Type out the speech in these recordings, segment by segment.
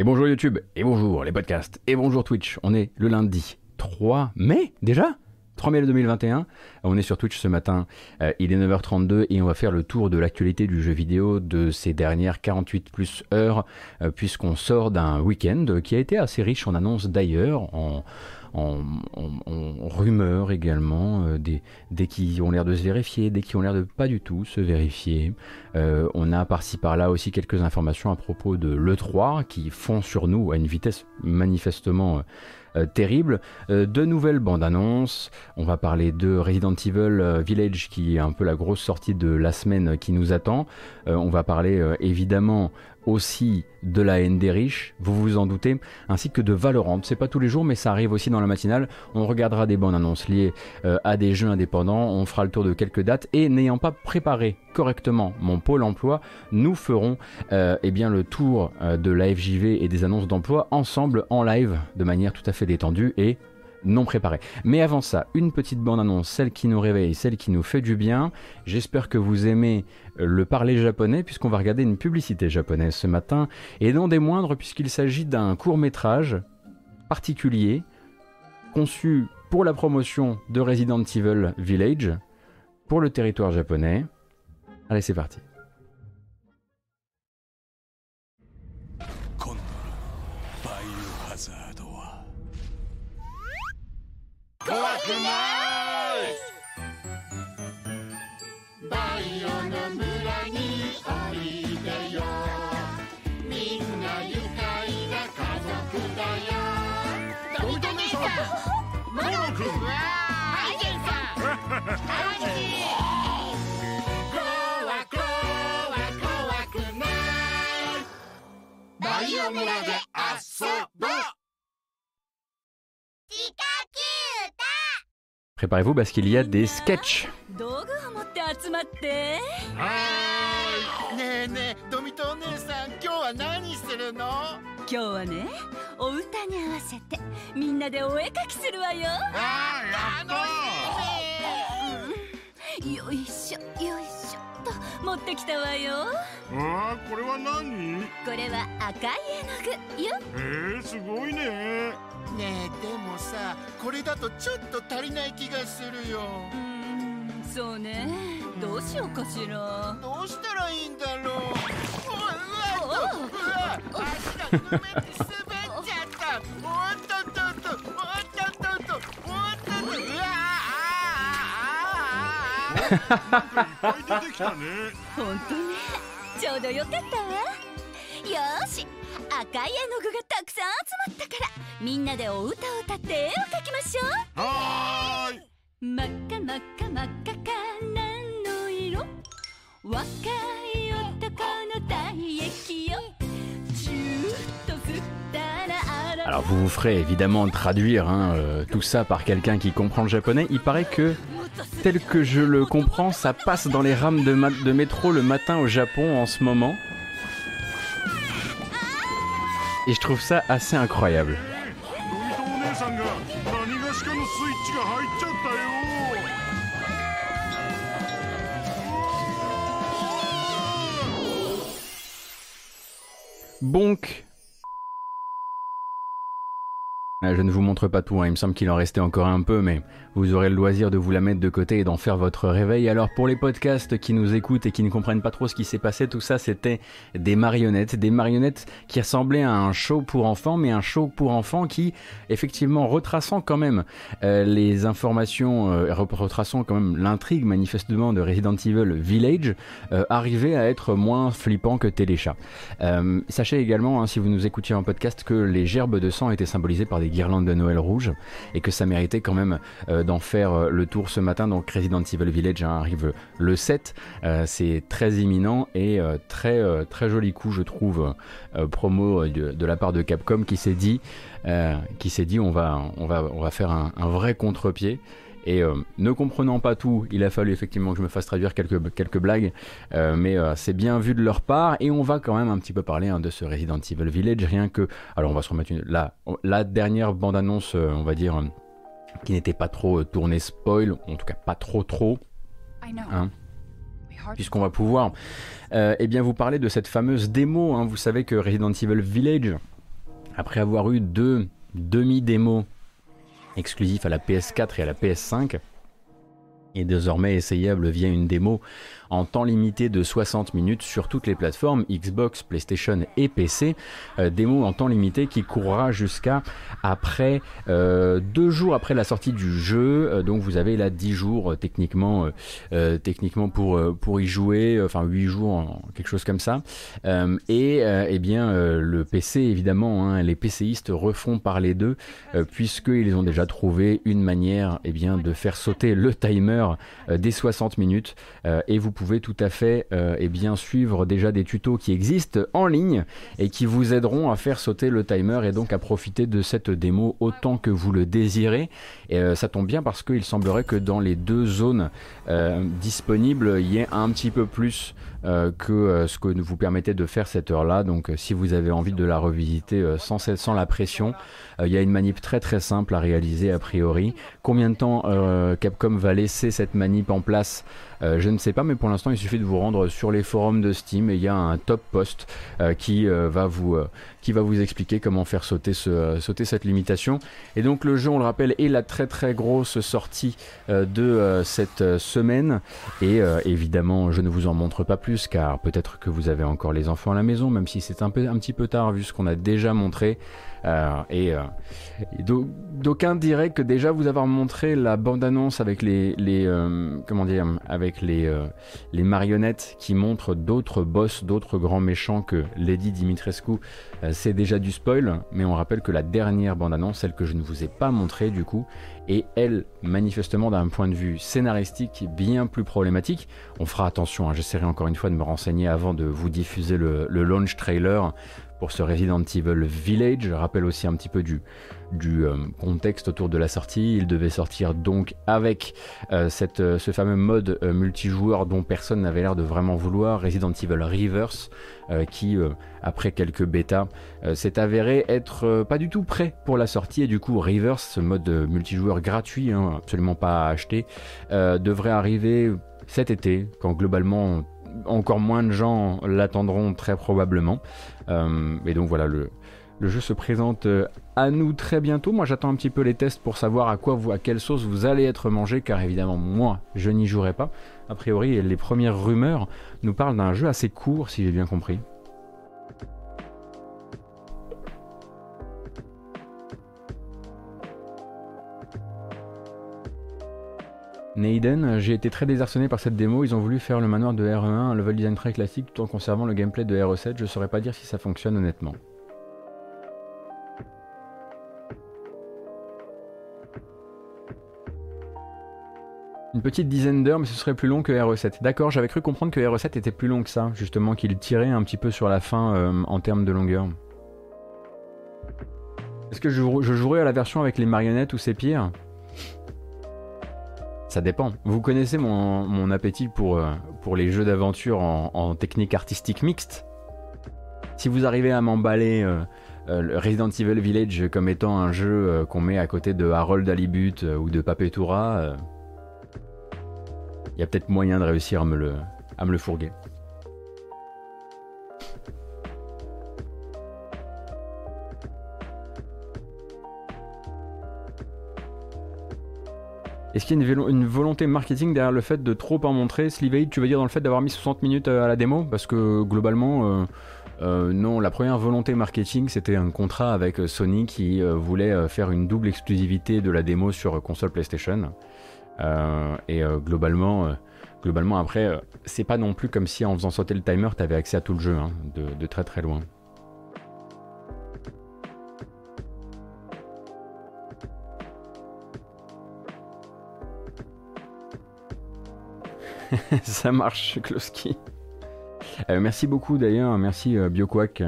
Et bonjour YouTube, et bonjour les podcasts, et bonjour Twitch. On est le lundi 3 mai déjà 3 mai 2021. On est sur Twitch ce matin, euh, il est 9h32 et on va faire le tour de l'actualité du jeu vidéo de ces dernières 48 plus heures, euh, puisqu'on sort d'un week-end qui a été assez riche en annonces d'ailleurs, en, en, rumeurs également, euh, des, ont l'air de se vérifier, des qui ont l'air de pas du tout se vérifier. Euh, on a par-ci par-là aussi quelques informations à propos de l'E3 qui font sur nous à une vitesse manifestement euh, terrible. de nouvelles bandes annonces. On va parler de Resident Evil Village qui est un peu la grosse sortie de la semaine qui nous attend. on va parler évidemment aussi de la haine des riches, vous vous en doutez, ainsi que de Valorant. C'est pas tous les jours, mais ça arrive aussi dans la matinale. On regardera des bandes annonces liées euh, à des jeux indépendants, on fera le tour de quelques dates, et n'ayant pas préparé correctement mon pôle emploi, nous ferons euh, eh bien, le tour euh, de la FJV et des annonces d'emploi ensemble en live, de manière tout à fait détendue et non préparé. Mais avant ça, une petite bande-annonce, celle qui nous réveille, celle qui nous fait du bien. J'espère que vous aimez euh, le parler japonais, puisqu'on va regarder une publicité japonaise ce matin, et non des moindres, puisqu'il s'agit d'un court métrage particulier, conçu pour la promotion de Resident Evil Village, pour le territoire japonais. Allez, c'est parti. くないバイオの村においでよみんな愉快な家族だよドミト姉さんモロ君ハイジェンさんハイジ怖怖怖くないバイオ村で遊ぼう。地下球 Préparez-vous parce qu'il y a des sketchs. 持ってきたわよ。あこれは何？これは赤い絵の具よ。えー、すごいね。ねえでもさこれだとちょっと足りない気がするよ。うんそうね。どうしようかしら。どうしたらいいんだろう。う。わうわう。わ足が滑って滑っち 本当ねちょうどよかったわよし赤い絵の具がたくさん集まったからみんなでお歌を歌って絵を描きましょうはーい真っ赤真っ赤真っ赤か何の色若い男の体液よ Alors vous vous ferez évidemment traduire hein, euh, tout ça par quelqu'un qui comprend le japonais. Il paraît que tel que je le comprends, ça passe dans les rames de, métro le matin au Japon en ce moment. Et je trouve ça assez incroyable. Bonk ah, Je ne vous montre pas tout, hein. il me semble qu'il en restait encore un peu, mais vous aurez le loisir de vous la mettre de côté et d'en faire votre réveil. Alors pour les podcasts qui nous écoutent et qui ne comprennent pas trop ce qui s'est passé, tout ça c'était des marionnettes, des marionnettes qui ressemblaient à un show pour enfants, mais un show pour enfants qui, effectivement, retraçant quand même euh, les informations, euh, retraçant quand même l'intrigue manifestement de Resident Evil Village, euh, arrivait à être moins flippant que Téléchat. Euh, sachez également, hein, si vous nous écoutiez en podcast, que les gerbes de sang étaient symbolisées par des guirlandes de Noël rouges et que ça méritait quand même d'en faire euh, le tour ce matin. Donc Resident Evil Village hein, arrive le 7. Euh, c'est très imminent et euh, très, très joli coup, je trouve, promo de, la part de Capcom qui s'est dit, qui s'est dit on, va, on, va, on va faire un, vrai contre-pied. Et ne comprenant pas tout, il a fallu effectivement que je me fasse traduire quelques, quelques blagues, mais c'est bien vu de leur part. Et on va quand même un petit peu parler hein, de ce Resident Evil Village, rien que... Alors on va se remettre une, la, la dernière bande-annonce, on va dire qui n'était pas trop euh, tourné spoil, en tout cas pas trop trop. Hein, puisqu'on va pouvoir euh, eh bien vous parler de cette fameuse démo. Hein. Vous savez que Resident Evil Village après avoir eu deux demi-démos exclusifs à la PS4 et à la PS5, est désormais essayable via une démo en temps limité de 60 minutes sur toutes les plateformes Xbox, PlayStation et PC. Euh, démo en temps limité qui courra jusqu'à après euh, deux jours après la sortie du jeu. Euh, donc vous avez là 10 jours techniquement, techniquement pour, pour y jouer, enfin 8 jours, quelque chose comme ça. et eh bien le PC évidemment, hein, les PCistes refont parler d'eux puisqu'ils ont déjà trouvé une manière eh bien, de faire sauter le timer des 60 minutes et vous pouvez tout à fait euh, et bien suivre déjà des tutos qui existent en ligne et qui vous aideront à faire sauter le timer et donc à profiter de cette démo autant que vous le désirez. Et euh, ça tombe bien parce qu'il semblerait que dans les deux zones euh, disponibles, il y ait un petit peu plus que ce que vous permettez de faire cette heure-là. Donc si vous avez envie de la revisiter sans, sans la pression, il y a une manip très très simple à réaliser a priori. Combien de temps Capcom va laisser cette manip en place euh, je ne sais pas, mais pour l'instant, il suffit de vous rendre sur les forums de Steam et il y a un top post euh, qui euh, va vous qui va vous expliquer comment faire sauter, ce, sauter cette limitation. Et donc le jeu, on le rappelle, est la très très grosse sortie de cette semaine. Et évidemment, je ne vous en montre pas plus car peut-être que vous avez encore les enfants à la maison, même si c'est un petit peu tard vu ce qu'on a déjà montré. Euh, et, euh, d'aucuns diraient que déjà vous avoir montré la bande-annonce avec les, euh, comment dire, avec les, marionnettes qui montrent d'autres boss, d'autres grands méchants que Lady Dimitrescu, c'est déjà du spoil. Mais on rappelle que la dernière bande-annonce, celle que je ne vous ai pas montrée du coup, est elle manifestement d'un point de vue scénaristique bien plus problématique. On fera attention, hein, j'essaierai encore une fois de me renseigner avant de vous diffuser le launch trailer pour ce Resident Evil Village. Je rappelle aussi un petit peu du, euh, contexte autour de la sortie. Il devait sortir donc avec euh, cette, euh, ce fameux mode multijoueur dont personne n'avait l'air de vraiment vouloir, Resident Evil Reverse, qui, après quelques bêtas, s'est avéré être pas du tout prêt pour la sortie. Et du coup, Reverse, ce mode multijoueur gratuit, hein, absolument pas à acheter, devrait arriver cet été, quand globalement encore moins de gens l'attendront très probablement. Euh, et donc voilà, le, jeu se présente euh, à nous très bientôt. Moi, j'attends un petit peu les tests pour savoir à quoi à quelle sauce vous allez être mangé, car évidemment, moi, je n'y jouerai pas. A priori, les premières rumeurs nous parlent d'un jeu assez court, si j'ai bien compris. Naden, j'ai été très désarçonné par cette démo. Ils ont voulu faire le manoir de RE1, un level design très classique, tout en conservant le gameplay de RE7. Je saurais pas dire si ça fonctionne honnêtement. Une petite dizaine d'heures, mais ce serait plus long que RE7. D'accord, j'avais cru comprendre que RE7 était plus long que ça, justement, qu'il tirait un petit peu sur la fin euh, en termes de longueur. Est-ce que je, je jouerai à la version avec les marionnettes ou c'est pire ça dépend. Vous connaissez mon, appétit pour, euh, pour les jeux d'aventure en, technique artistique mixte? Si vous arrivez à m'emballer euh, euh, Resident Evil Village comme étant un jeu qu'on met à côté de Harold Alibut ou de Papetura, il y a peut-être moyen de réussir à me le fourguer. Est-ce qu'il y a une, volonté marketing derrière le fait de trop en montrer Slivade, tu veux dire dans le fait d'avoir mis 60 minutes euh, à la démo? Parce que globalement, euh, euh, non, la première volonté marketing, c'était un contrat avec Sony qui voulait faire une double exclusivité de la démo sur console PlayStation. et globalement, globalement, après, c'est pas non plus comme si en faisant sauter le timer, tu avais accès à tout le jeu, hein, de très très loin. ça marche, Kloski. Euh, merci beaucoup d'ailleurs, merci euh, Bioquack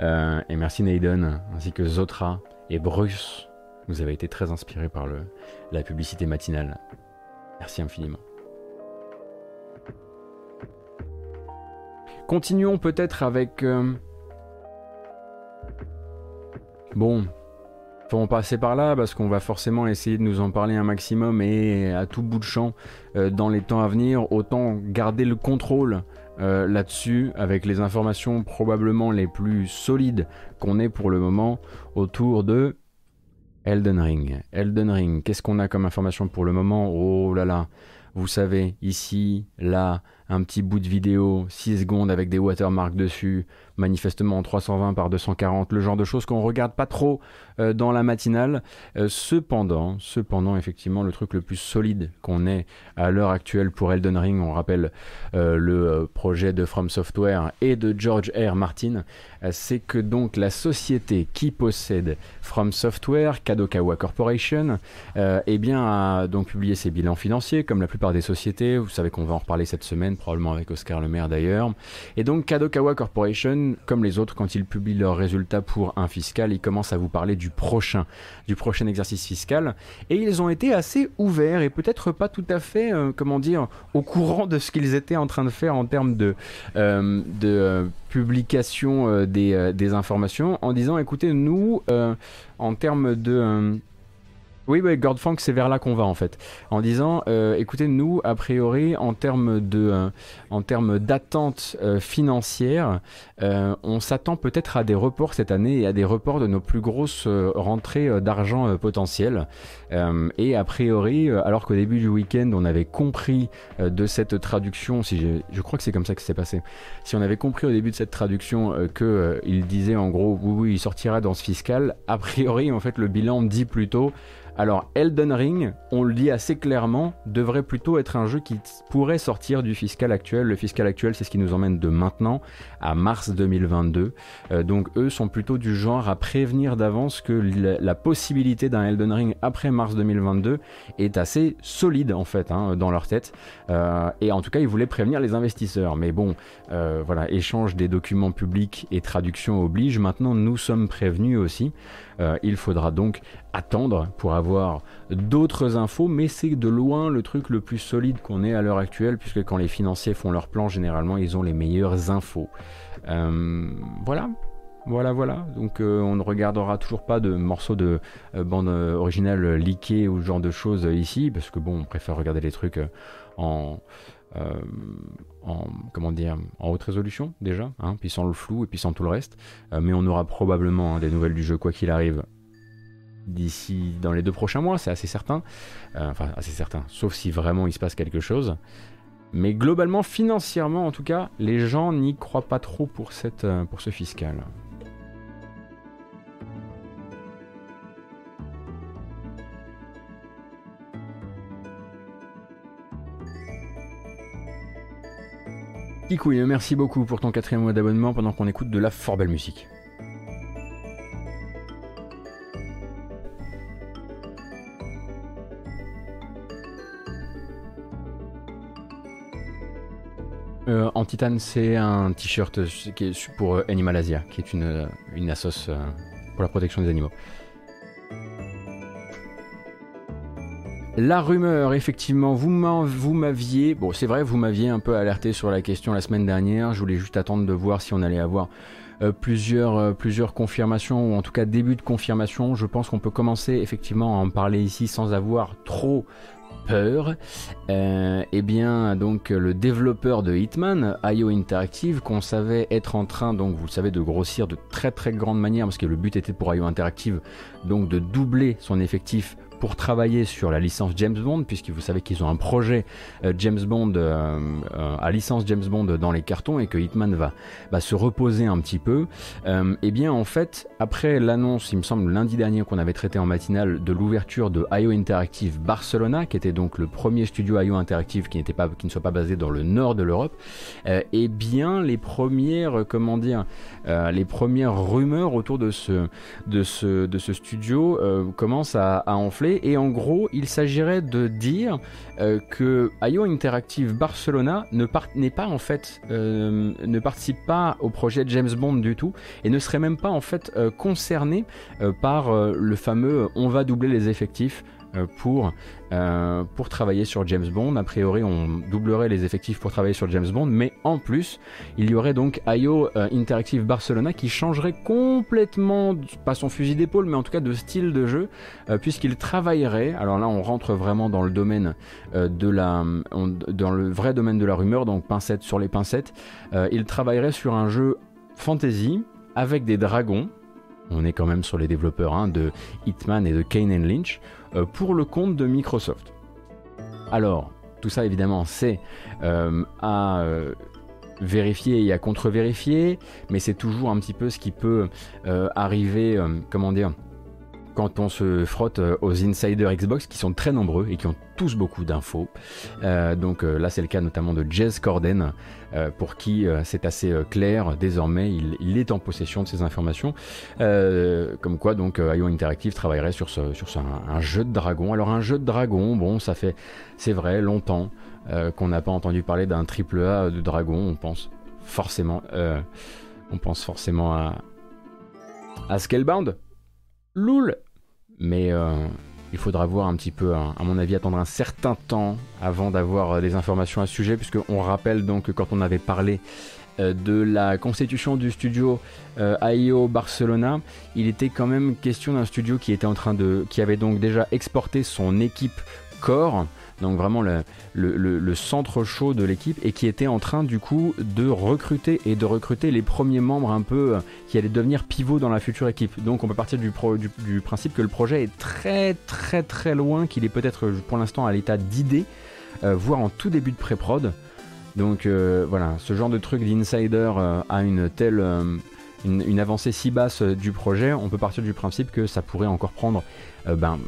euh, et merci Naiden, ainsi que Zotra et Bruce. Vous avez été très inspirés par la publicité matinale. Merci infiniment. Continuons peut-être avec... Bon, faut passer par là parce qu'on va forcément essayer de nous en parler un maximum et à tout bout de champ euh, dans les temps à venir, autant garder le contrôle là-dessus, avec les informations probablement les plus solides qu'on ait pour le moment autour de Elden Ring. Elden Ring, qu'est-ce qu'on a comme information pour le moment? Oh là là, vous savez, ici, là, un petit bout de vidéo, 6 secondes avec des watermarks dessus, manifestement 320 par 240, le genre de choses qu'on regarde pas trop euh, dans la matinale. Euh, cependant, cependant, effectivement, le truc le plus solide qu'on ait à l'heure actuelle pour Elden Ring, on rappelle euh, le projet de From Software et de George R. Martin, c'est que donc la société qui possède From Software, Kadokawa Corporation, eh bien a donc publié ses bilans financiers comme la plupart des sociétés. Vous savez qu'on va en reparler cette semaine, probablement avec Oscar Le Maire d'ailleurs. Et donc Kadokawa Corporation comme les autres, quand ils publient leurs résultats pour un fiscal, ils commencent à vous parler du prochain, du prochain exercice fiscal. Et ils ont été assez ouverts et peut-être pas tout à fait, euh, comment dire, au courant de ce qu'ils étaient en train de faire en termes de, euh, euh, publication des, des, informations, en disant, écoutez, nous, en termes de oui, oui Funk, c'est vers là qu'on va en fait. En disant, euh, écoutez, nous, a priori, en termes de, euh, en termes d'attente euh, financière, on s'attend peut-être à des reports cette année et à des reports de nos plus grosses rentrées d'argent potentielles. et a priori, alors qu'au début du week-end, on avait compris de cette traduction, si je crois que c'est comme ça que c'est passé. Si on avait compris au début de cette traduction que il disait en gros, oui, oui, il sortira dans ce fiscal. A priori, en fait, le bilan dit plutôt alors Elden Ring, on le dit assez clairement, devrait plutôt être un jeu qui pourrait sortir du fiscal actuel. Le fiscal actuel, c'est ce qui nous emmène de maintenant à mars 2022. Euh, donc eux sont plutôt du genre à prévenir d'avance que la, possibilité d'un Elden Ring après mars 2022 est assez solide en fait hein, dans leur tête. Euh, et en tout cas, ils voulaient prévenir les investisseurs. Mais bon, euh, voilà, échange des documents publics et traduction oblige. Maintenant, nous sommes prévenus aussi. Il faudra donc attendre pour avoir d'autres infos, mais c'est de loin le truc le plus solide qu'on ait à l'heure actuelle, puisque quand les financiers font leur plan, généralement ils ont les meilleures infos. Euh, voilà, voilà, voilà. Donc euh, on ne regardera toujours pas de morceaux de euh, bande originale leakés ou ce genre de choses ici, parce que bon, on préfère regarder les trucs en, en comment dire, en haute résolution déjà, hein, puis sans le flou et puis sans tout le reste. mais on aura probablement hein, des nouvelles du jeu quoi qu'il arrive d'ici dans les deux prochains mois, c'est assez certain. Euh, enfin, assez certain, sauf si vraiment il se passe quelque chose. Mais globalement, financièrement en tout cas, les gens n'y croient pas trop pour, cette, euh, pour ce fiscal. Ikouille, merci beaucoup pour ton quatrième mois d'abonnement pendant qu'on écoute de la fort belle musique. Euh, en titane, c'est un t-shirt est pour euh, Animalasia, qui est une, euh, une assos pour la protection des animaux. La rumeur, effectivement, vous m'aviez, bon c'est vrai, vous m'aviez un peu alerté sur la question la semaine dernière, je voulais juste attendre de voir si on allait avoir plusieurs, plusieurs confirmations, ou en tout cas début de confirmation. Je pense qu'on peut commencer effectivement à en parler ici sans avoir trop peur, euh, eh bien donc le développeur de Hitman, IO Interactive, qu'on savait être en train, donc vous le savez, de grossir de très très grande manière, parce que le but était pour IO Interactive, donc de doubler son effectif pour travailler sur la licence James Bond, puisque vous savez qu'ils ont un projet euh, James Bond euh, euh, à licence James Bond dans les cartons et que Hitman va, se reposer un petit peu. et eh bien en fait, après l'annonce, il me semble lundi dernier qu'on avait traité en matinale de l'ouverture de IO Interactive Barcelona, qui était donc le premier studio IO Interactive qui, n'était pas, qui ne soit pas basé dans le nord de l'Europe, et eh bien les premières, comment dire, les premières rumeurs autour de ce, de ce, de ce studio commencent à, à enfler et en gros, il s'agirait de dire euh, que IO Interactive Barcelona ne euh, ne participe pas au projet James Bond du tout et ne serait même pas en fait euh, concerné par le fameux on va doubler les effectifs pour, pour travailler sur James Bond. A priori, on doublerait les effectifs pour travailler sur James Bond, mais en plus, il y aurait donc IO Interactive Barcelona qui changerait complètement, pas son fusil d'épaule, mais en tout cas de style de jeu, puisqu'il travaillerait, alors là on rentre vraiment dans le domaine de la, dans le vrai domaine de la rumeur, donc pincettes sur les pincettes, il travaillerait sur un jeu fantasy avec des dragons. On est quand même sur les développeurs hein, de Hitman et de Kane Lynch euh, pour le compte de Microsoft. Alors, tout ça évidemment c'est euh, à euh, vérifier et à contre-vérifier, mais c'est toujours un petit peu ce qui peut arriver, comment dire, quand on se frotte euh, aux insiders Xbox qui sont très nombreux et qui ont tous beaucoup d'infos. Euh, donc euh, là c'est le cas notamment de Jez Corden pour qui c'est assez clair désormais il, est en possession de ces informations. comme quoi donc IO Interactive travaillerait sur, sur un, jeu de dragon. Alors un jeu de dragon, bon ça fait c'est vrai longtemps qu'on n'a pas entendu parler d'un triple A de dragon. On pense forcément on pense forcément à à Scalebound. Loul mais euh, il faudra voir un petit peu, hein. à mon avis, attendre un certain temps avant d'avoir euh, des informations à ce sujet, puisqu'on rappelle donc que quand on avait parlé euh, de la constitution du studio AIO Barcelona, il était quand même question d'un studio qui était en train de, qui avait donc déjà exporté son équipe core donc vraiment le, centre chaud de l'équipe, et qui était en train du coup de recruter et de recruter les premiers membres un peu euh, qui allaient devenir pivots dans la future équipe. Donc on peut partir du, principe que le projet est très très très loin, qu'il est peut-être pour l'instant à l'état d'idée, euh, voire en tout début de pré-prod. Donc euh, voilà, ce genre de truc d'insider a une telle... Une, avancée si basse du projet, on peut partir du principe que ça pourrait encore prendre ben,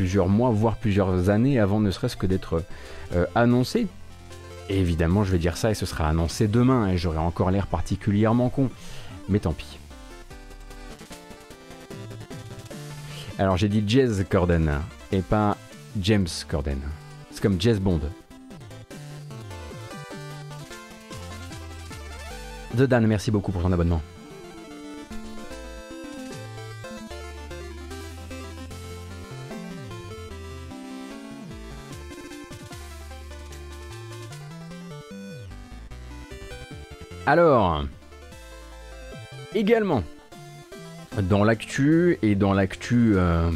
plusieurs mois, voire plusieurs années avant ne serait-ce que d'être euh, annoncé. évidemment, je vais dire ça et ce sera annoncé demain et j'aurai encore l'air particulièrement con. Mais tant pis. Alors j'ai dit Jazz Corden et pas James Corden. C'est comme Jazz Bond. The Dan, merci beaucoup pour ton abonnement. Alors, également, dans l'actu, et dans l'actu, euh,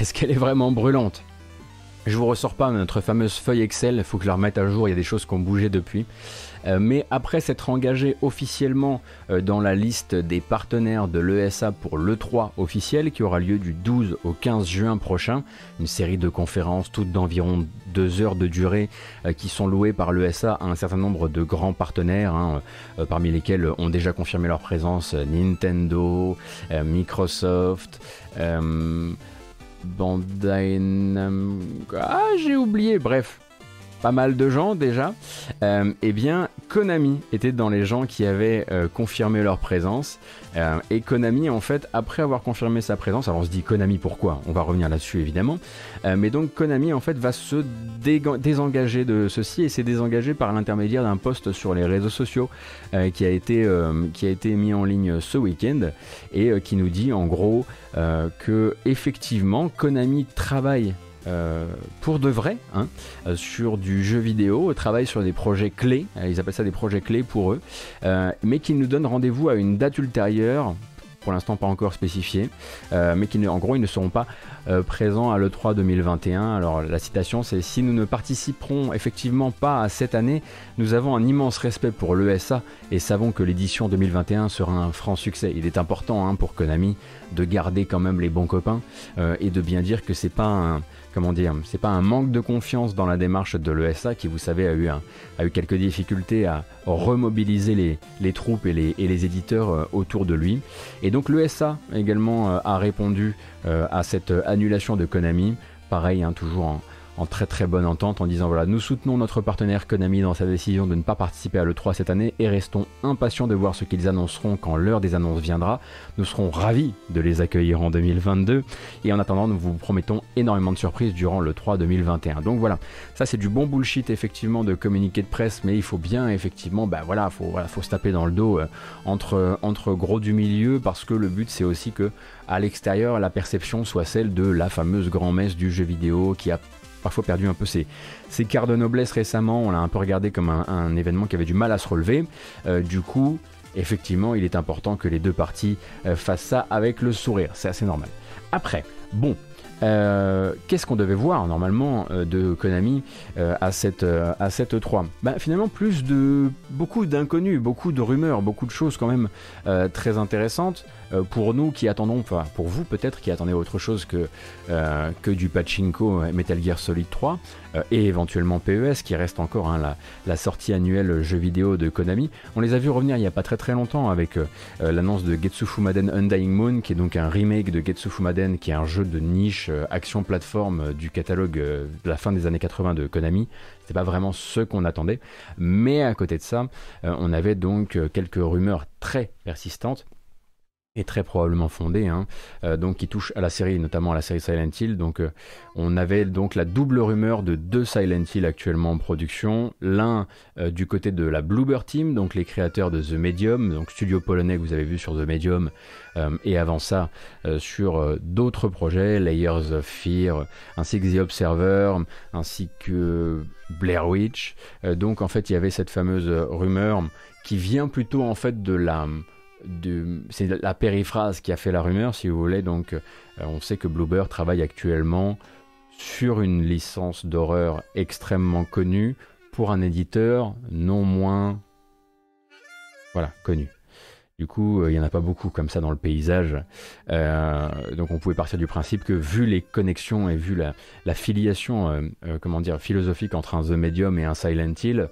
est-ce qu'elle est vraiment brûlante? Je vous ressors pas notre fameuse feuille Excel, il faut que je la remette à jour, il y a des choses qui ont bougé depuis. Euh, mais après s'être engagé officiellement euh, dans la liste des partenaires de l'ESA pour l'E3 officiel qui aura lieu du 12 au 15 juin prochain, une série de conférences toutes d'environ deux heures de durée euh, qui sont louées par l'ESA à un certain nombre de grands partenaires, hein, parmi lesquels ont déjà confirmé leur présence Nintendo, Microsoft, Bandai Namco, ah j'ai oublié, bref, pas mal de gens déjà, euh, eh bien Konami était dans les gens qui avaient euh, confirmé leur présence. Euh, et Konami, en fait, après avoir confirmé sa présence, alors on se dit Konami pourquoi? On va revenir là-dessus évidemment. mais donc Konami, en fait, va se désengager de ceci et s'est désengagé par l'intermédiaire d'un post sur les réseaux sociaux qui, a été, qui a été mis en ligne ce week-end et qui nous dit en gros que effectivement Konami travaille euh, pour de vrai hein, euh, sur du jeu vidéo, travaille sur des projets clés, euh, ils appellent ça des projets clés pour eux, mais qui nous donnent rendez-vous à une date ultérieure pour l'instant pas encore spécifié, mais qui en gros ils ne seront pas présents à l'E3 2021. Alors la citation c'est si nous ne participerons effectivement pas à cette année, nous avons un immense respect pour l'ESA et savons que l'édition 2021 sera un franc succès. Il est important hein, pour Konami de garder quand même les bons copains et de bien dire que c'est pas un comment dire, c'est pas un manque de confiance dans la démarche de l'ESA qui, vous savez, a eu, a eu quelques difficultés à remobiliser les, troupes et les, éditeurs euh, autour de lui. Et donc l'ESA également euh, a répondu euh, à cette annulation de Konami. Pareil, hein, toujours en très très bonne entente en disant voilà, nous soutenons notre partenaire Konami dans sa décision de ne pas participer à l'E3 cette année et restons impatients de voir ce qu'ils annonceront quand l'heure des annonces viendra. Nous serons ravis de les accueillir en 2022 et en attendant, nous vous promettons énormément de surprises durant le 3 2021. Donc voilà, ça c'est du bon bullshit effectivement de communiqué de presse, mais il faut bien effectivement, bah voilà, faut, faut se taper dans le dos euh, entre, entre gros du milieu parce que le but c'est aussi que à l'extérieur la perception soit celle de la fameuse grand-messe du jeu vidéo qui a parfois perdu un peu ses, ses quarts de noblesse récemment. On l'a un peu regardé comme un, événement qui avait du mal à se relever. Euh, du coup, effectivement, il est important que les deux parties euh, fassent ça avec le sourire. C'est assez normal. Après, bon, euh, qu'est-ce qu'on devait voir normalement de Konami à cette à cette 3 bah, Finalement, plus de beaucoup d'inconnus, beaucoup de rumeurs, beaucoup de choses quand même très intéressantes pour nous qui attendons, enfin pour vous peut-être qui attendez autre chose que que du pachinko Metal Gear Solid 3 et éventuellement PES qui reste encore hein, la, sortie annuelle jeu vidéo de Konami. On les a vus revenir il n'y a pas très très longtemps avec l'annonce de Getsu Fumaden Undying Moon qui est donc un remake de Getsu Fumaden qui est un jeu de niche euh, action plateforme euh, du catalogue euh, de la fin des années 80 de Konami. C'était pas vraiment ce qu'on attendait. Mais à côté de ça, on avait donc quelques rumeurs très persistantes est très probablement fondé, hein, euh, donc qui touche à la série, notamment à la série Silent Hill. Donc, euh, on avait donc la double rumeur de deux Silent Hill actuellement en production. L'un euh, du côté de la Bluebird Team, donc les créateurs de The Medium, donc studio polonais que vous avez vu sur The Medium, et avant ça sur d'autres projets, Layers of Fear, ainsi que The Observer, ainsi que Blair Witch. donc, en fait, il y avait cette fameuse rumeur qui vient plutôt en fait de la c'est la périphrase qui a fait la rumeur, si vous voulez. Donc, euh, on sait que Bluebird travaille actuellement sur une licence d'horreur extrêmement connue pour un éditeur non moins voilà, connu. Du coup, euh, il n'y en a pas beaucoup comme ça dans le paysage. Euh, donc on pouvait partir du principe que vu les connexions et vu la, filiation euh, comment dire, philosophique entre un The Medium et un Silent Hill,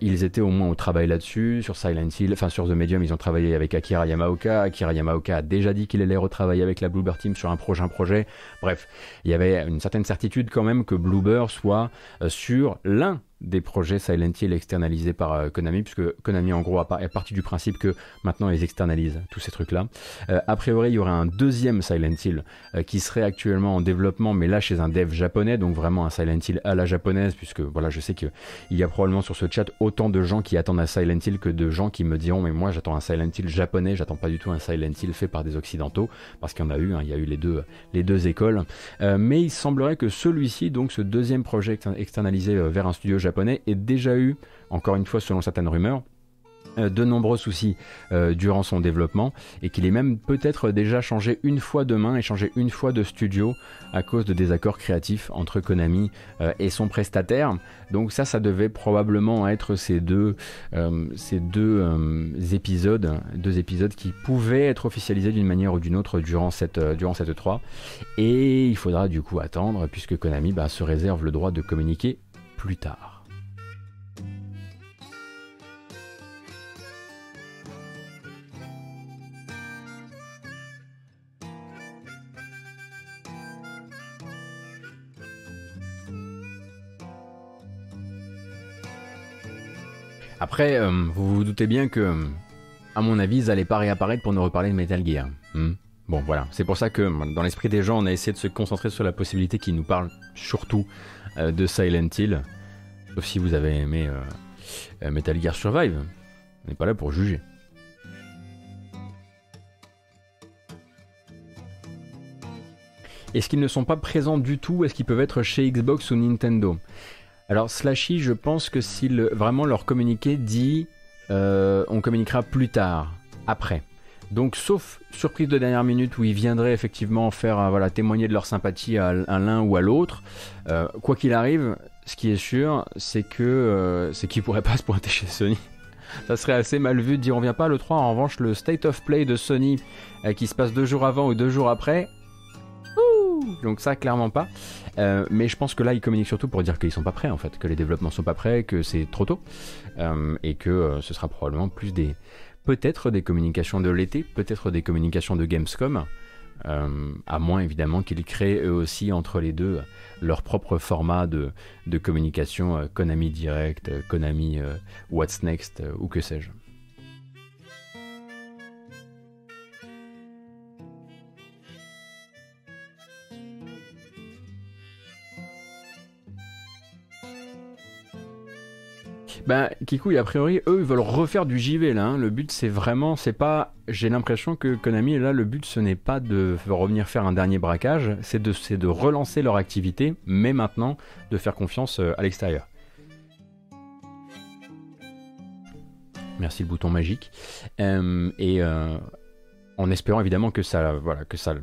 ils étaient au moins au travail là-dessus. Sur Silent Hill, enfin sur The Medium, ils ont travaillé avec Akira Yamaoka. Akira Yamaoka a déjà dit qu'il allait retravailler avec la Bluebird Team sur un prochain projet. Bref, il y avait une certaine certitude quand même que Bluebird soit sur l'un des projets Silent Hill externalisés par euh, Konami, puisque Konami en gros est parti du principe que maintenant ils externalisent tous ces trucs-là. Euh, a priori, il y aurait un deuxième Silent Hill euh, qui serait actuellement en développement, mais là chez un dev japonais, donc vraiment un Silent Hill à la japonaise, puisque voilà, je sais qu'il y a probablement sur ce chat autant de gens qui attendent un Silent Hill que de gens qui me diront, mais moi j'attends un Silent Hill japonais, j'attends pas du tout un Silent Hill fait par des occidentaux, parce qu'il y en a eu, hein, il y a eu les deux, les deux écoles. mais il semblerait que celui-ci, donc ce deuxième projet externalisé vers un studio japonais, japonais ait déjà eu, encore une fois selon certaines rumeurs, euh, de nombreux soucis euh, durant son développement et qu'il ait même peut-être déjà changé une fois de main et changé une fois de studio à cause de désaccords créatifs entre Konami euh, et son prestataire. Donc ça, ça devait probablement être ces deux, épisodes, deux épisodes qui pouvaient être officialisés d'une manière ou d'une autre durant cette, durant cette 3. Et il faudra du coup attendre puisque Konami bah, se réserve le droit de communiquer plus tard. Après, euh, vous vous doutez bien que, euh, à mon avis, ils n'allaient pas réapparaître pour nous reparler de Metal Gear. Hmm. bon, voilà. C'est pour ça que, dans l'esprit des gens, on a essayé de se concentrer sur la possibilité qu'ils nous parlent surtout euh, de Silent Hill. Sauf si vous avez aimé Metal Gear Survive. On n'est pas là pour juger. Est-ce qu'ils ne sont pas présents du tout? Est-ce qu'ils peuvent être chez Xbox ou Nintendo? Alors Slashy, je pense que s'il vraiment leur communiqué dit euh, on communiquera plus tard, après. Donc sauf surprise de dernière minute où ils viendraient effectivement faire euh, voilà témoigner de leur sympathie à, l'un ou à l'autre, euh, quoi qu'il arrive, ce qui est sûr, c'est que c'est qu'ils pourraient pas se pointer chez Sony. Ça serait assez mal vu de dire on vient pas le 3. En revanche, le state of play de Sony qui se passe deux jours avant ou deux jours après, donc ça clairement pas. Euh, mais je pense que là, ils communiquent surtout pour dire qu'ils sont pas prêts en fait, que les développements sont pas prêts, que c'est trop tôt, euh, et que euh, ce sera probablement plus des, peut-être des communications de l'été, peut-être des communications de Gamescom. à moins évidemment qu'ils créent eux aussi entre les deux leur propre format de, de communication, Konami Direct, Konami What's Next ou que sais-je. Ben, Kikou, a priori, eux, ils veulent refaire du JV là. Hein. Le but, c'est vraiment, c'est pas. J'ai l'impression que Konami, là, le but, ce n'est pas de revenir faire un dernier braquage, c'est de, de relancer leur activité, mais maintenant de faire confiance euh, à l'extérieur. Merci le bouton magique. Euh, et euh, en espérant évidemment que ça, voilà, que ça,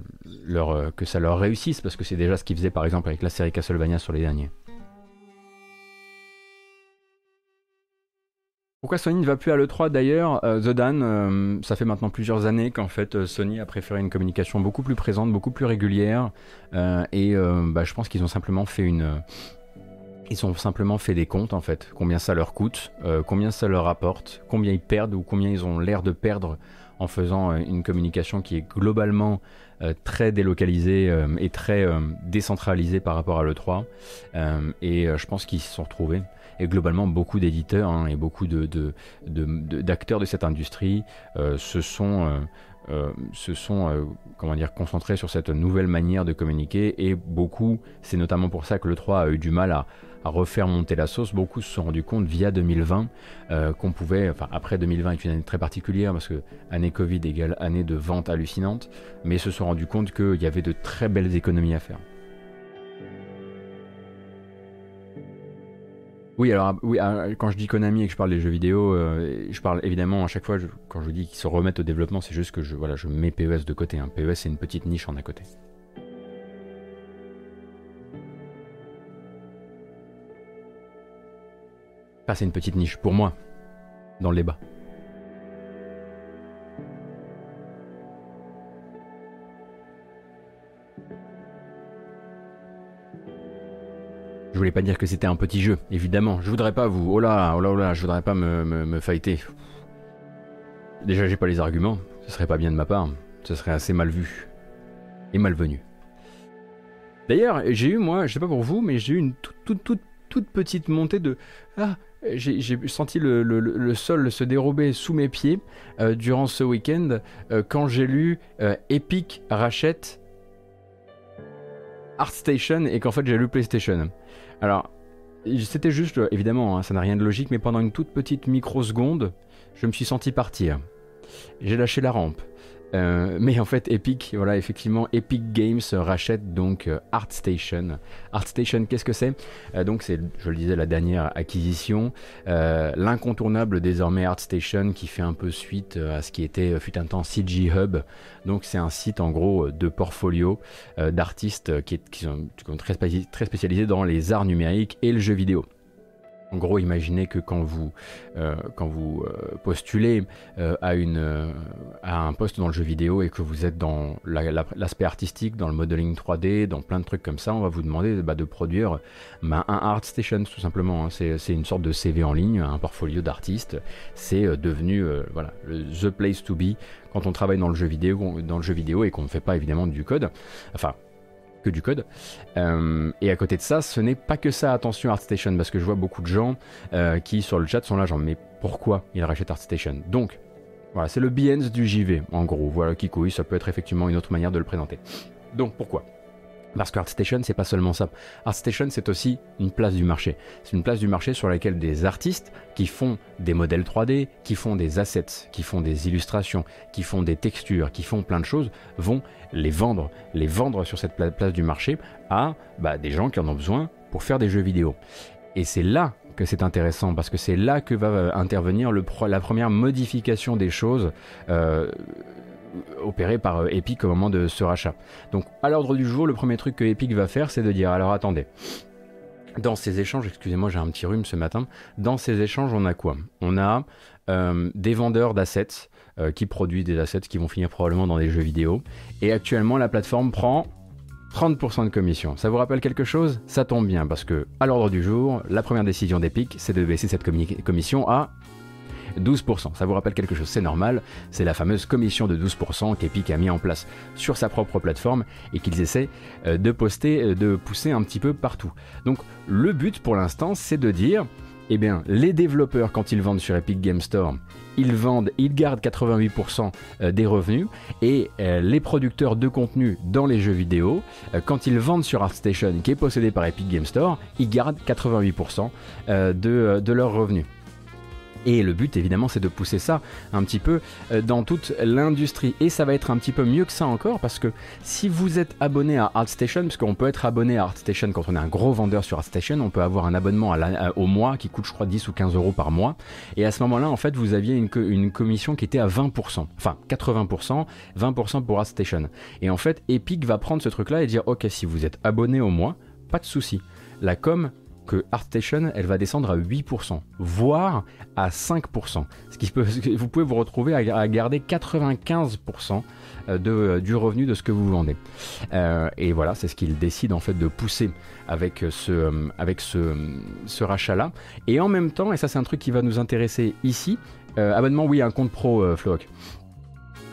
leur, que ça leur réussisse, parce que c'est déjà ce qu'ils faisaient par exemple avec la série Castlevania sur les derniers. Pourquoi Sony ne va plus à l'E3 d'ailleurs? Euh, The Dan, euh, ça fait maintenant plusieurs années qu'en fait euh, Sony a préféré une communication beaucoup plus présente, beaucoup plus régulière. et bah, je pense qu'ils ont simplement fait une. Ils ont simplement fait des comptes en fait, combien ça leur coûte, combien ça leur rapporte, combien ils perdent ou combien ils ont l'air de perdre en faisant une communication qui est globalement très délocalisée et très décentralisée par rapport à l'E3. et je pense qu'ils se sont retrouvés et globalement beaucoup d'éditeurs hein, et beaucoup d'acteurs de, cette industrie euh, se sont, euh, euh, concentrés sur cette nouvelle manière de communiquer et beaucoup, c'est notamment pour ça que le 3 a eu du mal à, à refaire monter la sauce. Beaucoup se sont rendus compte via 2020 qu'on pouvait, enfin après 2020 est une année très particulière parce que année Covid égale année de vente hallucinante, mais se sont rendus compte qu'il y avait de très belles économies à faire. Oui, alors oui, ah, quand je dis Konami et que je parle des jeux vidéo, euh, je parle évidemment à chaque fois, quand je dis qu'ils se remettent au développement, c'est juste que je, voilà, je mets PES de côté. Hein. PES, c'est une petite niche en à côté. Enfin, c'est une petite niche pour moi, dans le débat. Je voulais pas dire que c'était un petit jeu, évidemment. Je voudrais pas vous. Oh là, oh là, oh là, je voudrais pas me, me, fighter. Déjà, j'ai pas les arguments. Ce serait pas bien de ma part. Ce serait assez mal vu. Et malvenu. D'ailleurs, j'ai eu, moi, je sais pas pour vous, mais j'ai eu une toute, toute, toute, petite montée de. Ah, j'ai senti le, le, sol se dérober sous mes pieds euh, durant ce week-end euh, quand j'ai lu euh, Epic rachète ArtStation et qu'en fait j'ai lu PlayStation. Alors, c'était juste, évidemment, hein, ça n'a rien de logique, mais pendant une toute petite microseconde, je me suis senti partir. J'ai lâché la rampe. Euh, mais en fait, Epic, voilà, effectivement, Epic Games rachète donc euh, ArtStation. ArtStation, qu'est-ce que c'est? Euh, Donc, c'est, je le disais, la dernière acquisition, l'incontournable désormais ArtStation qui fait un peu suite à ce qui était fut un temps CG Hub. Donc, c'est un site en gros de portfolio d'artistes qui, sont, très spécialisés dans les arts numériques et le jeu vidéo. En gros, imaginez que quand vous, euh, quand vous euh, postulez euh, à, une, à un poste dans le jeu vidéo et que vous êtes dans l'aspect artistique, dans le modeling 3D, dans plein de trucs comme ça, on va vous demander bah, de produire bah, un art station tout simplement. Hein. C'est une sorte de CV en ligne, un portfolio d'artistes. C'est devenu voilà, le the place to be quand on travaille dans le jeu vidéo, dans le jeu vidéo et qu'on ne fait pas évidemment du code. Enfin, que du code. Euh, et à côté de ça, ce n'est pas que ça, attention ArtStation, parce que je vois beaucoup de gens euh, qui sur le chat sont là genre mais pourquoi ils rachètent ArtStation? Donc voilà, c'est le Behance du JV, en gros. Voilà, qui ça peut être effectivement une autre manière de le présenter. Donc pourquoi? Parce que ArtStation, c'est pas seulement ça. ArtStation, c'est aussi une place du marché. C'est une place du marché sur laquelle des artistes qui font des modèles 3D, qui font des assets, qui font des illustrations, qui font des textures, qui font plein de choses, vont les vendre, les vendre sur cette place du marché à bah, des gens qui en ont besoin pour faire des jeux vidéo. Et c'est là que c'est intéressant parce que c'est là que va euh, intervenir la première modification des choses. Euh, opéré par euh, Epic au moment de ce rachat. Donc à l'ordre du jour, le premier truc que Epic va faire, c'est de dire alors attendez. Dans ces échanges, excusez-moi, j'ai un petit rhume ce matin. Dans ces échanges, on a quoi? On a euh, des vendeurs d'assets euh, qui produisent des assets qui vont finir probablement dans des jeux vidéo. Et actuellement, la plateforme prend 30% de commission. Ça vous rappelle quelque chose? Ça tombe bien parce que à l'ordre du jour, la première décision d'Epic, c'est de baisser cette commission à 12%. Ça vous rappelle quelque chose, c'est normal, c'est la fameuse commission de 12% qu'Epic a mis en place sur sa propre plateforme et qu'ils essaient euh, de poster, euh, de pousser un petit peu partout. Donc le but pour l'instant, c'est de dire, eh bien, les développeurs, quand ils vendent sur Epic Game Store, ils vendent, ils gardent 88% euh, des revenus et les producteurs de contenu dans les jeux vidéo, quand ils vendent sur ArtStation, qui est possédé par Epic Game Store, ils gardent 88% de, de leurs revenus. Et le but évidemment c'est de pousser ça un petit peu euh, dans toute l'industrie. Et ça va être un petit peu mieux que ça encore parce que si vous êtes abonné à ArtStation, parce qu'on peut être abonné à ArtStation quand on est un gros vendeur sur ArtStation, on peut avoir un abonnement au mois qui coûte je crois 10 ou 15 euros par mois. Et à ce moment-là en fait vous aviez une, une commission qui était à 20%, enfin 80%, 20% pour ArtStation. Et en fait Epic va prendre ce truc là et dire ok si vous êtes abonné au mois, pas de souci. La com que ArtStation, elle va descendre à 8%, voire à 5%. Ce qui peut, vous pouvez vous retrouver à, garder 95% euh, de, euh, du revenu de ce que vous vendez. Euh, et voilà, c'est ce qu'il décide en fait de pousser avec ce, avec ce, ce rachat-là. Et en même temps, et ça c'est un truc qui va nous intéresser ici, abonnement oui, un compte pro, Flock.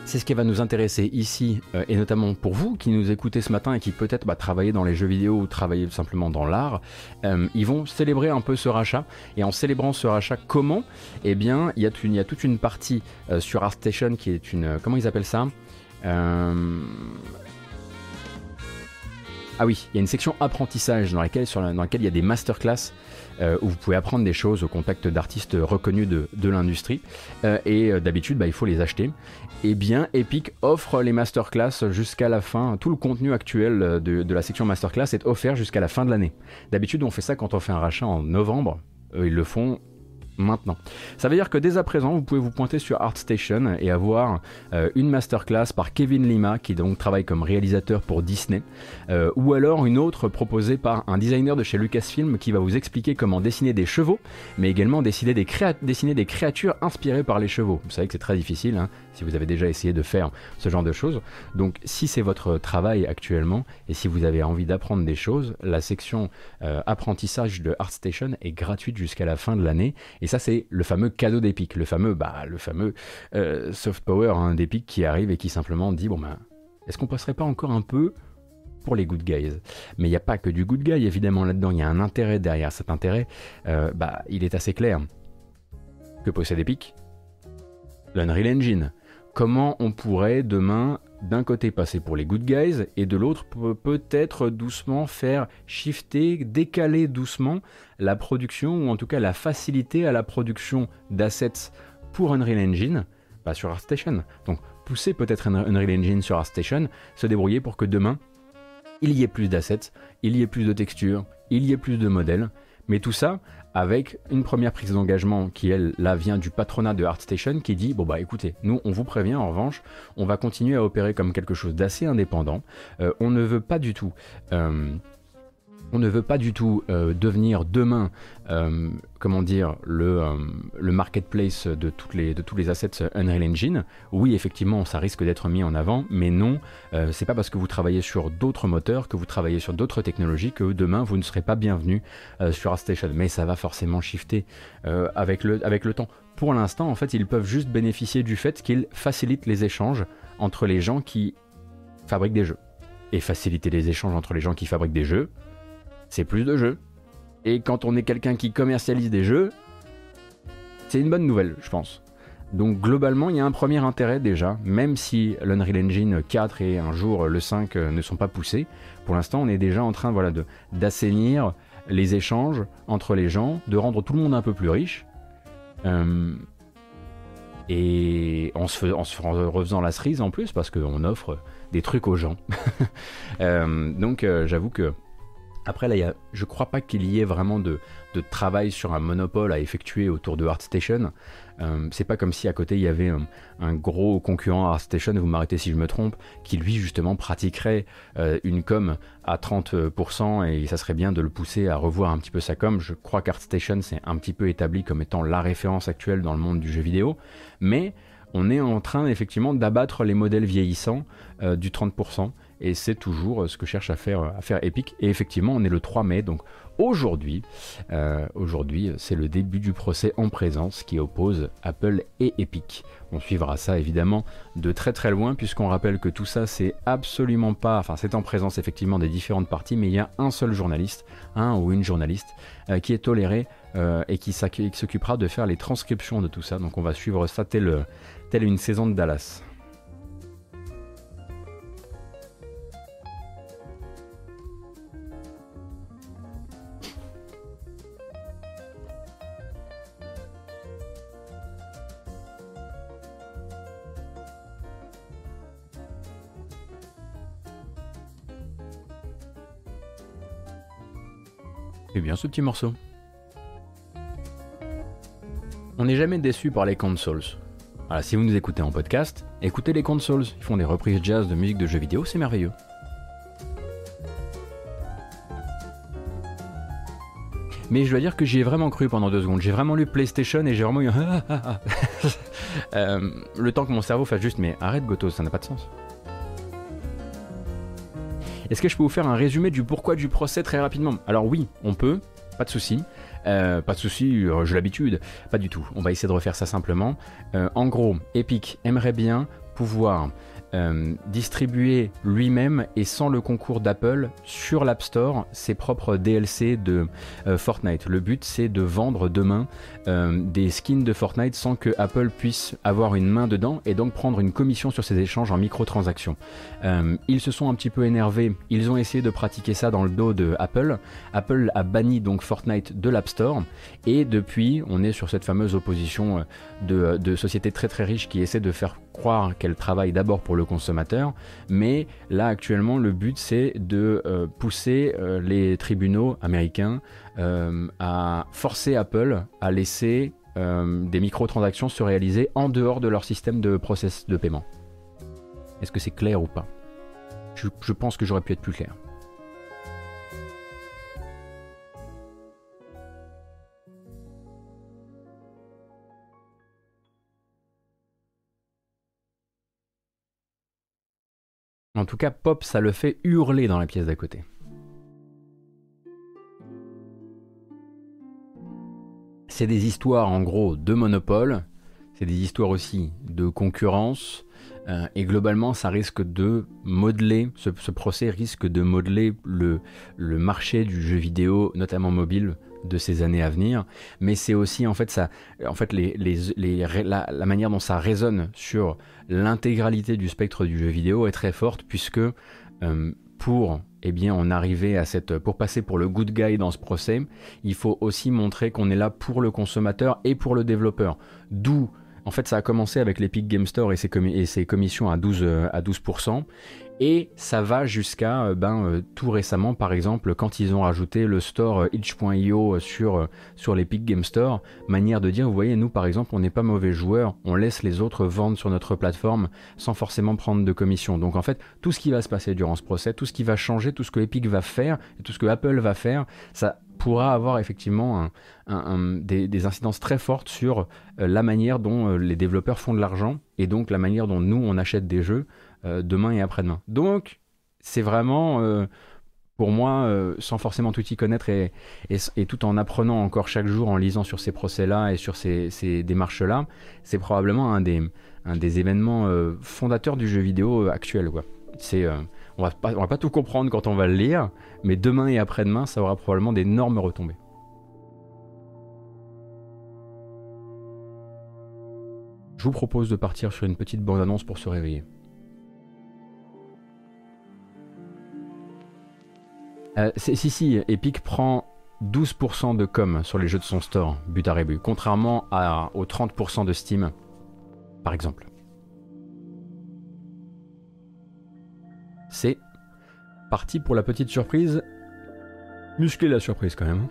C'est ce qui va nous intéresser ici, euh, et notamment pour vous qui nous écoutez ce matin et qui peut-être bah, travaillez dans les jeux vidéo ou travaillez simplement dans l'art. Euh, ils vont célébrer un peu ce rachat. Et en célébrant ce rachat, comment? Eh bien, il y, a toute une partie euh, sur ArtStation qui est une... Comment ils appellent ça? Ah oui, il y a une section apprentissage dans laquelle, sur dans laquelle il y a des masterclass euh, où vous pouvez apprendre des choses au contact d'artistes reconnus de, l'industrie. Euh, et euh, d'habitude, bah, il faut les acheter. Et eh bien, Epic offre les masterclass jusqu'à la fin. Tout le contenu actuel de, de la section masterclass est offert jusqu'à la fin de l'année. D'habitude, on fait ça quand on fait un rachat en novembre. ils le font maintenant. Ça veut dire que dès à présent, vous pouvez vous pointer sur ArtStation et avoir euh, une masterclass par Kevin Lima, qui donc travaille comme réalisateur pour Disney, euh, ou alors une autre proposée par un designer de chez Lucasfilm qui va vous expliquer comment dessiner des chevaux, mais également dessiner des, créatures inspirées par les chevaux. Vous savez que c'est très difficile, hein, si vous avez déjà essayé de faire ce genre de choses. Donc si c'est votre travail actuellement, et si vous avez envie d'apprendre des choses, la section euh, apprentissage de ArtStation est gratuite jusqu'à la fin de l'année. Et ça, c'est le fameux cadeau d'Epic, le fameux, bah, le fameux euh, soft power hein, d'Epic qui arrive et qui simplement dit bon ben, est-ce qu'on passerait pas encore un peu pour les good guys? Mais il n'y a pas que du good guy évidemment là-dedans, il y a un intérêt derrière. Cet intérêt, euh, bah, il est assez clair. Que possède Epic? L'Unreal Engine. Comment on pourrait demain d'un côté passer pour les good guys et de l'autre peut-être doucement faire shifter, décaler doucement la production ou en tout cas la facilité à la production d'assets pour Unreal Engine pas sur ArtStation. Donc pousser peut-être Unreal Engine sur ArtStation, se débrouiller pour que demain il y ait plus d'assets, il y ait plus de textures, il y ait plus de modèles, mais tout ça avec une première prise d'engagement qui, elle, là, vient du patronat de ArtStation qui dit Bon, bah écoutez, nous, on vous prévient, en revanche, on va continuer à opérer comme quelque chose d'assez indépendant. Euh, on ne veut pas du tout. Euh, on ne veut pas du tout euh, devenir demain, euh, comment dire, le, euh, marketplace de, tous les assets Unreal Engine. Oui, effectivement, ça risque d'être mis en avant, mais non, c'est pas parce que vous travaillez sur d'autres moteurs, que vous travaillez sur d'autres technologies, que demain vous ne serez pas bienvenu sur ArtStation. Mais ça va forcément shifter avec le temps. Pour l'instant, en fait, ils peuvent juste bénéficier du fait qu'ils facilitent les échanges entre les gens qui fabriquent des jeux. Et faciliter les échanges entre les gens qui fabriquent des jeux, c'est plus de jeux. Et quand on est quelqu'un qui commercialise des jeux, c'est une bonne nouvelle, je pense. Donc globalement, il y a un premier intérêt déjà, même si l'Unreal Engine 4 et un jour le 5 ne sont pas poussés. Pour l'instant, on est déjà en train voilà, d'assainir les échanges entre les gens, de rendre tout le monde un peu plus riche. Euh, et en se, en refaisant la cerise en plus, parce qu'on offre des trucs aux gens. Euh, donc euh, j'avoue que après, là, y a, je crois pas qu'il y ait vraiment de, travail sur un monopole à effectuer autour de ArtStation. Euh, c'est pas comme si à côté il y avait un, gros concurrent à ArtStation, vous m'arrêtez si je me trompe, qui lui justement pratiquerait euh, une com à 30% et ça serait bien de le pousser à revoir un petit peu sa com. Je crois qu'ArtStation c'est un petit peu établi comme étant la référence actuelle dans le monde du jeu vidéo, mais on est en train effectivement d'abattre les modèles vieillissants euh, du 30% et c'est toujours euh, ce que cherche à faire, à faire Epic. Et effectivement, on est le 3 mai, donc aujourd'hui, aujourd'hui, c'est le début du procès en présence qui oppose Apple et Epic. On suivra ça évidemment de très très loin puisqu'on rappelle que tout ça c'est absolument pas, enfin c'est en présence effectivement des différentes parties, mais il y a un seul journaliste, un ou une journaliste qui est toléré et qui s'occupera de faire les transcriptions de tout ça. Donc on va suivre ça tel, tel une saison de Dallas. C'est bien ce petit morceau. On n'est jamais déçu par les consoles. Voilà, si vous nous écoutez en podcast, écoutez les consoles. Ils font des reprises jazz de musique de jeux vidéo, c'est merveilleux. Mais je dois dire que j'y ai vraiment cru pendant deux secondes. J'ai vraiment lu PlayStation et j'ai vraiment eu. Euh, le temps que mon cerveau fasse juste mais arrête Goto, ça n'a pas de sens. Est-ce que je peux vous faire un résumé du pourquoi du procès très rapidement? Alors oui, on peut, pas de souci. Euh, pas de souci, euh, j'ai l'habitude. Pas du tout. On va essayer de refaire ça simplement. Euh, en gros, Epic aimerait bien pouvoir euh, distribuer lui-même et sans le concours d'Apple sur l'App Store ses propres DLC de euh, Fortnite. Le but c'est de vendre demain euh, des skins de Fortnite sans que Apple puisse avoir une main dedans et donc prendre une commission sur ces échanges en microtransactions. ils se sont un petit peu énervés, ils ont essayé de pratiquer ça dans le dos de Apple. Apple a banni donc Fortnite de l'App Store et depuis on est sur cette fameuse opposition de, de sociétés très très riches qui essaient de faire croire qu'elle travaille d'abord pour le consommateur, mais là actuellement le but c'est de euh, pousser euh, les tribunaux américains euh, à forcer Apple à laisser des microtransactions se réaliser en dehors de leur système de process de paiement. Est-ce que c'est clair ou pas? Je pense que j'aurais pu être plus clair. En tout cas, Pop, ça le fait hurler dans la pièce d'à côté. C'est des histoires en gros de monopole, c'est des histoires aussi de concurrence, euh, et globalement ça risque de modeler, ce, procès risque de modeler le, le, marché du jeu vidéo, notamment mobile, de ces années à venir, mais c'est aussi en fait ça, en fait la, manière dont ça résonne sur l'intégralité du spectre du jeu vidéo est très forte puisque euh, pour eh bien en arriver à cette, pour passer pour le good guy dans ce procès, il faut aussi montrer qu'on est là pour le consommateur et pour le développeur. D'où en fait, ça a commencé avec l'Epic Game Store et ses, et ses commissions à 12%, euh, à 12%. Et ça va jusqu'à euh, ben, euh, tout récemment, par exemple, quand ils ont rajouté le store euh, itch.io sur, sur l'Epic Game Store, manière de dire, vous voyez, nous par exemple, on n'est pas mauvais joueurs, on laisse les autres vendre sur notre plateforme sans forcément prendre de commission. Donc en fait, tout ce qui va se passer durant ce procès, tout ce qui va changer, tout ce que Epic va faire, tout ce que Apple va faire, ça pourra avoir effectivement des, incidences très fortes sur la manière dont les développeurs font de l'argent et donc la manière dont nous on achète des jeux demain et après-demain. Donc, c'est vraiment, euh, pour moi, euh, sans forcément tout y connaître et, tout en apprenant encore chaque jour en lisant sur ces procès-là et sur ces, démarches-là, c'est probablement un des, événements fondateurs du jeu vidéo actuel. On va pas, on va pas tout comprendre quand on va le lire, mais demain et après-demain, ça aura probablement d'énormes retombées. Je vous propose de partir sur une petite bande-annonce pour se réveiller. Euh, si, si, Epic prend 12% de com sur les jeux de son store, but à rébut, contrairement à, aux 30% de Steam, par exemple. C'est parti pour la petite surprise. Muscler la surprise quand même.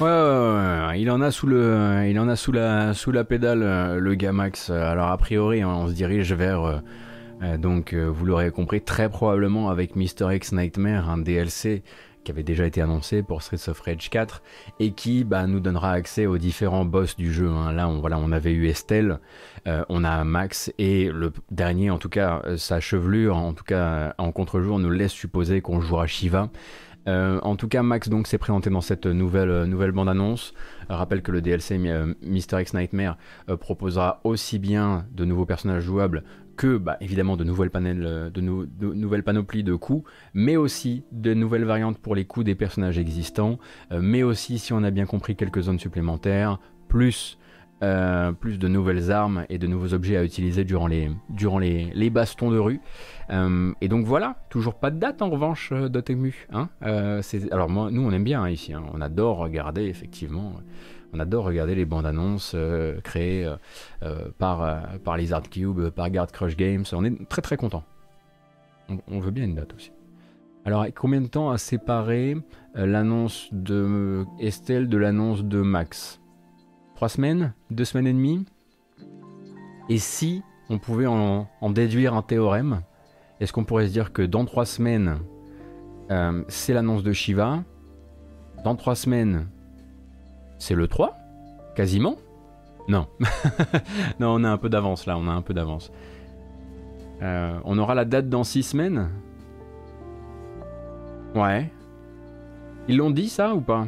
Ouais, il en a sous le, il en a sous la, sous la pédale, euh, le Gamax. Alors a priori, hein, on se dirige vers, euh, euh, donc vous l'aurez compris, très probablement avec Mr X Nightmare, un DLC qui avait déjà été annoncé pour Streets of Rage 4 et qui bah, nous donnera accès aux différents boss du jeu. Hein. Là, on, voilà, on avait eu Estelle, on a Max et le dernier, en tout cas, sa chevelure, en tout cas en contre-jour, nous laisse supposer qu'on jouera Shiva. Euh, en tout cas, Max donc s'est présenté dans cette nouvelle, euh, nouvelle bande-annonce. Euh, rappelle que le DLC Mr. X Nightmare proposera aussi bien de nouveaux personnages jouables que, bah, évidemment, de nouvelles, de, nouvelles panoplies de coups, mais aussi de nouvelles variantes pour les coups des personnages existants, mais aussi, si on a bien compris, quelques zones supplémentaires, plus euh, plus de nouvelles armes et de nouveaux objets à utiliser durant les, durant les, bastons de rue. Euh, et donc voilà, toujours pas de date en revanche euh, Dotemu. Hein alors moi, nous on aime bien hein, ici, hein. on adore regarder effectivement, on adore regarder les bandes annonces créées par, par Lizard Cube, par Guard Crush Games, on est très très content. On, on, veut bien une date aussi. Alors combien de temps a séparé l'annonce de Estelle de l'annonce de Max? Trois semaines Deux semaines et demie Et si on pouvait en, déduire un théorème, est-ce qu'on pourrait se dire que dans trois semaines, euh, c'est l'annonce de Shiva Dans trois semaines, c'est le 3 Quasiment? Non. non, on a un peu d'avance là, on a un peu d'avance. Euh, on aura la date dans six semaines? Ouais. Ils l'ont dit ça ou pas?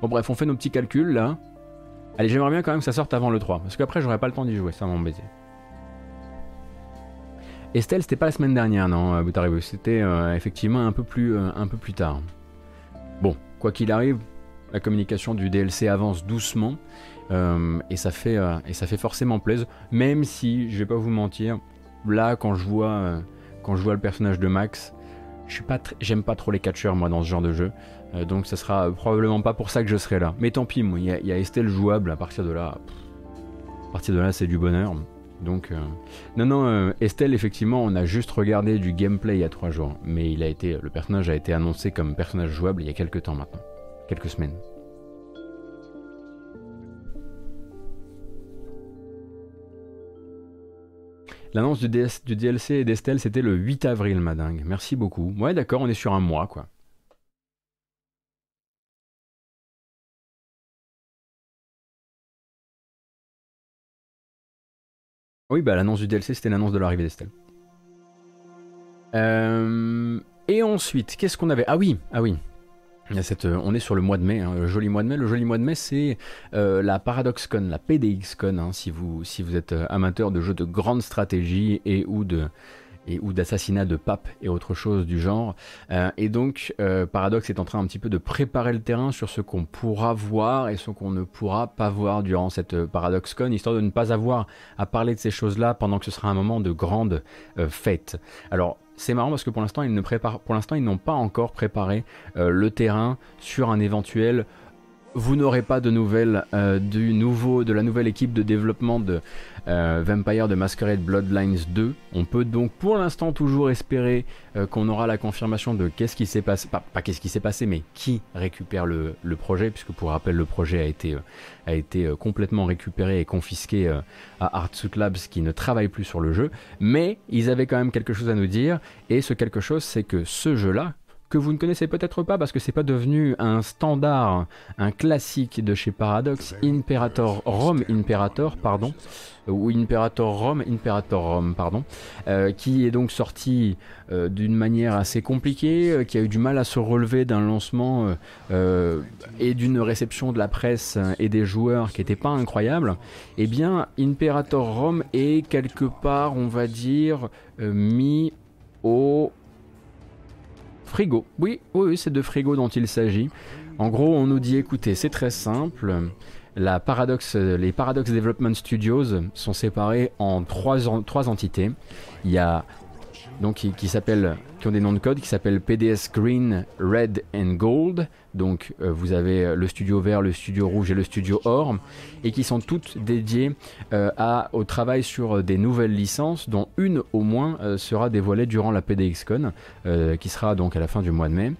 Bon bref, on fait nos petits calculs là. Allez, j'aimerais bien quand même que ça sorte avant le 3, parce qu'après j'aurais pas le temps d'y jouer, ça m'embêter. Estelle, c'était pas la semaine dernière, non, Boutaribou, c'était euh, effectivement un peu, plus, euh, un peu plus tard. Bon, quoi qu'il arrive, la communication du DLC avance doucement, euh, et, ça fait, et ça fait forcément plaisir, même si, je vais pas vous mentir, là, quand je vois, quand je vois le personnage de Max, suis pas j'aime pas trop les catcheurs moi dans ce genre de jeu. Euh, donc ça sera probablement pas pour ça que je serai là. Mais tant pis, il y, a Estelle jouable à partir de là. à partir de là, c'est du bonheur. Donc, euh, non, non, euh, Estelle, effectivement, on a juste regardé du gameplay il y a trois jours. Mais le personnage a été annoncé comme personnage jouable il y a quelques temps maintenant. Quelques semaines. L'annonce du, du, DLC d'Estelle, c'était le 8 avril, madingue. Merci beaucoup. Ouais, d'accord, on est sur un mois, quoi. Oui, bah l'annonce du DLC, c'était l'annonce de l'arrivée d'Estelle. Euh, et ensuite, qu'est-ce qu'on avait? Ah oui, ah oui. cette, euh, on est sur le mois de mai, hein, le joli mois de mai. Le joli mois de mai, c'est euh, la ParadoxCon, la PDXCon, hein, si, vous, si vous êtes amateur de jeux de grande stratégie et ou de, et ou d'assassinat de papes et autre chose du genre. Euh, et donc, euh, Paradox est en train un petit peu de préparer le terrain sur ce qu'on pourra voir et ce qu'on ne pourra pas voir durant cette euh, ParadoxCon, histoire de ne pas avoir à parler de ces choses-là pendant que ce sera un moment de grande fête. Alors, c'est marrant parce que pour l'instant, ils ne préparent, pour l'instant, ils n'ont pas encore préparé le terrain sur un éventuel vous n'aurez pas de nouvelles du nouveau, de la nouvelle équipe de développement de euh, Vampire de Masquerade Bloodlines 2. On peut donc pour l'instant toujours espérer euh, qu'on aura la confirmation de qu'est-ce qui s'est passé, pas, qu'est-ce qui s'est passé, mais qui récupère le, projet, puisque pour rappel le projet a été, euh, a été complètement récupéré et confisqué à Artsuit Labs qui ne travaille plus sur le jeu. Mais ils avaient quand même quelque chose à nous dire, et ce quelque chose c'est que ce jeu-là, que vous ne connaissez peut-être pas parce que c'est pas devenu un standard, un classique de chez Paradox, Imperator Rome Imperator, pardon, ou Imperator Rome Imperator Rome, pardon, euh, qui est donc sorti euh, d'une manière assez compliquée, euh, qui a eu du mal à se relever d'un lancement et d'une réception de la presse et des joueurs qui n'était pas incroyable. Eh bien, Imperator Rome est quelque part, on va dire, mis au frigo. Oui, oui, c'est de frigo dont il s'agit. En gros, on nous dit écoutez, c'est très simple. Les Paradox Development Studios sont séparés en trois, entités. Il y a donc qui, s'appellent, qui ont des noms de code, qui s'appellent PDS Green, Red and Gold. Donc euh, vous avez le studio vert, le studio rouge et le studio or, et qui sont toutes dédiées euh, au travail sur des nouvelles licences, dont une au moins euh, sera dévoilée durant la PDXCon, qui sera donc à la fin du mois de mai,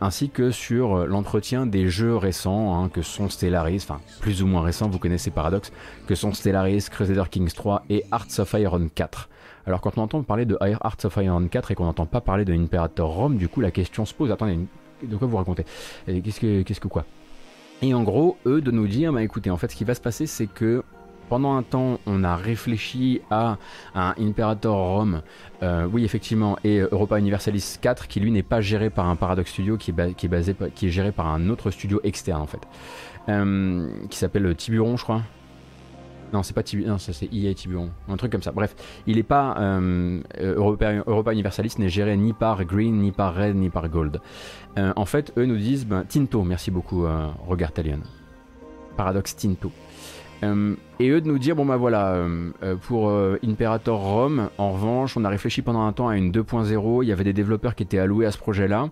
ainsi que sur l'entretien des jeux récents, hein, que sont Stellaris, enfin plus ou moins récents, vous connaissez Paradox, que sont Stellaris, Crusader Kings 3 et Hearts of Iron 4. Alors quand on entend parler de Hearts of Iron 4 et qu'on n'entend pas parler de Imperator Rome, du coup la question se pose, attendez, de quoi vous racontez? Qu'est-ce que, quoi? Et en gros, eux de nous dire, bah écoutez, en fait ce qui va se passer c'est que pendant un temps, on a réfléchi à un Imperator Rome, euh, oui effectivement, et Europa Universalis 4, qui lui n'est pas géré par un Paradox Studio, qui est géré par un autre studio externe en fait, euh, qui s'appelle Tiburon, je crois. Non, c'est pas Tiburon, ça c'est EA Tiburon, un truc comme ça. Bref, il n'est pas euh, Europa, Universalis n'est géré ni par Green, ni par Red, ni par Gold. Euh, en fait, eux nous disent ben, Tinto, merci beaucoup, euh, Regard Talion. Paradoxe Tinto. Euh, et eux de nous dire bon bah voilà pour Imperator Rome en revanche on a réfléchi pendant un temps à une 2.0 il y avait des développeurs qui étaient alloués à ce projet là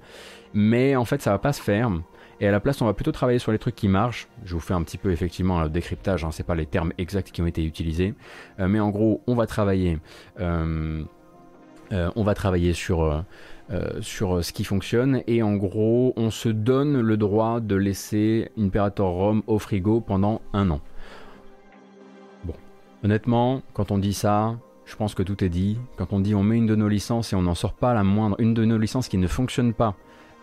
mais en fait ça va pas se faire et à la place, on va plutôt travailler sur les trucs qui marchent. Je vous fais un petit peu effectivement le décryptage, hein, c'est pas les termes exacts qui ont été utilisés. Euh, mais en gros, on va travailler, euh, euh, on va travailler sur, sur ce qui fonctionne. Et en gros, on se donne le droit de laisser Imperator Rome au frigo pendant un an. Bon, honnêtement, quand on dit ça, je pense que tout est dit. Quand on dit on met une de nos licences et on n'en sort pas la moindre, une de nos licences qui ne fonctionne pas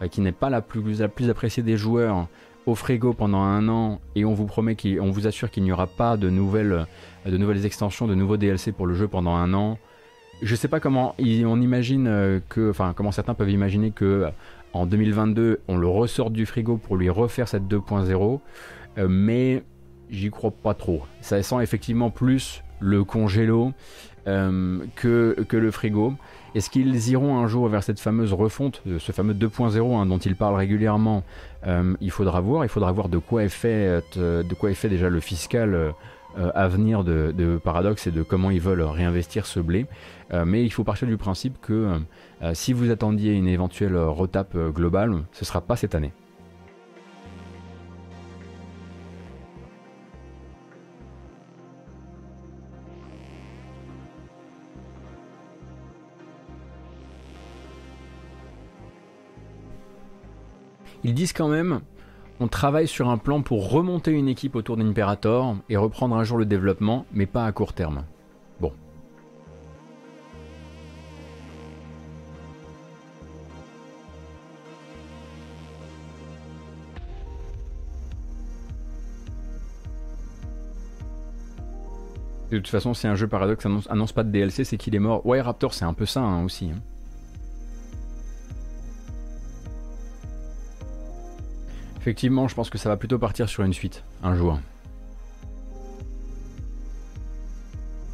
qui n'est pas la plus, la plus appréciée des joueurs au frigo pendant un an et on vous promet qu'on vous assure qu'il n'y aura pas de nouvelles, de nouvelles extensions, de nouveaux DLC pour le jeu pendant un an. Je sais pas comment on imagine euh, que, enfin comment certains peuvent imaginer que euh, en 2022 on le ressorte du frigo pour lui refaire cette 2.0, mais j'y crois pas trop. Ça sent effectivement plus le congélo que, que le frigo. Est-ce qu'ils iront un jour vers cette fameuse refonte, ce fameux 2.0 hein, dont ils parlent régulièrement euh, Il faudra voir. Il faudra voir de quoi est fait, euh, de quoi est fait déjà le fiscal euh, à venir de, Paradox et de comment ils veulent réinvestir ce blé. mais il faut partir du principe que si vous attendiez une éventuelle retape globale, ce ne sera pas cette année. Ils disent quand même on travaille sur un plan pour remonter une équipe autour d'Imperator et reprendre un jour le développement, mais pas à court terme. Bon. De toute façon, si un jeu Paradox annonce, pas de DLC, c'est qu'il est mort. Ouais, Raptor, c'est un peu ça hein, aussi. Hein. Effectivement, je pense que ça va plutôt partir sur une suite, un jour.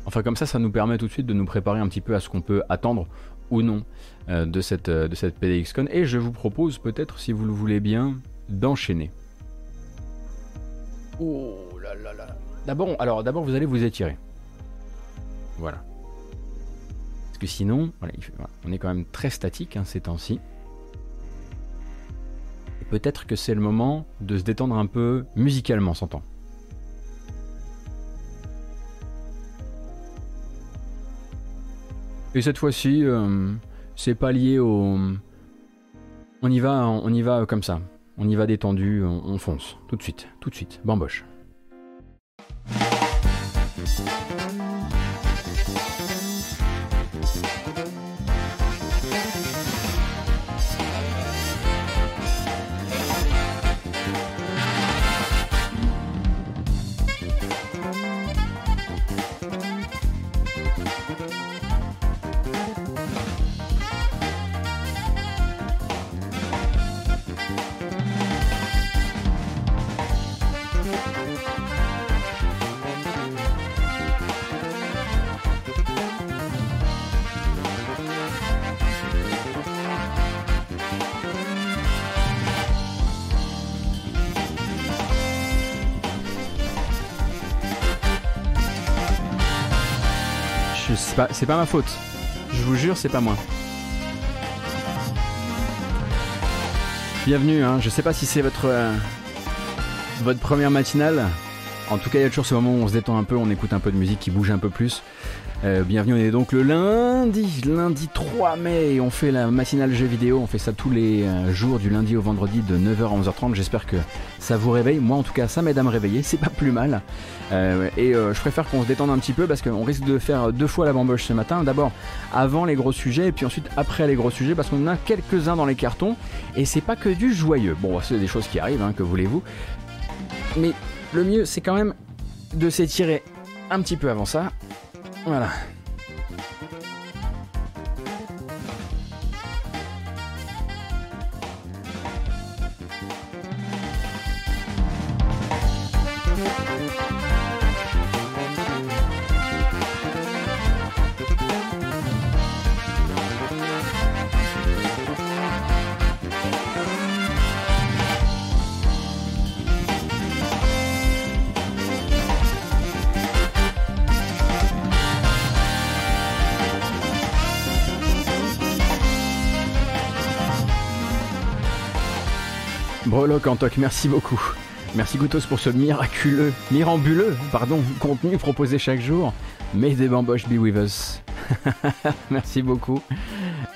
Enfin, comme ça, ça nous permet tout de suite de nous préparer un petit peu à ce qu'on peut attendre ou non euh, de cette, euh, de PDXCon. Et je vous propose peut-être, si vous le voulez bien, d'enchaîner. Oh là là là. D'abord, alors d'abord, vous allez vous étirer. Voilà. Parce que sinon, on est quand même très statique hein, ces temps-ci peut-être que c'est le moment de se détendre un peu musicalement, s'entend. Et cette fois-ci, euh, c'est pas lié au. On y va, on y va comme ça. On y va détendu, on, on fonce. Tout de suite, tout de suite. Bamboche. C'est pas ma faute. Je vous jure, c'est pas moi. Bienvenue, hein. je sais pas si c'est votre, euh, votre première matinale. En tout cas, il y a toujours ce moment où on se détend un peu, on écoute un peu de musique qui bouge un peu plus. Euh, bienvenue, on est donc le lundi, lundi 3 mai, on fait la matinale jeu vidéo, on fait ça tous les euh, jours du lundi au vendredi de 9h à 11h30, j'espère que ça vous réveille, moi en tout cas ça m'aide à me réveiller, c'est pas plus mal, euh, et je préfère qu'on se détende un petit peu parce qu'on risque de faire deux fois la bamboche ce matin, d'abord avant les gros sujets, et puis ensuite après les gros sujets, parce qu'on en a quelques-uns dans les cartons, et c'est pas que du joyeux, bon c'est des choses qui arrivent, hein, que voulez-vous, mais le mieux c'est quand même de s'étirer un petit peu avant ça, voilà. Breloque en toc, merci beaucoup. Merci Goutos pour ce miraculeux, mirambuleux, pardon, contenu proposé chaque jour. May the bamboche be with us. merci beaucoup.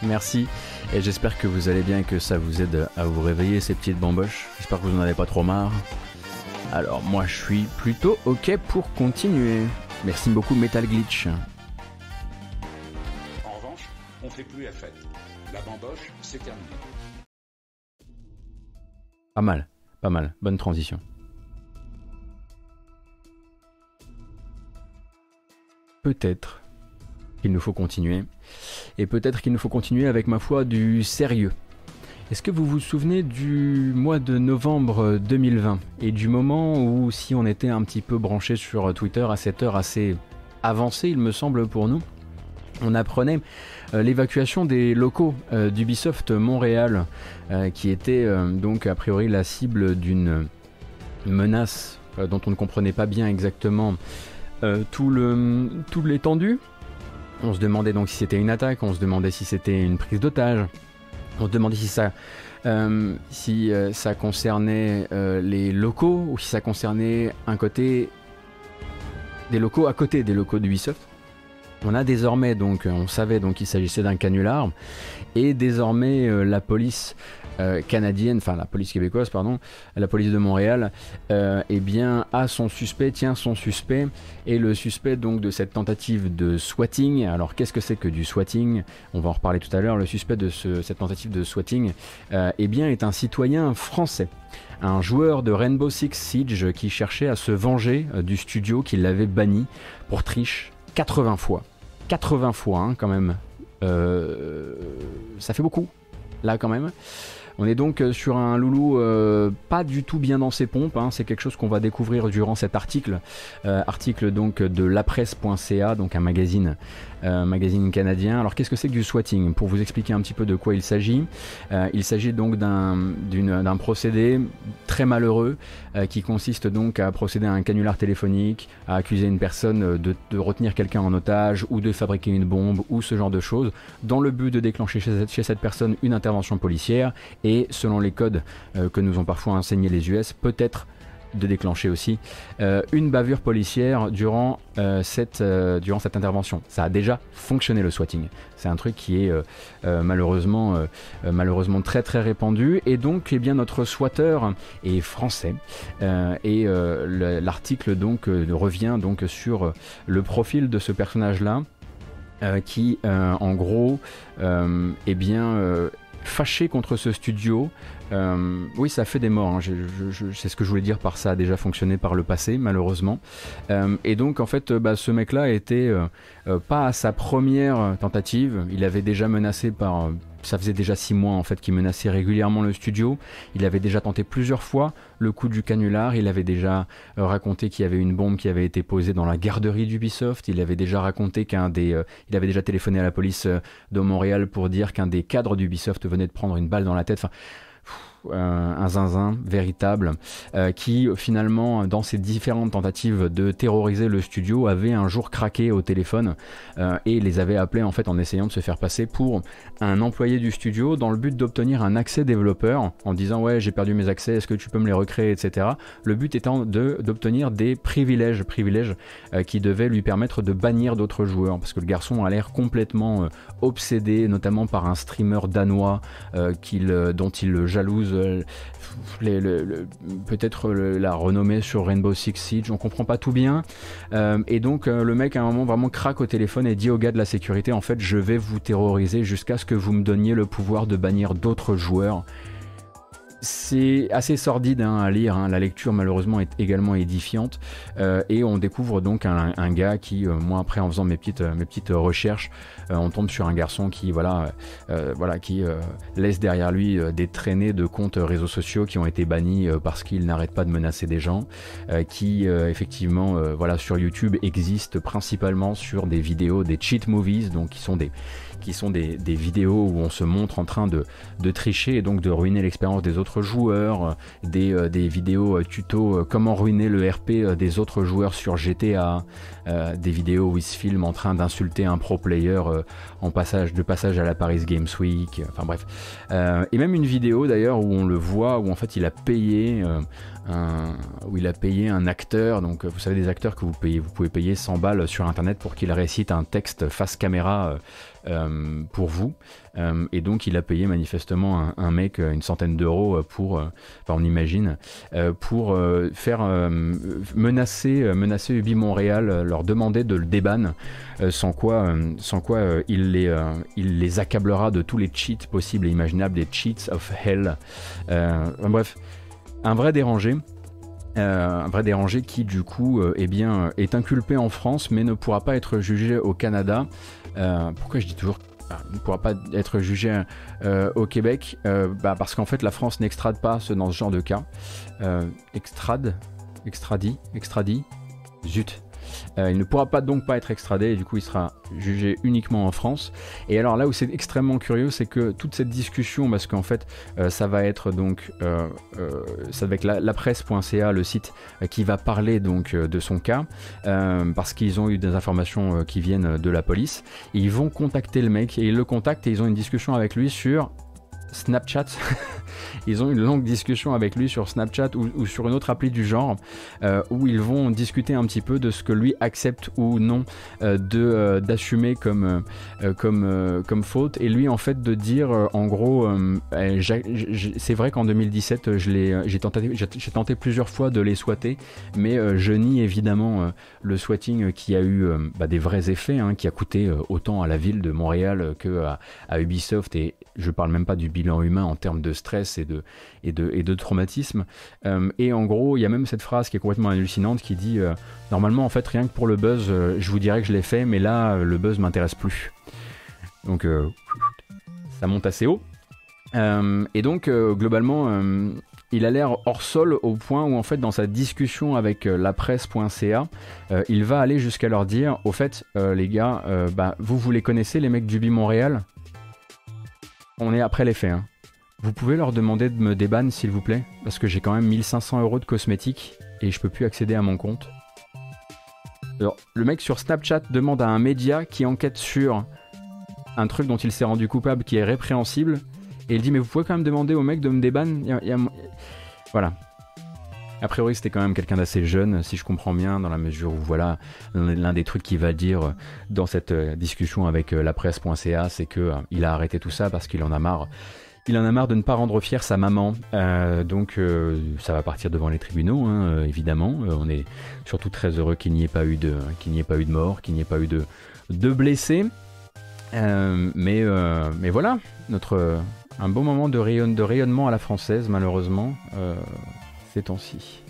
Merci. Et j'espère que vous allez bien et que ça vous aide à vous réveiller ces petites bamboches. J'espère que vous n'en avez pas trop marre. Alors moi je suis plutôt ok pour continuer. Merci beaucoup Metal Glitch. En revanche, on fait plus la fête. La bamboche, c'est terminé. Pas mal, pas mal. Bonne transition. Peut-être qu'il nous faut continuer. Et peut-être qu'il nous faut continuer avec, ma foi, du sérieux. Est-ce que vous vous souvenez du mois de novembre 2020 et du moment où, si on était un petit peu branché sur Twitter à cette heure assez avancée, il me semble pour nous, on apprenait l'évacuation des locaux euh, d'Ubisoft Montréal, euh, qui était donc a priori la cible d'une menace dont on ne comprenait pas bien exactement tout l'étendue. On se demandait donc si c'était une attaque, on se demandait si c'était une prise d'otage, on se demandait si ça concernait les locaux ou si ça concernait un côté des locaux à côté des locaux d'Ubisoft. On a désormais donc, on savait donc qu'il s'agissait d'un canular, et désormais euh, la police euh, canadienne, enfin la police québécoise, pardon, la police de Montréal, euh, eh bien a son suspect, tient son suspect, et le suspect donc de cette tentative de swatting. Alors qu'est-ce que c'est que du swatting? On va en reparler tout à l'heure. Le suspect de cette tentative de swatting, eh bien est un citoyen français un joueur de Rainbow Six Siege qui cherchait à se venger du studio qui l'avait banni pour triche 80 fois. 80 fois hein, quand même. Euh, ça fait beaucoup, là quand même. On est donc euh, sur un loulou euh, pas du tout bien dans ses pompes. Hein. C'est quelque chose qu'on va découvrir durant cet article, article donc de lapresse.ca, donc un magazine euh, magazine canadien. Alors qu'est-ce que c'est que du swatting? Pour vous expliquer un petit peu de quoi il s'agit, euh, il s'agit donc d'un procédé très malheureux euh, qui consiste donc à procéder à un canular téléphonique, à accuser une personne de, retenir quelqu'un en otage ou de fabriquer une bombe ou ce genre de choses, dans le but de déclencher chez cette, chez cette personne une intervention policière et selon les codes que nous ont parfois enseignés les US, peut-être de déclencher aussi euh, une bavure policière durant, euh, cette, euh, durant cette intervention. Ça a déjà fonctionné le swatting. C'est un truc qui est malheureusement, très très répandu. Et donc, eh bien, notre swatteur est français. et l'article donc revient donc sur le profil de ce personnage-là. qui en gros eh bien fâché contre ce studio euh, oui, ça fait des morts. Hein. c'est ce que je voulais dire par ça a déjà fonctionné par le passé, malheureusement. Euh, et donc, en fait, bah, ce mec-là était euh, pas à sa première tentative. Il avait déjà menacé par. ça faisait déjà six mois en fait qu'il menaçait régulièrement le studio. Il avait déjà tenté plusieurs fois le coup du canular. Il avait déjà raconté qu'il y avait une bombe qui avait été posée dans la garderie d'Ubisoft. Il avait déjà raconté qu'un des, il avait déjà téléphoné à la police de Montréal pour dire qu'un des cadres d'Ubisoft venait de prendre une balle dans la tête. Enfin, un zinzin véritable, qui finalement, dans ses différentes tentatives de terroriser le studio, avait un jour craqué au téléphone et les avait appelés en fait en essayant de se faire passer pour un employé du studio dans le but d'obtenir un accès développeur en disant ouais j'ai perdu mes accès, est-ce que tu peux me les recréer, etc. Le but étant d'obtenir des privilèges, privilèges qui devaient lui permettre de bannir d'autres joueurs parce que le garçon a l'air complètement obsédé, notamment par un streamer danois euh, dont il jalouse euh, peut-être la renommée sur Rainbow Six Siege, on comprend pas tout bien. Euh, et donc le mec à un moment vraiment craque au téléphone et dit au gars de la sécurité en fait je vais vous terroriser jusqu'à ce que vous me donniez le pouvoir de bannir d'autres joueurs. C'est assez sordide hein, à lire, hein. la lecture malheureusement est également édifiante euh, et on découvre donc un, gars qui, euh, moi après en faisant mes petites, mes petites recherches, euh, on tombe sur un garçon qui, voilà, voilà, qui laisse derrière lui des traînées de comptes réseaux sociaux qui ont été bannis parce qu'il n'arrête pas de menacer des gens, qui effectivement, voilà, sur YouTube existe principalement sur des vidéos, des cheat movies, donc qui sont des qui sont des, vidéos où on se montre en train de, tricher et donc de ruiner l'expérience des autres joueurs, des, euh, vidéos euh, tuto euh, comment ruiner le RP des autres joueurs sur GTA, des vidéos où ils se filment en train d'insulter un pro player en passage de passage à la Paris Games Week, enfin bref. et même une vidéo d'ailleurs où on le voit, où en fait il a payé où il a payé un acteur, donc vous savez des acteurs que vous payez, vous pouvez payer 100 balles sur internet pour qu'il récite un texte face caméra euh, pour vous. Euh, et donc il a payé manifestement un, mec une centaine d'euros pour, enfin on imagine, pour faire menacer, menacer Ubi Montréal, leur demander de le déban, sans quoi, sans quoi il, les, il les accablera de tous les cheats possibles et imaginables, des cheats of hell. bref, un vrai dérangé. un vrai dérangé qui du coup eh bien, est inculpé en France mais ne pourra pas être jugé au Canada euh, pourquoi je dis toujours ne pourra pas être jugé euh, au Québec euh, bah, Parce qu'en fait, la France n'extrade pas ce, dans ce genre de cas. extrade Extradit Extradit Zut euh, il ne pourra pas donc pas être extradé et du coup il sera jugé uniquement en France. Et alors là où c'est extrêmement curieux, c'est que toute cette discussion, parce qu'en fait euh, ça va être donc euh, ça va être la, presse.ca, le site qui va parler donc de son cas, parce qu'ils ont eu des informations qui viennent de la police. Ils vont contacter le mec et ils le contactent et ils ont une discussion avec lui sur Snapchat. ils ont une longue discussion avec lui sur Snapchat ou, sur une autre appli du genre euh, où ils vont discuter un petit peu de ce que lui accepte ou non euh, de euh, d'assumer comme comme comme faute. Et lui en fait de dire en gros c'est vrai qu'en 2017 je j'ai tenté j'ai tenté plusieurs fois de les swatter mais je nie évidemment le swatting qui a eu bah, des vrais effets hein, qui a coûté autant à la ville de Montréal que à, Ubisoft et je parle même pas du bilan humain en termes de stress et de, et de, et de traumatisme. Euh, et en gros, il y a même cette phrase qui est complètement hallucinante qui dit euh, Normalement, en fait, rien que pour le buzz, euh, je vous dirais que je l'ai fait, mais là, le buzz m'intéresse plus. Donc, ça monte assez haut. et donc, globalement, il a l'air hors sol au point où, en fait, dans sa discussion avec la presse.ca, il va aller jusqu'à leur dire Au fait, les gars, bah, vous, vous les connaissez, les mecs du Bi Montréal on est après les faits. Hein. Vous pouvez leur demander de me débanner s'il vous plaît Parce que j'ai quand même 1500 euros de cosmétiques et je peux plus accéder à mon compte. Alors, le mec sur Snapchat demande à un média qui enquête sur un truc dont il s'est rendu coupable qui est répréhensible. Et il dit mais vous pouvez quand même demander au mec de me débanner Voilà. A priori, c'était quand même quelqu'un d'assez jeune, si je comprends bien, dans la mesure où, voilà, l'un des trucs qu'il va dire dans cette euh, discussion avec euh, la presse.ca, c'est qu'il euh, a arrêté tout ça parce qu'il en a marre. Il en a marre de ne pas rendre fier sa maman, donc ça va partir devant les tribunaux, hein, évidemment. on est surtout très heureux qu'il n'y ait pas eu de, qu'il n'y ait pas eu de mort, qu'il n'y ait pas eu de, de blessés. mais, mais voilà, notre un bon moment de, de rayonnement à la française, malheureusement ces temps-ci.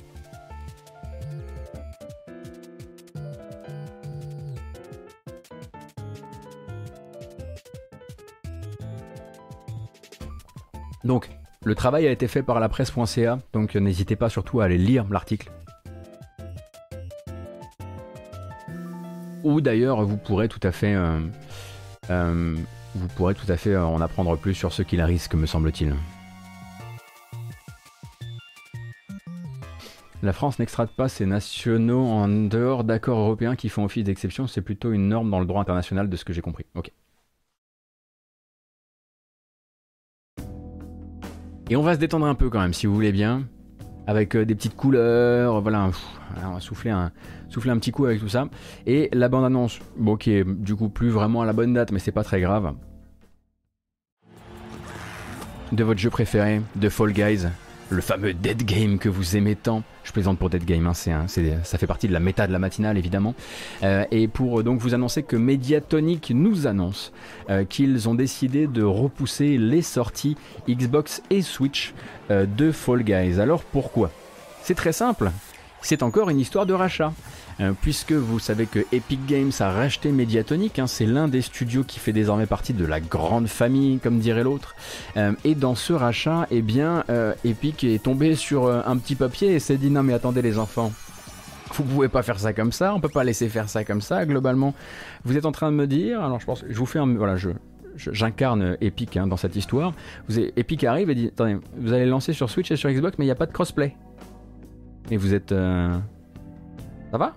Donc, le travail a été fait par la presse.ca, donc n'hésitez pas surtout à aller lire l'article. Ou d'ailleurs, vous pourrez tout à fait, euh, euh, vous pourrez tout à fait en apprendre plus sur ce qu'il risque, me semble-t-il. La France n'extrade pas ses nationaux en dehors d'accords européens qui font office d'exception. C'est plutôt une norme dans le droit international de ce que j'ai compris. Ok. Et on va se détendre un peu quand même, si vous voulez bien. Avec euh, des petites couleurs, voilà, on va souffler un, souffler un petit coup avec tout ça. Et la bande-annonce, bon, qui est du coup plus vraiment à la bonne date, mais c'est pas très grave. De votre jeu préféré, de Fall Guys, le fameux Dead Game que vous aimez tant. Je plaisante pour Dead Game, hein, ça fait partie de la méta de la matinale évidemment. Euh, et pour euh, donc vous annoncer que Mediatonic nous annonce euh, qu'ils ont décidé de repousser les sorties Xbox et Switch de Fall Guys. Alors pourquoi? C'est très simple, c'est encore une histoire de rachat. Euh, puisque vous savez que Epic Games a racheté Mediatonic, hein, c'est l'un des studios qui fait désormais partie de la grande famille, comme dirait l'autre. Euh, et dans ce rachat, eh bien, euh, Epic est tombé sur un petit papier et s'est dit non mais attendez les enfants, vous pouvez pas faire ça comme ça, on peut pas laisser faire ça comme ça. Globalement, vous êtes en train de me dire, alors je pense, je vous fais un, voilà, je, j'incarne Epic hein, dans cette histoire. Vous Epic arrive et dit attendez, vous allez lancer sur Switch et sur Xbox, mais il n'y a pas de crossplay. Et vous êtes, ça va?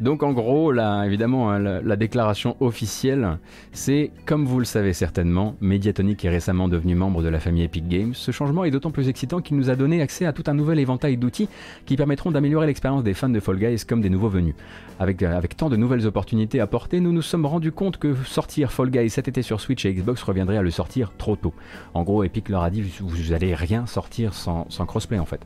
Donc en gros, là, évidemment, hein, la, déclaration officielle, c'est, comme vous le savez certainement, Mediatonic est récemment devenu membre de la famille Epic Games. Ce changement est d'autant plus excitant qu'il nous a donné accès à tout un nouvel éventail d'outils qui permettront d'améliorer l'expérience des fans de Fall Guys comme des nouveaux venus. Avec, euh, avec tant de nouvelles opportunités à porter, nous nous sommes rendus compte que sortir Fall Guys cet été sur Switch et Xbox reviendrait à le sortir trop tôt. En gros, Epic leur a dit, vous, allez rien sortir sans, crossplay en fait.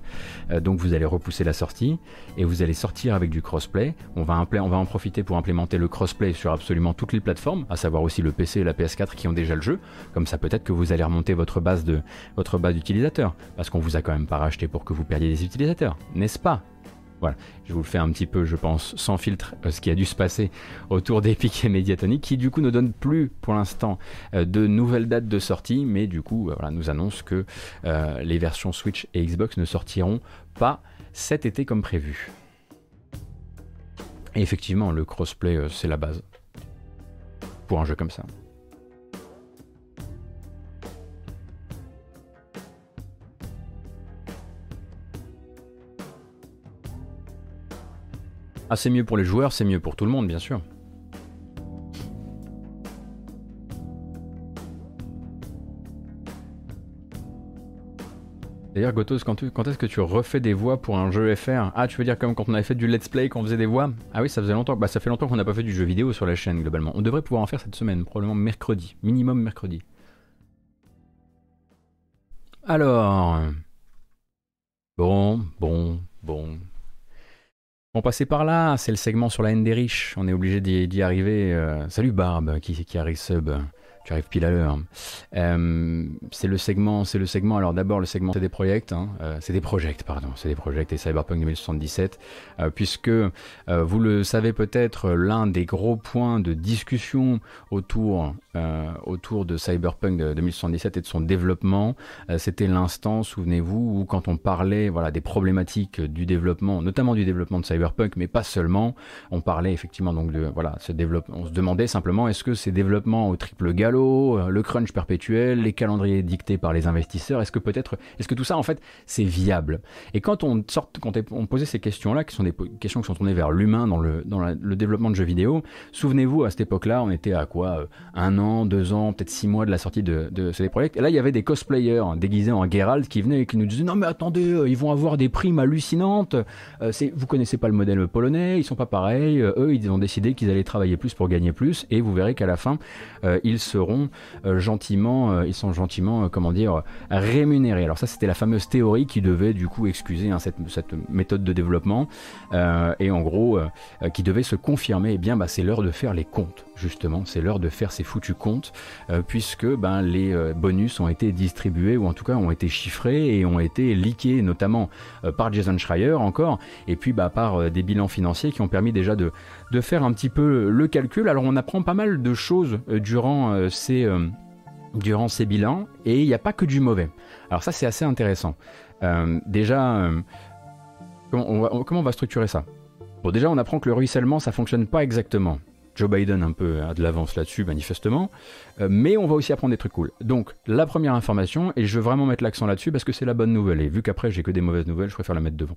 Euh, donc vous allez repousser la sortie et vous allez sortir avec du crossplay. On va on va en profiter pour implémenter le crossplay sur absolument toutes les plateformes, à savoir aussi le PC et la PS4 qui ont déjà le jeu. Comme ça, peut-être que vous allez remonter votre base de votre base d'utilisateurs, parce qu'on vous a quand même pas racheté pour que vous perdiez des utilisateurs, n'est-ce pas? Voilà, je vous le fais un petit peu, je pense, sans filtre, euh, ce qui a dû se passer autour d'Epic et Mediatonic, qui du coup ne donne plus pour l'instant euh, de nouvelles dates de sortie, mais du coup euh, nous annonce que les versions Switch et Xbox ne sortiront pas cet été comme prévu. Et effectivement, le crossplay, euh, c'est la base. Pour un jeu comme ça. Ah, c'est mieux pour les joueurs, c'est mieux pour tout le monde, bien sûr. D'ailleurs, Gotos, quand, est-ce que tu refais des voix pour un jeu FR Ah, tu veux dire comme quand on avait fait du let's play, quand on faisait des voix? Ah oui, ça faisait longtemps. Bah, ça fait longtemps qu'on n'a pas fait du jeu vidéo sur la chaîne, globalement. On devrait pouvoir en faire cette semaine, probablement mercredi. Minimum mercredi. Alors. Bon, bon, bon. On passait par là, c'est le segment sur la haine des riches. On est obligé d'y arriver. Euh, salut Barbe qui, qui arrive sub? J'arrive pile à l'heure. Euh, c'est le segment, c'est le segment. Alors d'abord le segment c'est des projets, hein, euh, c'est des projets, pardon, c'est des projets et Cyberpunk 2077, euh, puisque vous le savez peut-être, l'un des gros points de discussion autour autour de Cyberpunk 2077 et de son développement, c'était l'instant, souvenez-vous, où quand on parlait voilà des problématiques du développement, notamment du développement de Cyberpunk, mais pas seulement, on parlait effectivement donc de voilà ce développement, on se demandait simplement est-ce que ces développements au triple galop euh, le crunch perpétuel, les calendriers dictés par les investisseurs. Est-ce que peut-être, est-ce que tout ça en fait c'est viable? Et quand on sort, quand on posait ces questions-là, qui sont des questions qui sont tournées vers l'humain dans le développement de jeux vidéo, souvenez-vous à cette époque-là, on était à quoi euh, un an, deux ans, peut-être six mois de la sortie de, de CD Projekt. Et là, il y avait des cosplayers déguisés en Geralt qui venaient et qui nous disaient non mais attendez, euh, ils vont avoir des primes hallucinantes. c'est, vous connaissez pas le modèle polonais, ils sont pas pareils. eux, ils ont décidé qu'ils allaient travailler plus pour gagner plus. Et vous verrez qu'à la fin, ils seront euh, gentiment, euh, ils sont gentiment, euh, comment dire, rémunérés. Alors ça, c'était la fameuse théorie qui devait du coup excuser hein, cette, méthode de développement et en gros qui devait se confirmer. Eh bien, bah, c'est l'heure de faire les comptes justement, c'est l'heure de faire ces foutus comptes puisque ben, les bonus ont été distribués ou en tout cas ont été chiffrés et ont été leakés notamment par Jason Schreier encore et puis bah, par des bilans financiers qui ont permis déjà de, de faire un petit peu le calcul. Alors on apprend pas mal de choses durant euh, durant ces bilans et il n'y a pas que du mauvais. Alors ça c'est assez intéressant. Euh, déjà, euh, comment, on va, structurer ça? Bon déjà on apprend que le ruissellement ça fonctionne pas exactement. Joe Biden un peu a de l'avance là-dessus, manifestement. Euh, mais on va aussi apprendre des trucs cool. Donc, la première information, et je veux vraiment mettre l'accent là-dessus parce que c'est la bonne nouvelle. Et vu qu'après j'ai que des mauvaises nouvelles, je préfère la mettre devant.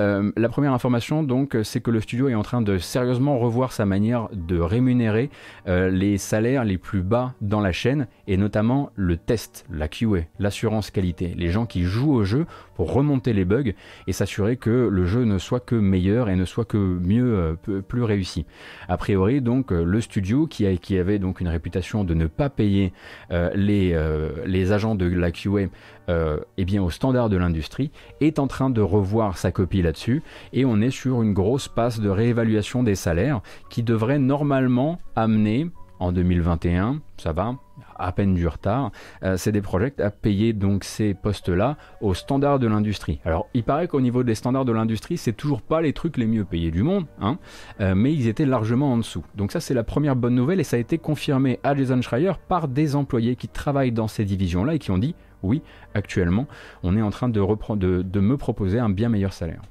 Euh, la première information, donc, c'est que le studio est en train de sérieusement revoir sa manière de rémunérer euh, les salaires les plus bas dans la chaîne, et notamment le test, la QA, l'assurance qualité. Les gens qui jouent au jeu pour remonter les bugs et s'assurer que le jeu ne soit que meilleur et ne soit que mieux, plus réussi. A priori, donc, le studio qui, qui avait donc une réputation de ne pas payer euh, les, euh, les agents de la QA euh, eh bien, au standard de l'industrie, est en train de revoir sa copie là-dessus, et on est sur une grosse passe de réévaluation des salaires qui devrait normalement amener en 2021, ça va, à peine du retard, euh, c'est des projets à payer donc ces postes-là aux standards de l'industrie. Alors il paraît qu'au niveau des standards de l'industrie, c'est toujours pas les trucs les mieux payés du monde, hein, euh, mais ils étaient largement en dessous. Donc ça c'est la première bonne nouvelle et ça a été confirmé à Jason Schreier par des employés qui travaillent dans ces divisions-là et qui ont dit oui, actuellement, on est en train de, me proposer un bien meilleur salaire.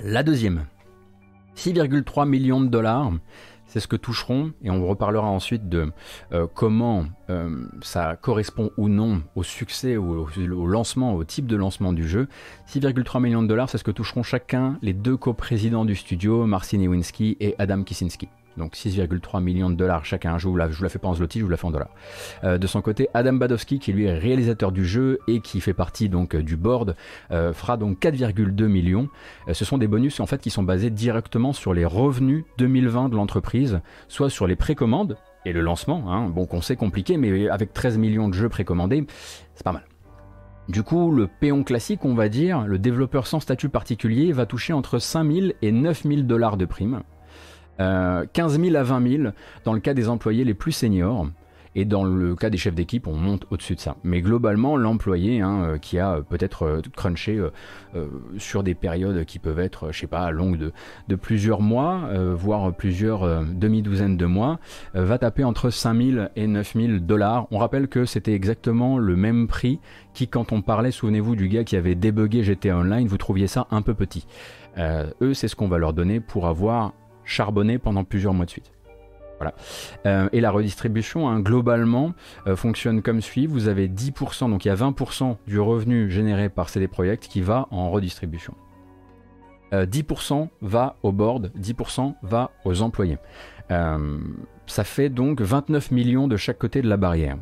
La deuxième, 6,3 millions de dollars, c'est ce que toucheront, et on reparlera ensuite de euh, comment euh, ça correspond ou non au succès ou au, lancement, au type de lancement du jeu. 6,3 millions de dollars, c'est ce que toucheront chacun les deux coprésidents du studio, Marcin Iwinski et Adam Kicinski donc 6,3 millions de dollars chacun. Je vous la, je vous la fais pas en zloty, je vous la fais en dollars. Euh, de son côté, Adam Badowski, qui lui est réalisateur du jeu et qui fait partie donc du board, euh, fera donc 4,2 millions. Euh, ce sont des bonus en fait qui sont basés directement sur les revenus 2020 de l'entreprise, soit sur les précommandes et le lancement. Hein, bon, qu'on sait compliqué, mais avec 13 millions de jeux précommandés, c'est pas mal. Du coup, le péon classique, on va dire, le développeur sans statut particulier, va toucher entre 5000 et 9000 dollars de primes. 15 000 à 20 000 dans le cas des employés les plus seniors. Et dans le cas des chefs d'équipe, on monte au-dessus de ça. Mais globalement, l'employé hein, euh, qui a euh, peut-être euh, crunché sur des périodes qui peuvent être, je sais pas, longues de, de plusieurs mois, voire plusieurs demi-douzaines de mois, va taper entre 5000 et 9000 dollars. On rappelle que c'était exactement le même prix qui, quand on parlait, souvenez-vous du gars qui avait débugué GTA Online, vous trouviez ça un peu petit. eux, c'est ce qu'on va leur donner pour avoir charbonné pendant plusieurs mois de suite. Voilà. Euh, et la redistribution, hein, globalement, euh, fonctionne comme suit. Vous avez 10%, donc il y a 20% du revenu généré par CD Projekt qui va en redistribution. 10% euh, va au board, 10% va aux employés. ça fait donc 29 millions de chaque côté de la barrière.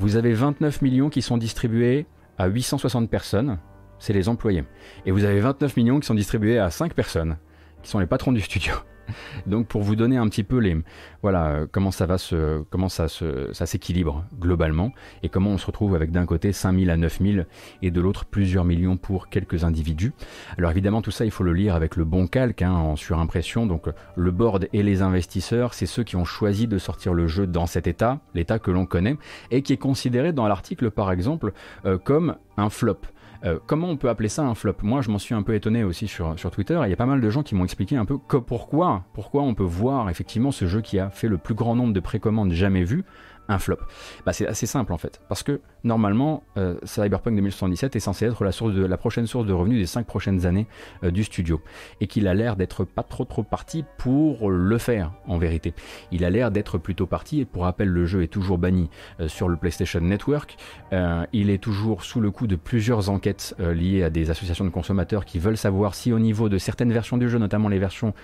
Vous avez 29 millions qui sont distribués à 860 personnes, c'est les employés. Et vous avez 29 millions qui sont distribués à 5 personnes, qui sont les patrons du studio. Donc pour vous donner un petit peu les voilà comment ça va se comment ça se ça s'équilibre globalement et comment on se retrouve avec d'un côté 5000 à 9000 et de l'autre plusieurs millions pour quelques individus. Alors évidemment tout ça il faut le lire avec le bon calque hein, en surimpression donc le board et les investisseurs c'est ceux qui ont choisi de sortir le jeu dans cet état, l'état que l'on connaît et qui est considéré dans l'article par exemple euh, comme un flop. Euh, comment on peut appeler ça un flop? Moi, je m'en suis un peu étonné aussi sur, sur Twitter. Il y a pas mal de gens qui m'ont expliqué un peu pourquoi, pourquoi on peut voir effectivement ce jeu qui a fait le plus grand nombre de précommandes jamais vues un flop bah, C'est assez simple en fait, parce que normalement, euh, Cyberpunk 2077 est censé être la, source de, la prochaine source de revenus des 5 prochaines années euh, du studio, et qu'il a l'air d'être pas trop trop parti pour le faire en vérité. Il a l'air d'être plutôt parti, et pour rappel, le jeu est toujours banni euh, sur le PlayStation Network, il est toujours sous le coup de plusieurs enquêtes liées à des associations de consommateurs qui veulent savoir si au niveau de certaines versions du jeu, notamment les versions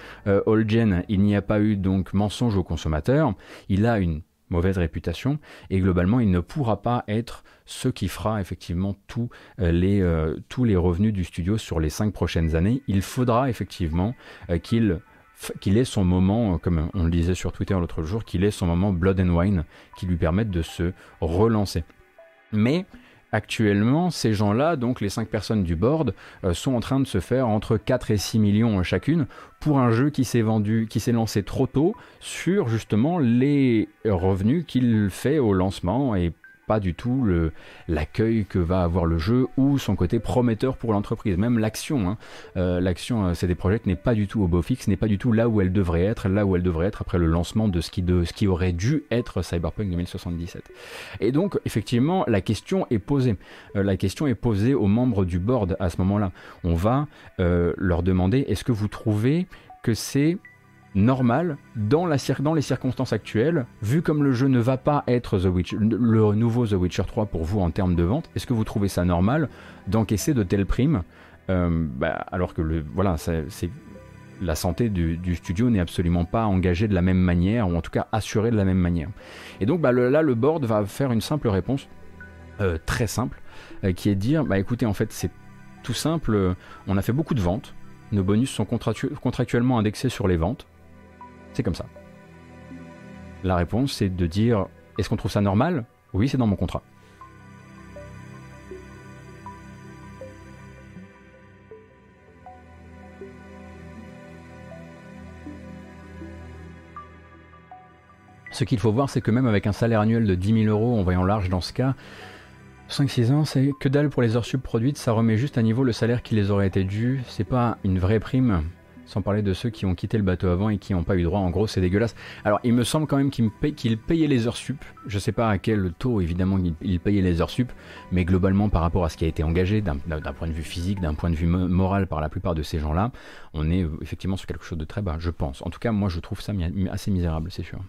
old-gen, il n'y a pas eu donc mensonge aux consommateurs. Il a une mauvaise réputation et globalement il ne pourra pas être ce qui fera effectivement tous euh, les, euh, les revenus du studio sur les cinq prochaines années. Il faudra effectivement euh, qu'il qu'il ait son moment, comme on le disait sur Twitter l'autre jour, qu'il ait son moment Blood and Wine qui lui permette de se relancer. Mais Actuellement, ces gens-là, donc les 5 personnes du board, euh, sont en train de se faire entre 4 et 6 millions chacune pour un jeu qui s'est vendu, qui s'est lancé trop tôt sur justement les revenus qu'il fait au lancement et pas du tout l'accueil que va avoir le jeu ou son côté prometteur pour l'entreprise. Même l'action, hein. euh, l'action c'est des projets n'est pas du tout au beau fixe, n'est pas du tout là où elle devrait être, là où elle devrait être après le lancement de ce qui, de, ce qui aurait dû être Cyberpunk 2077. Et donc effectivement la question est posée. Euh, la question est posée aux membres du board à ce moment-là. On va euh, leur demander est-ce que vous trouvez que c'est normal dans, les circonstances actuelles, vu comme le jeu ne va pas être The Witcher, le nouveau The Witcher 3 pour vous en termes de vente, est-ce que vous trouvez ça normal d'encaisser de telles primes euh, bah, alors que voilà, la santé du, studio n'est absolument pas engagée de la même manière, ou en tout cas assurée de la même manière. Et donc bah, là, le board va faire une simple réponse, euh, très simple, euh, qui est de dire, bah écoutez, en fait c'est tout simple, on a fait beaucoup de ventes, nos bonus sont contractuellement indexés sur les ventes, c'est comme ça. La réponse, c'est de dire est-ce qu'on trouve ça normal? Oui, c'est dans mon contrat. Ce qu'il faut voir, c'est que même avec un salaire annuel de 10 000 euros, en voyant large dans ce cas, 5-6 ans, c'est que dalle pour les heures sub produites, ça remet juste à niveau le salaire qui les aurait été dû. C'est pas une vraie prime, sans parler de ceux qui ont quitté le bateau avant et qui n'ont pas eu droit. En gros, c'est dégueulasse. Alors, il me semble quand même qu'ils payaient les heures sup. Je sais pas à quel taux, évidemment, ils payaient les heures sup, mais globalement, par rapport à ce qui a été engagé, d'un point de vue physique, d'un point de vue moral par la plupart de ces gens-là, on est euh, effectivement sur quelque chose de très bas, je pense. En tout cas, moi, je trouve ça assez misérable, c'est sûr.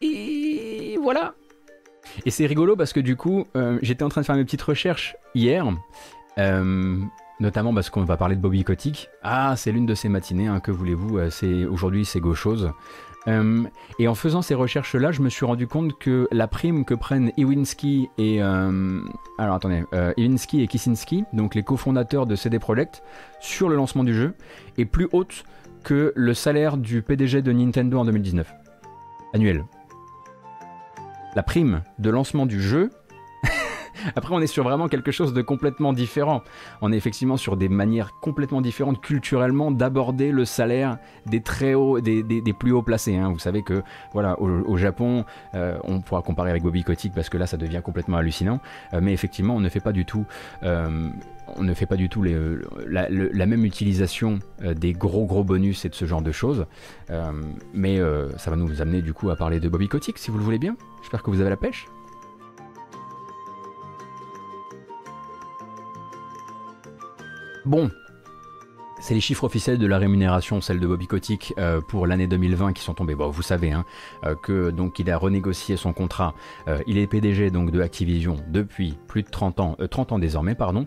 Et voilà, et c'est rigolo parce que du coup, euh, j'étais en train de faire mes petites recherches hier, euh, notamment parce qu'on va parler de Bobby Kotick. Ah, c'est l'une de ces matinées, hein, que voulez-vous, euh, aujourd'hui c'est gauchose. et en faisant ces recherches-là, je me suis rendu compte que la prime que prennent Iwinski et alors attendez, Iwinski et Kisinski, donc les cofondateurs de CD Projekt, sur le lancement du jeu, est plus haute que le salaire du PDG de Nintendo en 2019 annuel la prime de lancement du jeu. Après, on est sur vraiment quelque chose de complètement différent. On est effectivement sur des manières complètement différentes culturellement d'aborder le salaire des très hauts, des, plus hauts placés. Hein. Vous savez que, voilà, au, Japon, euh, on pourra comparer avec Bobby Kotick parce que là, ça devient complètement hallucinant. Euh, mais effectivement, on ne fait pas du tout. Euh, on ne fait pas du tout la, même utilisation des gros gros bonus et de ce genre de choses. Mais ça va nous amener du coup à parler de Bobby Kotick si vous le voulez bien. J'espère que vous avez la pêche. Bon, c'est les chiffres officiels de la rémunération, celle de Bobby Kotick euh, pour l'année 2020 qui sont tombés. Bon, vous savez hein, euh, que donc il a renégocié son contrat. Euh, il est PDG donc de Activision depuis plus de 30 ans, 30 ans désormais pardon.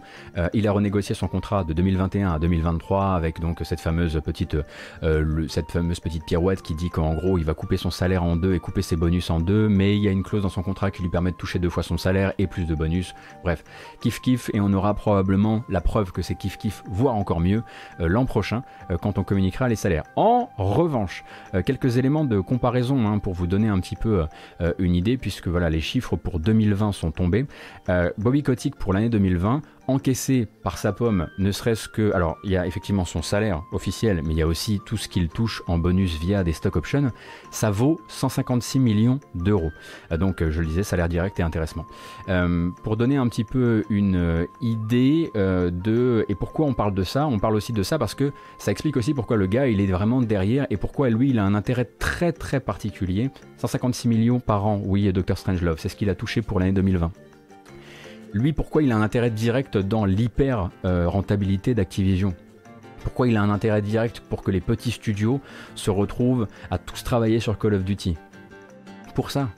il a renégocié son contrat de 2021 à 2023 avec donc cette fameuse petite cette fameuse petite pirouette qui dit qu'en gros il va couper son salaire en deux et couper ses bonus en deux, mais il y a une clause dans son contrat qui lui permet de toucher deux fois son salaire et plus de bonus. Bref, kiff kiff et on aura probablement la preuve que c'est kiff kiff, voire encore mieux l'an prochain euh, quand on communiquera les salaires. En revanche, euh, quelques éléments de comparaison hein, pour vous donner un petit peu une idée puisque voilà les chiffres pour 2020 sont tombés. Bobby Kotick pour l'année 2020 encaissé par sa pomme, ne serait-ce que... Alors, il y a effectivement son salaire officiel, mais il y a aussi tout ce qu'il touche en bonus via des stock options. Ça vaut 156 millions d'euros. Euh, donc, euh, je le disais, salaire direct et intéressement. Euh, pour donner un petit peu une idée de... Et pourquoi on parle de ça On parle aussi de ça parce que ça explique aussi pourquoi le gars, il est vraiment derrière et pourquoi lui, il a un intérêt très très particulier. 156 millions par an, oui, Dr. Strangelove, c'est ce qu'il a touché pour l'année 2020 lui, pourquoi il a un intérêt direct dans l'hyper rentabilité d'Activision? Pourquoi il a un intérêt direct pour que les petits studios se retrouvent à tous travailler sur Call of Duty? Pour ça.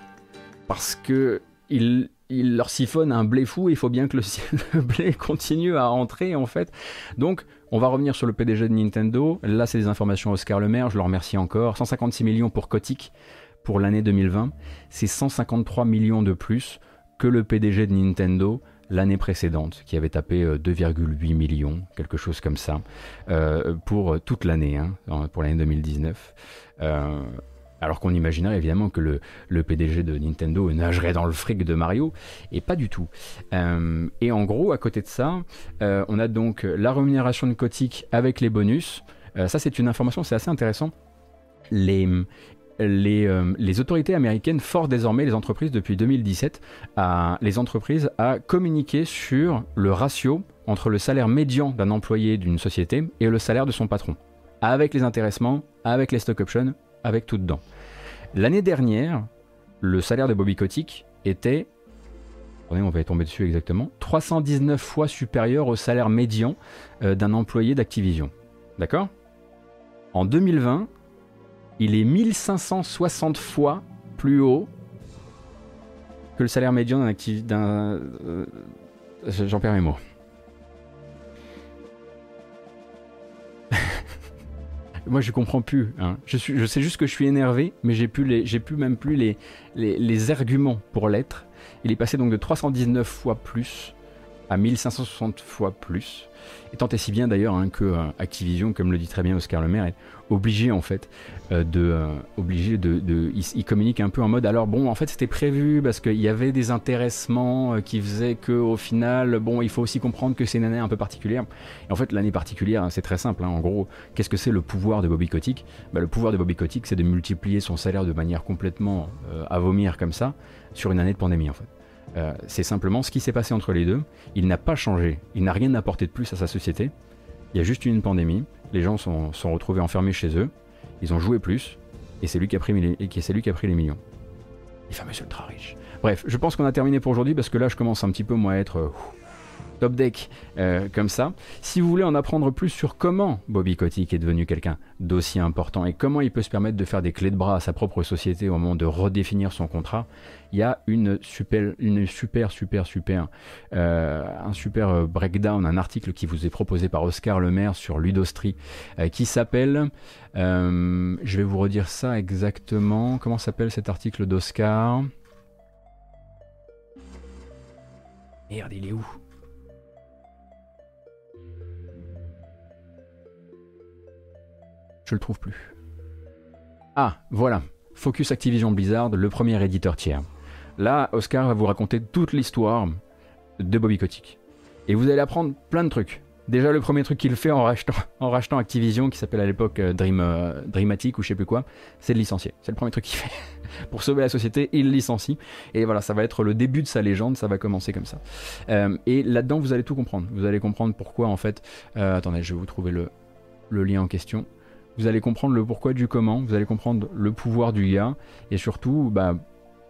Parce que il, leur siphonne un blé fou, il faut bien que le, blé continue à rentrer en fait. Donc, on va revenir sur le PDG de Nintendo. Là, c'est des informations Oscar Le Maire, je le remercie encore. 156 millions pour Kotick pour l'année 2020. C'est 153 millions de plus que le PDG de Nintendo l'année précédente, qui avait tapé 2,8 euh, millions, quelque chose comme ça, euh, pour toute l'année, hein, pour l'année 2019. Euh, alors qu'on imaginerait évidemment que le, PDG de Nintendo nagerait dans le fric de Mario, et pas du tout. et en gros, à côté de ça, on a donc la rémunération de Kotick avec les bonus. ça, c'est une information, c'est assez intéressant. Les, les, autorités américaines forcent désormais les entreprises depuis 2017 à, les entreprises à communiquer sur le ratio entre le salaire médian d'un employé d'une société et le salaire de son patron, avec les intéressements, avec les stock options, avec tout dedans. L'année dernière, le salaire de Bobby Kotick était on va y tomber dessus exactement, 319 fois supérieur au salaire médian euh, d'un employé d'Activision. D'accord? En 2020, il est 1560 fois plus haut que le salaire médian d'un d'un... Euh, j'en perds mes mots. Moi, je comprends plus. Hein. Je, sais juste que je suis énervé, mais j'ai plus, plus même plus les arguments pour l'être. Il est passé donc de 319 fois plus à 1560 fois plus. Et tant et si bien d'ailleurs hein, que euh, Activision, comme le dit très bien Oscar Lemaire, est obligé en fait euh, de, euh, obligé de, il, communique un peu en mode alors bon en fait c'était prévu parce qu'il y avait des intéressements qui faisaient que au final bon il faut aussi comprendre que c'est une année un peu particulière. Et en fait l'année particulière c'est très simple. Hein. en gros qu'est-ce que c'est le pouvoir de Bobby Kotick? Bah, Le pouvoir de Bobby Kotick c'est de multiplier son salaire de manière complètement à vomir comme ça sur une année de pandémie en fait. Euh, c'est simplement ce qui s'est passé entre les deux. Il n'a pas changé, il n'a rien apporté de plus à sa société. Il y a juste une pandémie, les gens sont, sont retrouvés enfermés chez eux, ils ont joué plus, et c'est lui qui a pris, lui qui a pris les millions. Les fameux ultra riches. Bref, je pense qu'on a terminé pour aujourd'hui parce que là je commence un petit peu moi à être... Euh, top deck euh, comme ça. Si vous voulez en apprendre plus sur comment Bobby Kotick est devenu quelqu'un d'aussi important et comment il peut se permettre de faire des clés de bras à sa propre société au moment de redéfinir son contrat, il y a une super, une super, super, super, euh, un super euh, breakdown, un article qui vous est proposé par Oscar Lemaire sur Ludostri qui s'appelle, je vais vous redire ça exactement, comment s'appelle cet article d'Oscar? Merde, il est où? Le trouve plus. Ah, voilà. Focus Activision Blizzard, le premier éditeur tiers. Là, Oscar va vous raconter toute l'histoire de Bobby Kotick. Et vous allez apprendre plein de trucs. Déjà, le premier truc qu'il fait en rachetant, Activision, qui s'appelle à l'époque euh, Dream, euh, Dreamatic ou je sais plus quoi, c'est de licencier. C'est le premier truc qu'il fait. Pour sauver la société, il licencie. Et voilà, ça va être le début de sa légende, ça va commencer comme ça. Euh, et là-dedans, vous allez tout comprendre. Vous allez comprendre pourquoi, en fait. attendez, je vais vous trouver le lien en question. Vous allez comprendre le pourquoi du comment, vous allez comprendre le pouvoir du gars, et surtout, bah,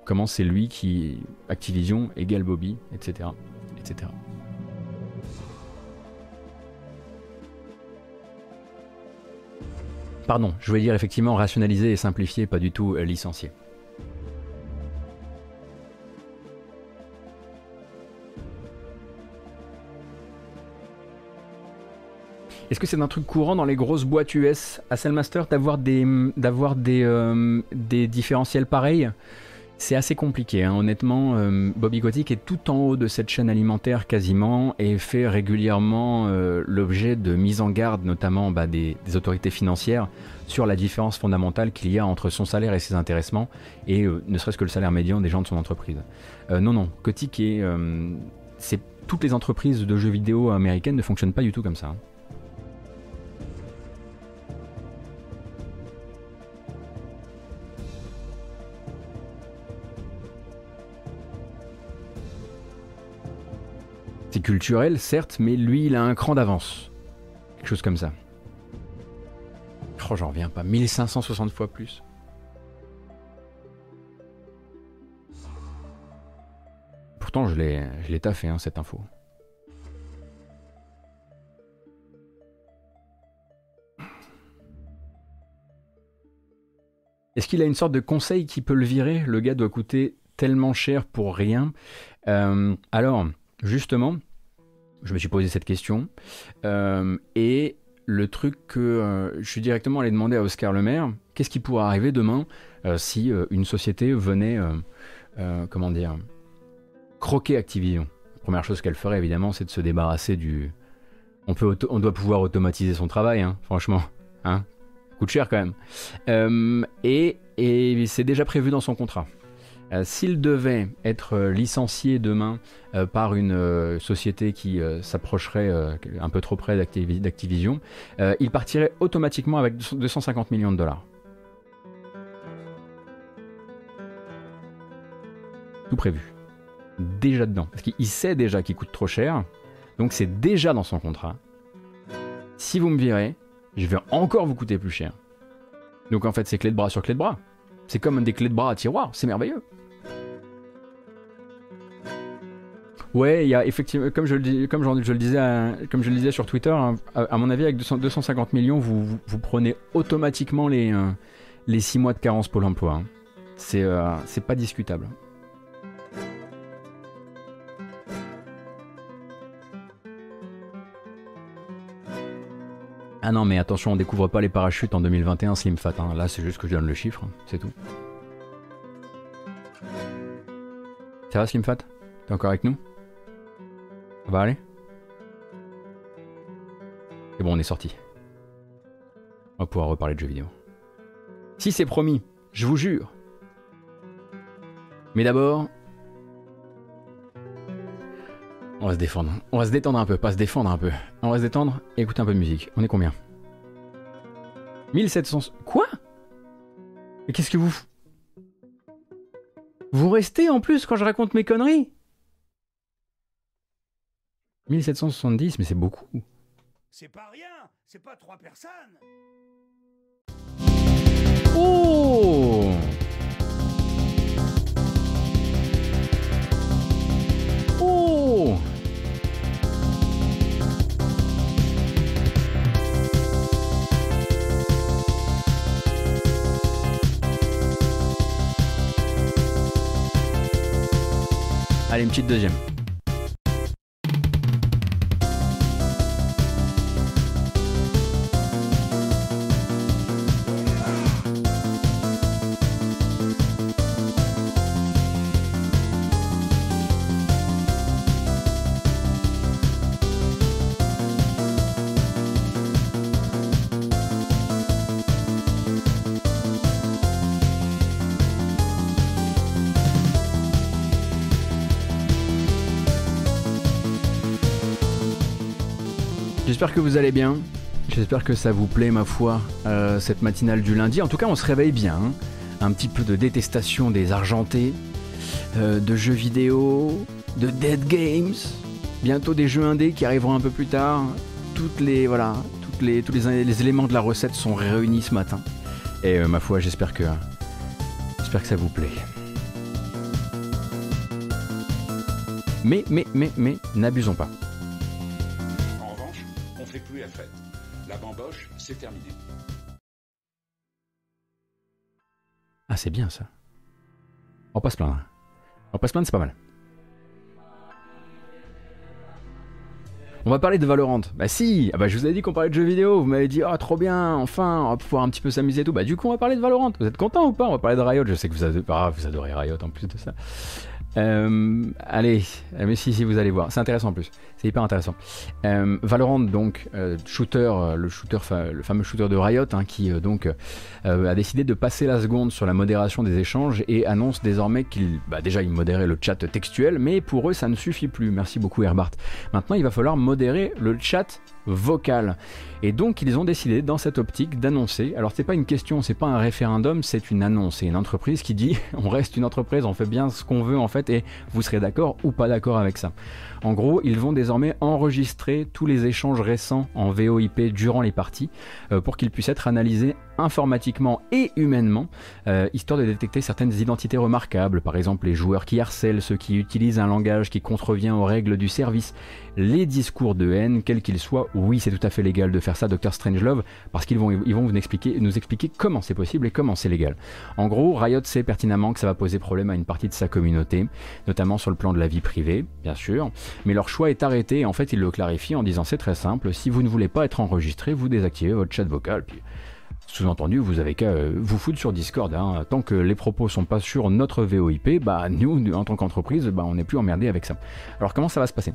comment c'est lui qui, Activision égale Bobby, etc. etc. Pardon, je voulais dire effectivement rationaliser et simplifier, pas du tout euh, licencier. Est-ce que c'est un truc courant dans les grosses boîtes US à Cellmaster d'avoir des, d'avoir des, euh, des différentiels pareils? C'est assez compliqué, hein. honnêtement. Euh, Bobby Kotick est tout en haut de cette chaîne alimentaire quasiment et fait régulièrement euh, l'objet de mise en garde, notamment bah, des, autorités financières, sur la différence fondamentale qu'il y a entre son salaire et ses intéressements, et ne serait-ce que le salaire médian des gens de son entreprise. non, non, Kotick est, toutes les entreprises de jeux vidéo américaines ne fonctionnent pas du tout comme ça. Hein. C'est culturel, certes, mais lui, il a un cran d'avance. Quelque chose comme ça. Oh, j'en reviens pas. 1560 fois plus. Pourtant, je l'ai, je l'ai taffé, hein, cette info. Est-ce qu'il a une sorte de conseil qui peut le virer? Le gars doit coûter tellement cher pour rien. Euh, alors, justement, je me suis posé cette question. Euh, et le truc que euh, je suis directement allé demander à Oscar Lemaire, qu'est-ce qui pourrait arriver demain euh, si une société venait, comment dire, croquer Activision? La première chose qu'elle ferait, évidemment, c'est de se débarrasser du... On, peut on doit pouvoir automatiser son travail, hein, franchement. Hein Coûte cher quand même. et c'est déjà prévu dans son contrat. Euh, s'il devait être euh, licencié demain euh, par une société qui s'approcherait un peu trop près d'Activision, il partirait automatiquement avec 250 millions de dollars. Tout prévu. Déjà dedans. Parce qu'il sait déjà qu'il coûte trop cher. Donc c'est déjà dans son contrat. Si vous me virez, je vais encore vous coûter plus cher. Donc en fait, c'est clé de bras sur clé de bras. C'est comme des clés de bras à tiroir, c'est merveilleux. Ouais, il y a effectivement, comme je le, disais, sur Twitter, hein, à, mon avis, avec 250 millions, vous, prenez automatiquement les, euh, les 6 mois de carence pour l'emploi. Hein. Euh, c'est pas discutable. Ah non, mais attention, on découvre pas les parachutes en 2021, Slim Fat. Hein. Là, c'est juste que je donne le chiffre, c'est tout. Ça va, Slim Fat? T'es encore avec nous? Ça va aller? C'est bon, on est sorti. On va pouvoir reparler de jeux vidéo. Si c'est promis, je vous jure. Mais d'abord, on va se défendre. On va se détendre un peu, pas se défendre un peu. On va se détendre et écouter un peu de musique. On est combien? 1700... Quoi? Mais qu'est-ce que vous... Vous restez en plus quand je raconte mes conneries? 1770, mais c'est beaucoup. C'est pas rien, c'est pas trois personnes. Oh Oh Allez, une petite deuxième. J'espère que vous allez bien. J'espère que ça vous plaît, ma foi, euh, cette matinale du lundi. En tout cas, on se réveille bien. Hein. Un petit peu de détestation des argentés, euh, de jeux vidéo, de dead games. Bientôt des jeux indés qui arriveront un peu plus tard. Toutes les voilà, toutes les, tous les, éléments de la recette sont réunis ce matin. Et euh, ma foi, j'espère que j'espère que ça vous plaît. Mais mais mais mais n'abusons pas. C'est terminé. Ah, c'est bien ça. On va pas se plaindre. On va pas se plaindre, c'est pas mal. On va parler de Valorant. Bah si, ah bah je vous avais dit qu'on parlait de jeux vidéo, vous m'avez dit oh trop bien, enfin, on va pouvoir un petit peu s'amuser et tout. Bah du coup on va parler de Valorant. Vous êtes content ou pas? On va parler de Riot, je sais que vous, adorez, ah, adorez Riot en plus de ça. Euh, allez, mais si, si, vous allez voir, c'est intéressant en plus, c'est hyper intéressant. Euh, Valorant, donc, shooter, le, shooter fameux shooter de Riot, hein, qui donc a décidé de passer la seconde sur la modération des échanges et annonce désormais qu'il, bah, déjà, il modérait le chat textuel, mais pour eux, ça ne suffit plus. Merci beaucoup, Herbart. Maintenant, il va falloir modérer le chat vocal. Et donc ils ont décidé dans cette optique d'annoncer, alors c'est pas une question, c'est pas un référendum, c'est une annonce, c'est une entreprise qui dit on reste une entreprise, on fait bien ce qu'on veut en fait et vous serez d'accord ou pas d'accord avec ça. En gros, ils vont désormais enregistrer tous les échanges récents en VoIP durant les parties euh, pour qu'ils puissent être analysés informatiquement et humainement, euh, histoire de détecter certaines identités remarquables, par exemple les joueurs qui harcèlent, ceux qui utilisent un langage qui contrevient aux règles du service, les discours de haine, quels qu'ils soient. Oui, c'est tout à fait légal de faire ça, Dr. Strangelove, parce qu'ils vont, nous expliquer comment c'est possible et comment c'est légal. En gros, Riot sait pertinemment que ça va poser problème à une partie de sa communauté, notamment sur le plan de la vie privée, bien sûr, mais leur choix est arrêté et en fait ils le clarifient en disant c'est très simple, si vous ne voulez pas être enregistré, vous désactivez votre chat vocal, puis sous-entendu, vous avez qu'à euh, vous foutre sur Discord. Hein. Tant que les propos sont pas sur notre VoIP, bah nous, en tant qu'entreprise, bah, on n'est plus emmerdé avec ça. Alors comment ça va se passer?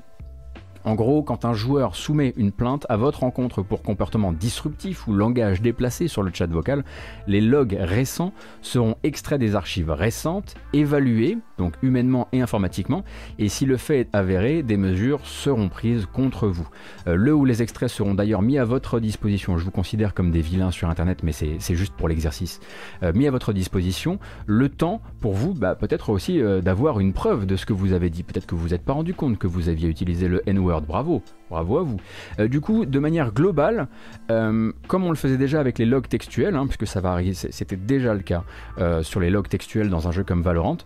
En gros, quand un joueur soumet une plainte à votre rencontre pour comportement disruptif ou langage déplacé sur le chat vocal, les logs récents seront extraits des archives récentes, évalués, donc humainement et informatiquement, et si le fait est avéré, des mesures seront prises contre vous. Euh, le ou les extraits seront d'ailleurs mis à votre disposition. Je vous considère comme des vilains sur Internet, mais c'est juste pour l'exercice. Euh, mis à votre disposition le temps pour vous, bah, peut-être aussi euh, d'avoir une preuve de ce que vous avez dit. Peut-être que vous n'êtes pas rendu compte que vous aviez utilisé le N-word. Bravo, bravo à vous. Euh, du coup, de manière globale, euh, comme on le faisait déjà avec les logs textuels, hein, puisque ça va c'était déjà le cas sur les logs textuels dans un jeu comme Valorant,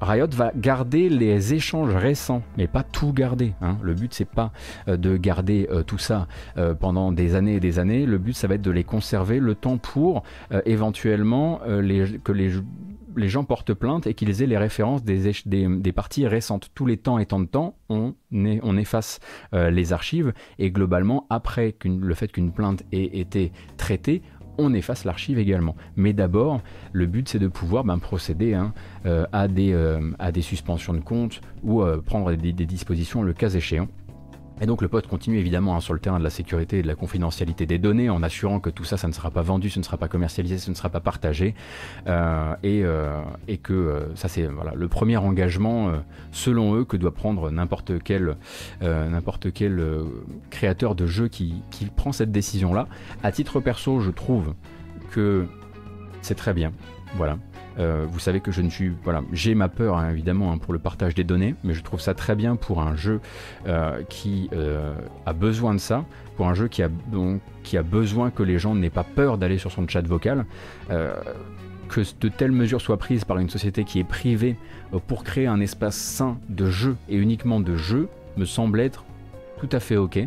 Riot va garder les échanges récents, mais pas tout garder. Hein. Le but c'est pas de garder tout ça pendant des années et des années. Le but ça va être de les conserver le temps pour éventuellement que les les gens portent plainte et qu'ils aient les références des, parties récentes. Tous les temps étant de temps, on, efface euh, les archives et globalement, après le fait qu'une plainte ait été traitée, on efface l'archive également. Mais d'abord, le but c'est de pouvoir ben, procéder hein, euh, à, des, euh, à des suspensions de compte ou prendre des, dispositions le cas échéant. Et donc le pote continue évidemment hein, sur le terrain de la sécurité et de la confidentialité des données en assurant que tout ça, ça ne sera pas vendu, ce ne sera pas commercialisé, ce ne sera pas partagé. Euh, et, euh, et, que euh, ça c'est le premier engagement selon eux que doit prendre n'importe quel, n'importe quel créateur de jeu qui, qui prend cette décision-là. À titre perso, je trouve que c'est très bien. Voilà. Euh, vous savez que je ne suis. Voilà, j'ai ma peur hein, évidemment hein, pour le partage des données, mais je trouve ça très bien pour un jeu euh, qui euh, a besoin de ça, pour un jeu qui a, donc, qui a besoin que les gens n'aient pas peur d'aller sur son chat vocal. que de telles mesures soient prises par une société qui est privée pour créer un espace sain de jeu et uniquement de jeu me semble être tout à fait ok.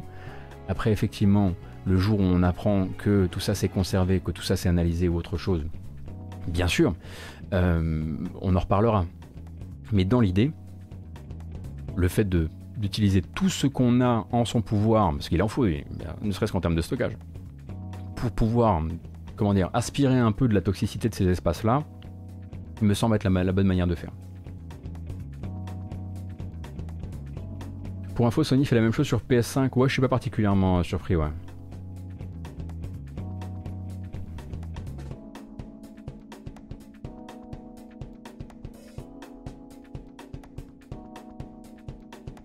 Après, effectivement, le jour où on apprend que tout ça s'est conservé, que tout ça s'est analysé ou autre chose, bien sûr, on en reparlera. Mais dans l'idée, le fait d'utiliser tout ce qu'on a en son pouvoir, parce qu'il en faut, ne serait-ce qu'en termes de stockage, pour pouvoir, comment dire, aspirer un peu de la toxicité de ces espaces-là, me semble être la, bonne manière de faire. Pour info, Sony fait la même chose sur PS5. Ouais, je suis pas particulièrement surpris, ouais.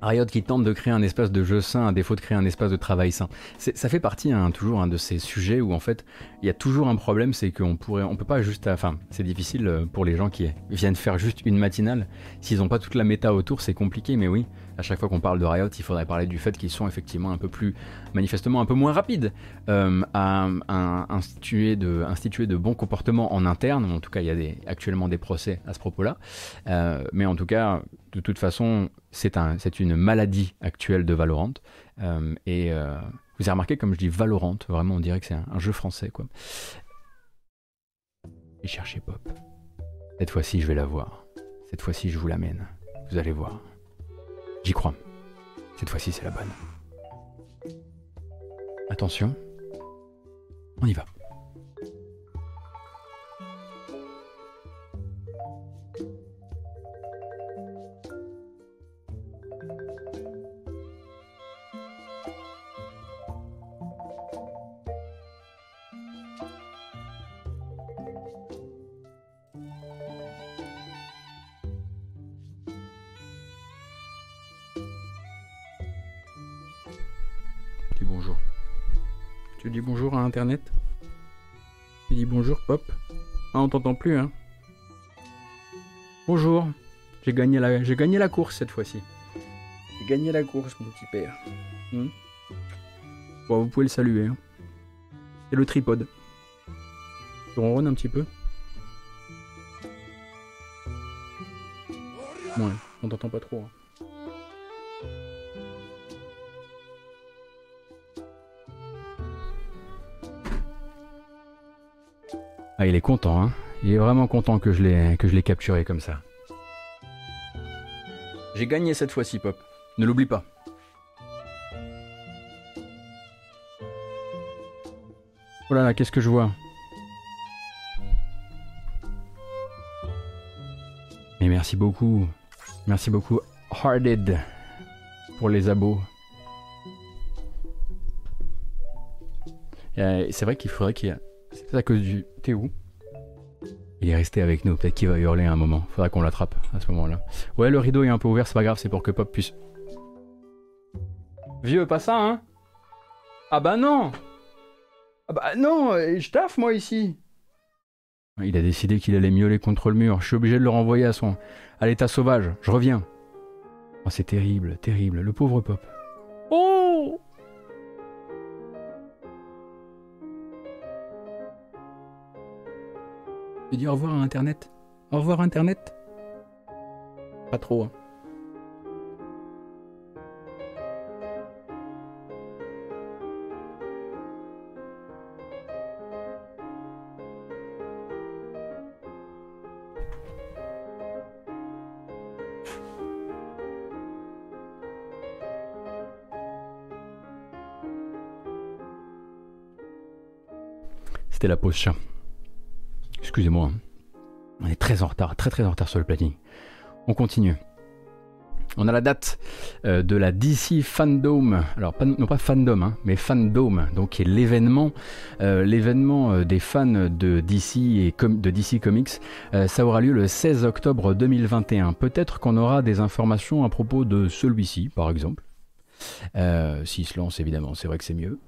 Riot qui tente de créer un espace de jeu sain à défaut de créer un espace de travail sain. Ça fait partie hein, toujours un de ces sujets où en fait il y a toujours un problème, c'est qu'on pourrait, on peut pas juste, enfin c'est difficile euh, pour les gens qui viennent faire juste une matinale. S'ils n'ont pas toute la méta autour, c'est compliqué, mais oui, à chaque fois qu'on parle de Riot, il faudrait parler du fait qu'ils sont effectivement un peu plus, manifestement un peu moins rapides euh, à, instituer, de, instituer de bons comportements en interne. En tout cas, il y a actuellement des procès à ce propos-là. Euh, mais en tout cas, de toute façon, c'est un, une maladie actuelle de Valorant. Euh, et vous avez remarqué, comme je dis Valorant, vraiment, on dirait que c'est un, jeu français, quoi. Et cherchez Pop. Cette fois-ci, je vais la voir. Cette fois-ci, je vous l'amène. Vous allez voir. J'y crois. Cette fois-ci, c'est la bonne. Attention. On y va. Bonjour à Internet Tu dis bonjour, Pop Ah, on t'entend plus, hein Bonjour. J'ai gagné, la... Gagné la course cette fois-ci. J'ai gagné la course, mon petit père. Hmm bon, vous pouvez le saluer. Hein. C'est le tripode. Tu ronronnes un petit peu? Ouais, on t'entend pas trop. Hein. Ah, il est content, hein. Il est vraiment content que je l'ai capturé comme ça. J'ai gagné cette fois-ci, Pop. Ne l'oublie pas. Oh là là, qu'est-ce que je vois? Mais merci beaucoup. Merci beaucoup, Hearted, pour les abos. Euh, c'est vrai qu'il faudrait qu'il y ait c'est à cause du... T'es où? Il est resté avec nous, peut-être qu'il va hurler à un moment. Faudra qu'on l'attrape à ce moment-là. Ouais, le rideau est un peu ouvert, c'est pas grave, c'est pour que Pop puisse. Vieux, pas ça, hein? Ah bah non Ah bah non, je taffe moi ici Il a décidé qu'il allait miauler contre le mur. Je suis obligé de le renvoyer à son. à l'état sauvage. Je reviens. Oh, c'est terrible, terrible. Le pauvre Pop. Tu dis au revoir à Internet Au revoir Internet Pas trop, hein. C'était la pause chat. Excusez-moi. On est très en retard, très très en retard sur le planning. On continue. On a la date euh, de la DC Fandom, alors non pas Fandom, hein, mais Fandom, donc qui est l'événement, euh, l'événement euh, des fans de DC et de DC Comics. ça aura lieu le 16 octobre 2021. Peut-être qu'on aura des informations à propos de celui-ci, par exemple. Euh, S'il se lance, évidemment, c'est vrai que c'est mieux.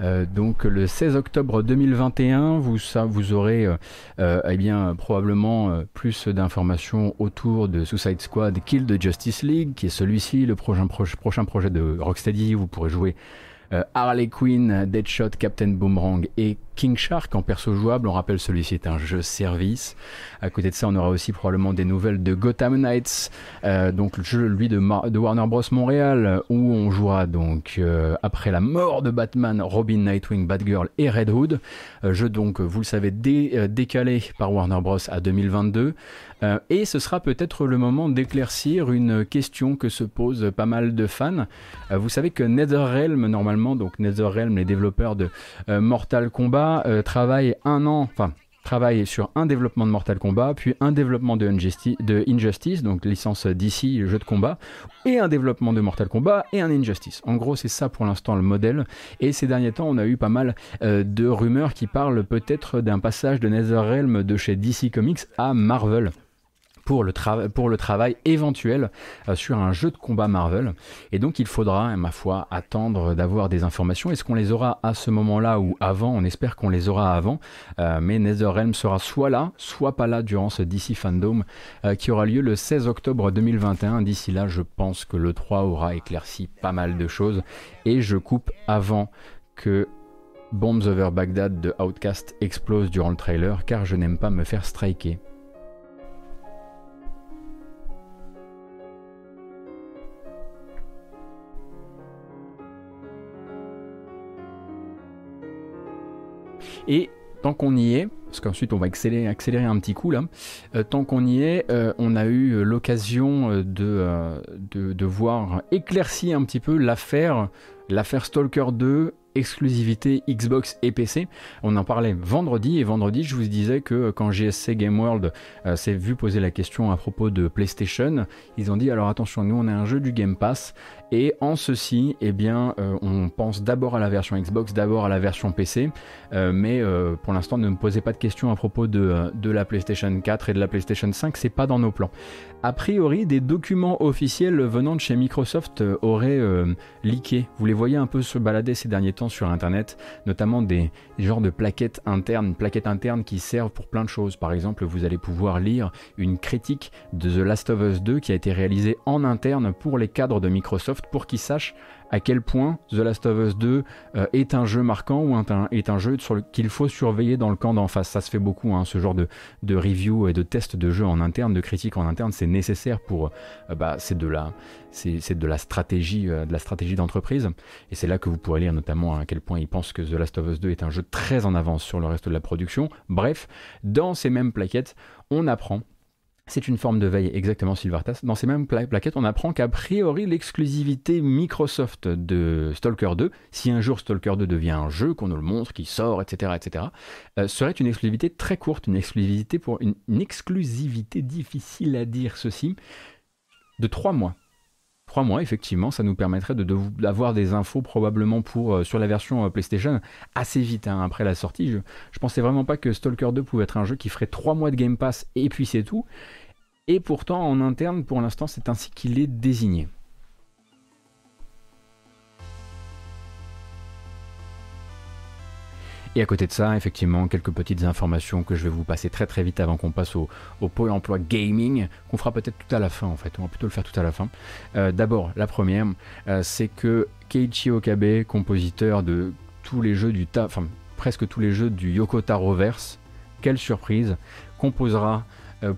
Euh, donc le 16 octobre 2021, vous, ça, vous aurez euh, eh bien, probablement plus d'informations autour de Suicide Squad Kill the Justice League, qui est celui-ci, le prochain projet de Rocksteady. Vous pourrez jouer Harley Quinn, Deadshot, Captain Boomerang et King Shark en perso jouable. On rappelle, celui-ci est un jeu service. À côté de ça, on aura aussi probablement des nouvelles de Gotham Knights, euh, donc le jeu lui de, Warner Bros Montréal, où on jouera donc euh, après la mort de Batman, Robin, Nightwing, Batgirl et Red Hood. Euh, jeu donc, vous le savez, décalé par Warner Bros à 2022. et ce sera peut-être le moment d'éclaircir une question que se posent pas mal de fans. vous savez que NetherRealm, normalement, donc NetherRealm, les développeurs de Mortal Kombat, euh, travaille un an, enfin travaille sur un développement de Mortal Kombat, puis un développement de, Injustice, donc licence DC, jeu de combat, et un développement de Mortal Kombat et un Injustice. En gros, c'est ça pour l'instant le modèle. Et ces derniers temps, on a eu pas mal euh, de rumeurs qui parlent peut-être d'un passage de NetherRealm de chez DC Comics à Marvel pour le, travail éventuel euh, sur un jeu de combat Marvel. Et donc il faudra, ma foi, attendre d'avoir des informations. Est-ce qu'on les aura à ce moment-là ou avant? On espère qu'on les aura avant. Euh, mais NetherRealm sera soit là, soit pas là durant ce DC Fandom euh, qui aura lieu le 16 octobre 2021. D'ici là, je pense que le 3 aura éclairci pas mal de choses. Et je coupe avant que Bombs Over Baghdad de Outcast explose durant le trailer car je n'aime pas me faire striker. Et tant qu'on y est, parce qu'ensuite on va accélérer, un petit coup là, euh, tant qu'on y est, euh, on a eu l'occasion euh, de, de, de, voir éclaircir un petit peu l'affaire, l'affaire Stalker 2 exclusivité Xbox et PC. On en parlait vendredi et vendredi je vous disais que quand GSC Game World s'est vu poser la question à propos de PlayStation, ils ont dit alors attention nous on a un jeu du Game Pass et en ceci, eh bien, euh, on pense d'abord à la version Xbox, d'abord à la version PC, euh, mais euh, pour l'instant, ne me posez pas de questions à propos de, de, la PlayStation 4 et de la PlayStation 5, c'est pas dans nos plans. A priori, des documents officiels venant de chez Microsoft auraient leaké. Vous les voyez un peu se balader ces derniers temps sur Internet, notamment des, des genres de plaquettes internes, plaquettes internes qui servent pour plein de choses. Par exemple, vous allez pouvoir lire une critique de The Last of Us 2 qui a été réalisée en interne pour les cadres de Microsoft pour qu'ils sachent à quel point The Last of Us 2 euh, est un jeu marquant ou un, est un jeu qu'il faut surveiller dans le camp d'en face. Ça se fait beaucoup, hein, ce genre de, de review et de test de jeu en interne, de critique en interne, c'est nécessaire pour, euh, bah, c'est de c'est de la stratégie, euh, de la stratégie d'entreprise. Et c'est là que vous pourrez lire notamment à quel point ils pensent que The Last of Us 2 est un jeu très en avance sur le reste de la production. Bref, dans ces mêmes plaquettes, on apprend c'est une forme de veille, exactement, Silvertas. Dans ces mêmes plaquettes, on apprend qu'a priori, l'exclusivité Microsoft de Stalker 2, si un jour Stalker 2 devient un jeu, qu'on nous le montre, qui sort, etc., etc., euh, serait une exclusivité très courte, une exclusivité pour une, exclusivité difficile à dire ceci, de 3 mois. Trois mois, effectivement, ça nous permettrait d'avoir des infos probablement euh, sur la version euh, PlayStation assez vite hein, après la sortie. Je, je pensais vraiment pas que Stalker 2 pouvait être un jeu qui ferait trois mois de Game Pass et puis c'est tout. Et pourtant, en interne, pour l'instant, c'est ainsi qu'il est désigné. Et à côté de ça, effectivement, quelques petites informations que je vais vous passer très très vite avant qu'on passe au, pôle emploi gaming, qu'on fera peut-être tout à la fin en fait, on va plutôt le faire tout à la fin. Euh, d'abord, la première, euh, c'est que Keiichi Okabe, compositeur de tous les jeux du presque tous les jeux du Yoko Taro Verse, quelle surprise, composera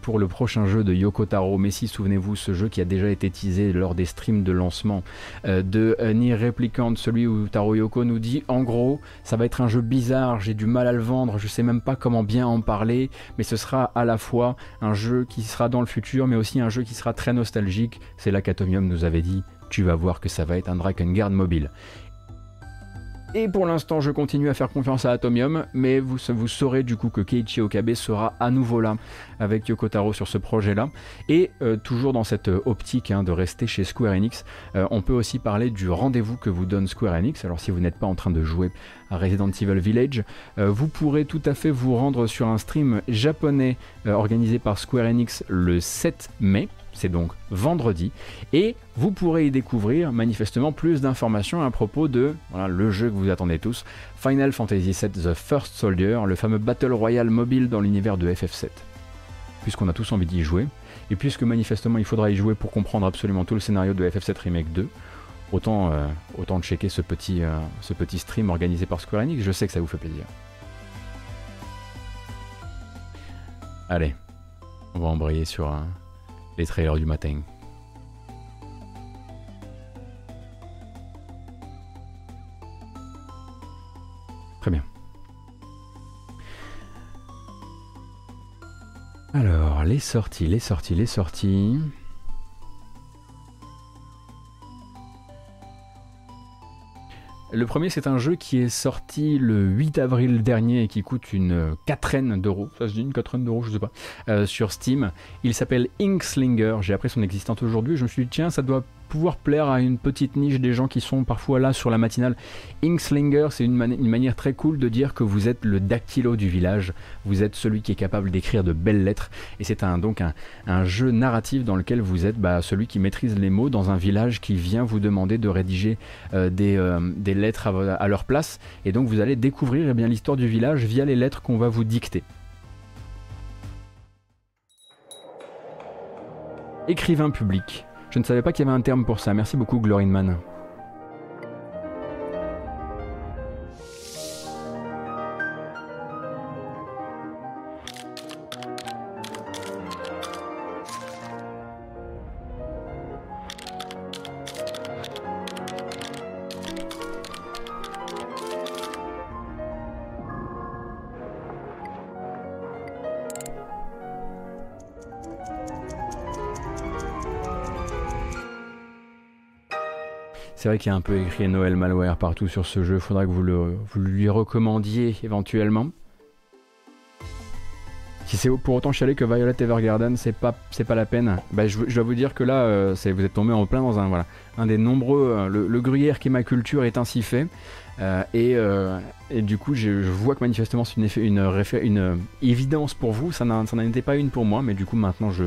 pour le prochain jeu de Yoko Taro. Mais si, souvenez-vous, ce jeu qui a déjà été teasé lors des streams de lancement euh, de euh, Nier Replicant, celui où Taro Yoko nous dit en gros, ça va être un jeu bizarre, j'ai du mal à le vendre, je sais même pas comment bien en parler, mais ce sera à la fois un jeu qui sera dans le futur, mais aussi un jeu qui sera très nostalgique. C'est là qu'Atomium nous avait dit tu vas voir que ça va être un Drakengard mobile. Et pour l'instant, je continue à faire confiance à Atomium, mais vous, saurez du coup que Keiichi Okabe sera à nouveau là avec Yoko Taro sur ce projet-là. Et euh, toujours dans cette optique hein, de rester chez Square Enix, euh, on peut aussi parler du rendez-vous que vous donne Square Enix. Alors si vous n'êtes pas en train de jouer à Resident Evil Village, euh, vous pourrez tout à fait vous rendre sur un stream japonais organisé par Square Enix le 7 mai c'est donc vendredi, et vous pourrez y découvrir manifestement plus d'informations à propos de le jeu que vous attendez tous, Final Fantasy VII The First Soldier, le fameux Battle Royale mobile dans l'univers de FF7. Puisqu'on a tous envie d'y jouer, et puisque manifestement il faudra y jouer pour comprendre absolument tout le scénario de FF7 Remake 2, autant, euh, autant checker ce petit, euh, ce petit stream organisé par Square Enix, je sais que ça vous fait plaisir. Allez, on va embrayer sur un les trailers du matin. Très bien. Alors, les sorties, les sorties, les sorties. Le premier, c'est un jeu qui est sorti le 8 avril dernier et qui coûte une quatraine d'euros. Ça se dit une quatraine d'euros, je sais pas. Euh, sur Steam. Il s'appelle Inkslinger. J'ai appris son existence aujourd'hui. Je me suis dit, tiens, ça doit pouvoir plaire à une petite niche des gens qui sont parfois là sur la matinale. Inkslinger, c'est une, manière très cool de dire que vous êtes le dactylo du village, vous êtes celui qui est capable d'écrire de belles lettres, et c'est un, donc un, jeu narratif dans lequel vous êtes bah, celui qui maîtrise les mots dans un village qui vient vous demander de rédiger euh, euh, des, lettres à, leur place, et donc vous allez découvrir eh l'histoire du village via les lettres qu'on va vous dicter. Écrivain public. Je ne savais pas qu'il y avait un terme pour ça. Merci beaucoup, Glorinman. C'est vrai qu'il y a un peu écrit Noël Malware partout sur ce jeu. Faudra que vous, le, lui recommandiez éventuellement. Si c'est pour autant chialer que Violet Evergarden, c'est pas, c'est pas la peine. Bah, je, dois vous dire que là, euh, vous êtes tombé en plein dans un, voilà, un des nombreux. Euh, le, gruyère qui est ma culture est ainsi fait. Euh, et, du coup, je, vois que manifestement c'est une, une, une, évidence pour vous. Ça n'en était pas une pour moi, mais du coup, maintenant, je,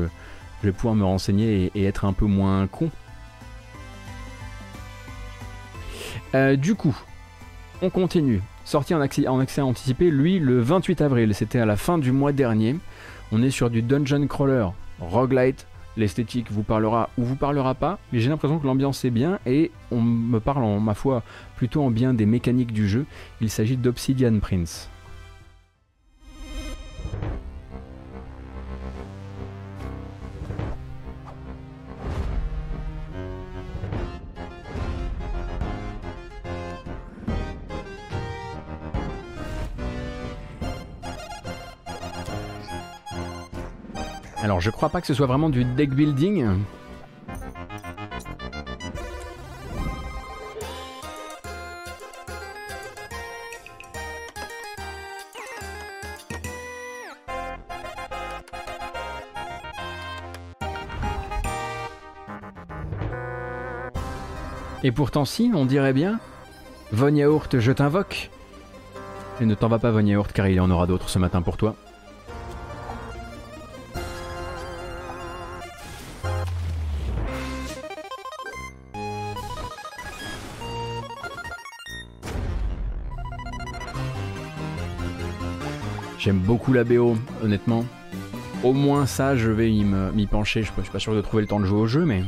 vais pouvoir me renseigner et être un peu moins con Euh, du coup, on continue. Sorti en accès, en accès anticipé, lui, le 28 avril. C'était à la fin du mois dernier. On est sur du dungeon crawler, roguelite. L'esthétique vous parlera ou vous parlera pas, mais j'ai l'impression que l'ambiance est bien et on me parle en ma foi plutôt en bien des mécaniques du jeu. Il s'agit d'Obsidian Prince. Alors je crois pas que ce soit vraiment du deck building. Et pourtant si, on dirait bien. Von Yaourt, je t'invoque. Et ne t'en va pas Von Yaourt car il y en aura d'autres ce matin pour toi. J'aime beaucoup la BO, honnêtement. Au moins ça, je vais m'y pencher. Je suis pas sûr de trouver le temps de jouer au jeu, mais...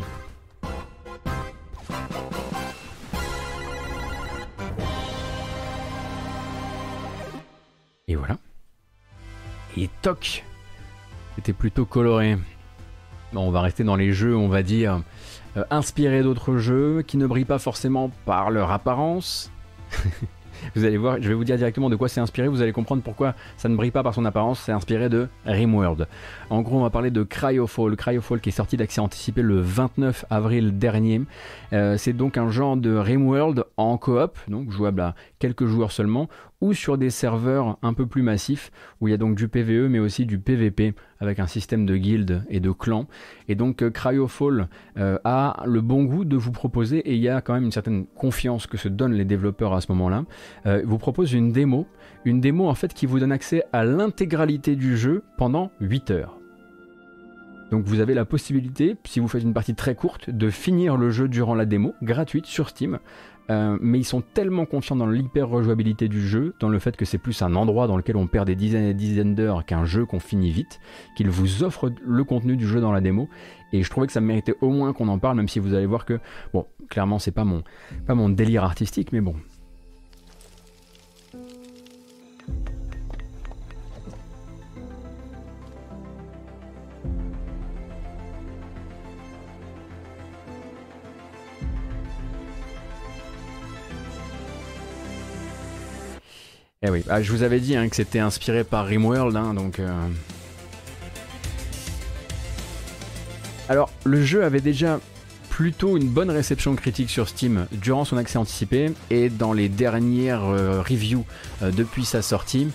Et voilà. Et toc C'était plutôt coloré. Bon, on va rester dans les jeux, on va dire, euh, inspirés d'autres jeux, qui ne brillent pas forcément par leur apparence. Vous allez voir, je vais vous dire directement de quoi c'est inspiré, vous allez comprendre pourquoi ça ne brille pas par son apparence, c'est inspiré de Rimworld. En gros, on va parler de Cryofall, Cryofall qui est sorti d'accès anticipé le 29 avril dernier. Euh, c'est donc un genre de Rimworld en coop, donc jouable à quelques joueurs seulement, ou sur des serveurs un peu plus massifs où il y a donc du PVE mais aussi du PVP avec un système de guildes et de clans. Et donc euh, Cryofall euh, a le bon goût de vous proposer, et il y a quand même une certaine confiance que se donnent les développeurs à ce moment-là, euh, vous propose une démo, une démo en fait qui vous donne accès à l'intégralité du jeu pendant 8 heures. Donc vous avez la possibilité, si vous faites une partie très courte, de finir le jeu durant la démo, gratuite sur Steam, euh, mais ils sont tellement confiants dans l'hyper rejouabilité du jeu, dans le fait que c'est plus un endroit dans lequel on perd des dizaines et dizaines d'heures qu'un jeu qu'on finit vite, qu'ils vous offrent le contenu du jeu dans la démo. Et je trouvais que ça méritait au moins qu'on en parle, même si vous allez voir que, bon, clairement c'est pas mon, pas mon délire artistique, mais bon, Eh oui, ah, je vous avais dit hein, que c'était inspiré par Rimworld, hein, donc. Euh. Alors, le jeu avait déjà plutôt une bonne réception critique sur Steam durant son accès anticipé et dans les dernières euh, reviews euh, depuis sa sortie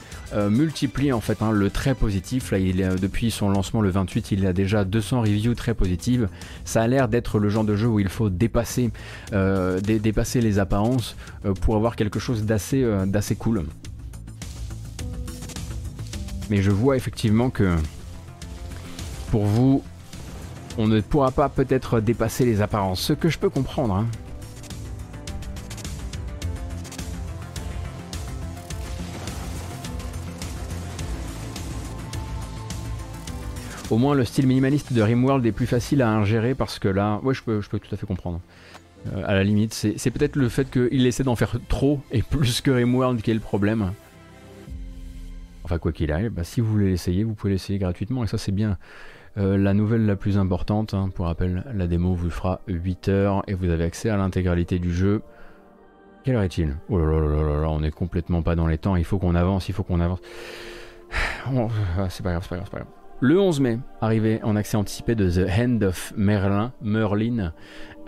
multiplie en fait hein, le très positif. Là, depuis son lancement le 28, il a déjà 200 reviews très positives. Ça a l'air d'être le genre de jeu où il faut dépasser, les apparences pour avoir quelque chose d'assez cool. Mais je vois effectivement que pour vous, on ne pourra pas peut-être dépasser les apparences, ce que je peux comprendre. Hein. Au moins le style minimaliste de Rimworld est plus facile à ingérer parce que là, ouais, je peux, je peux tout à fait comprendre. Euh, à la limite, c'est peut-être le fait qu'il essaie d'en faire trop et plus que Rimworld qui est le problème. Enfin, quoi qu'il arrive, bah, si vous voulez l'essayer, vous pouvez l'essayer gratuitement. Et ça, c'est bien euh, la nouvelle la plus importante. Hein. Pour rappel, la démo vous fera 8 heures et vous avez accès à l'intégralité du jeu. Quelle heure est-il? Oh là là là là on est complètement pas dans les temps. Il faut qu'on avance, il faut qu'on avance. Ah, c'est pas grave, c'est pas grave, c'est pas grave. Le 11 mai, arrivé en accès anticipé de The Hand of Merlin, Merlin,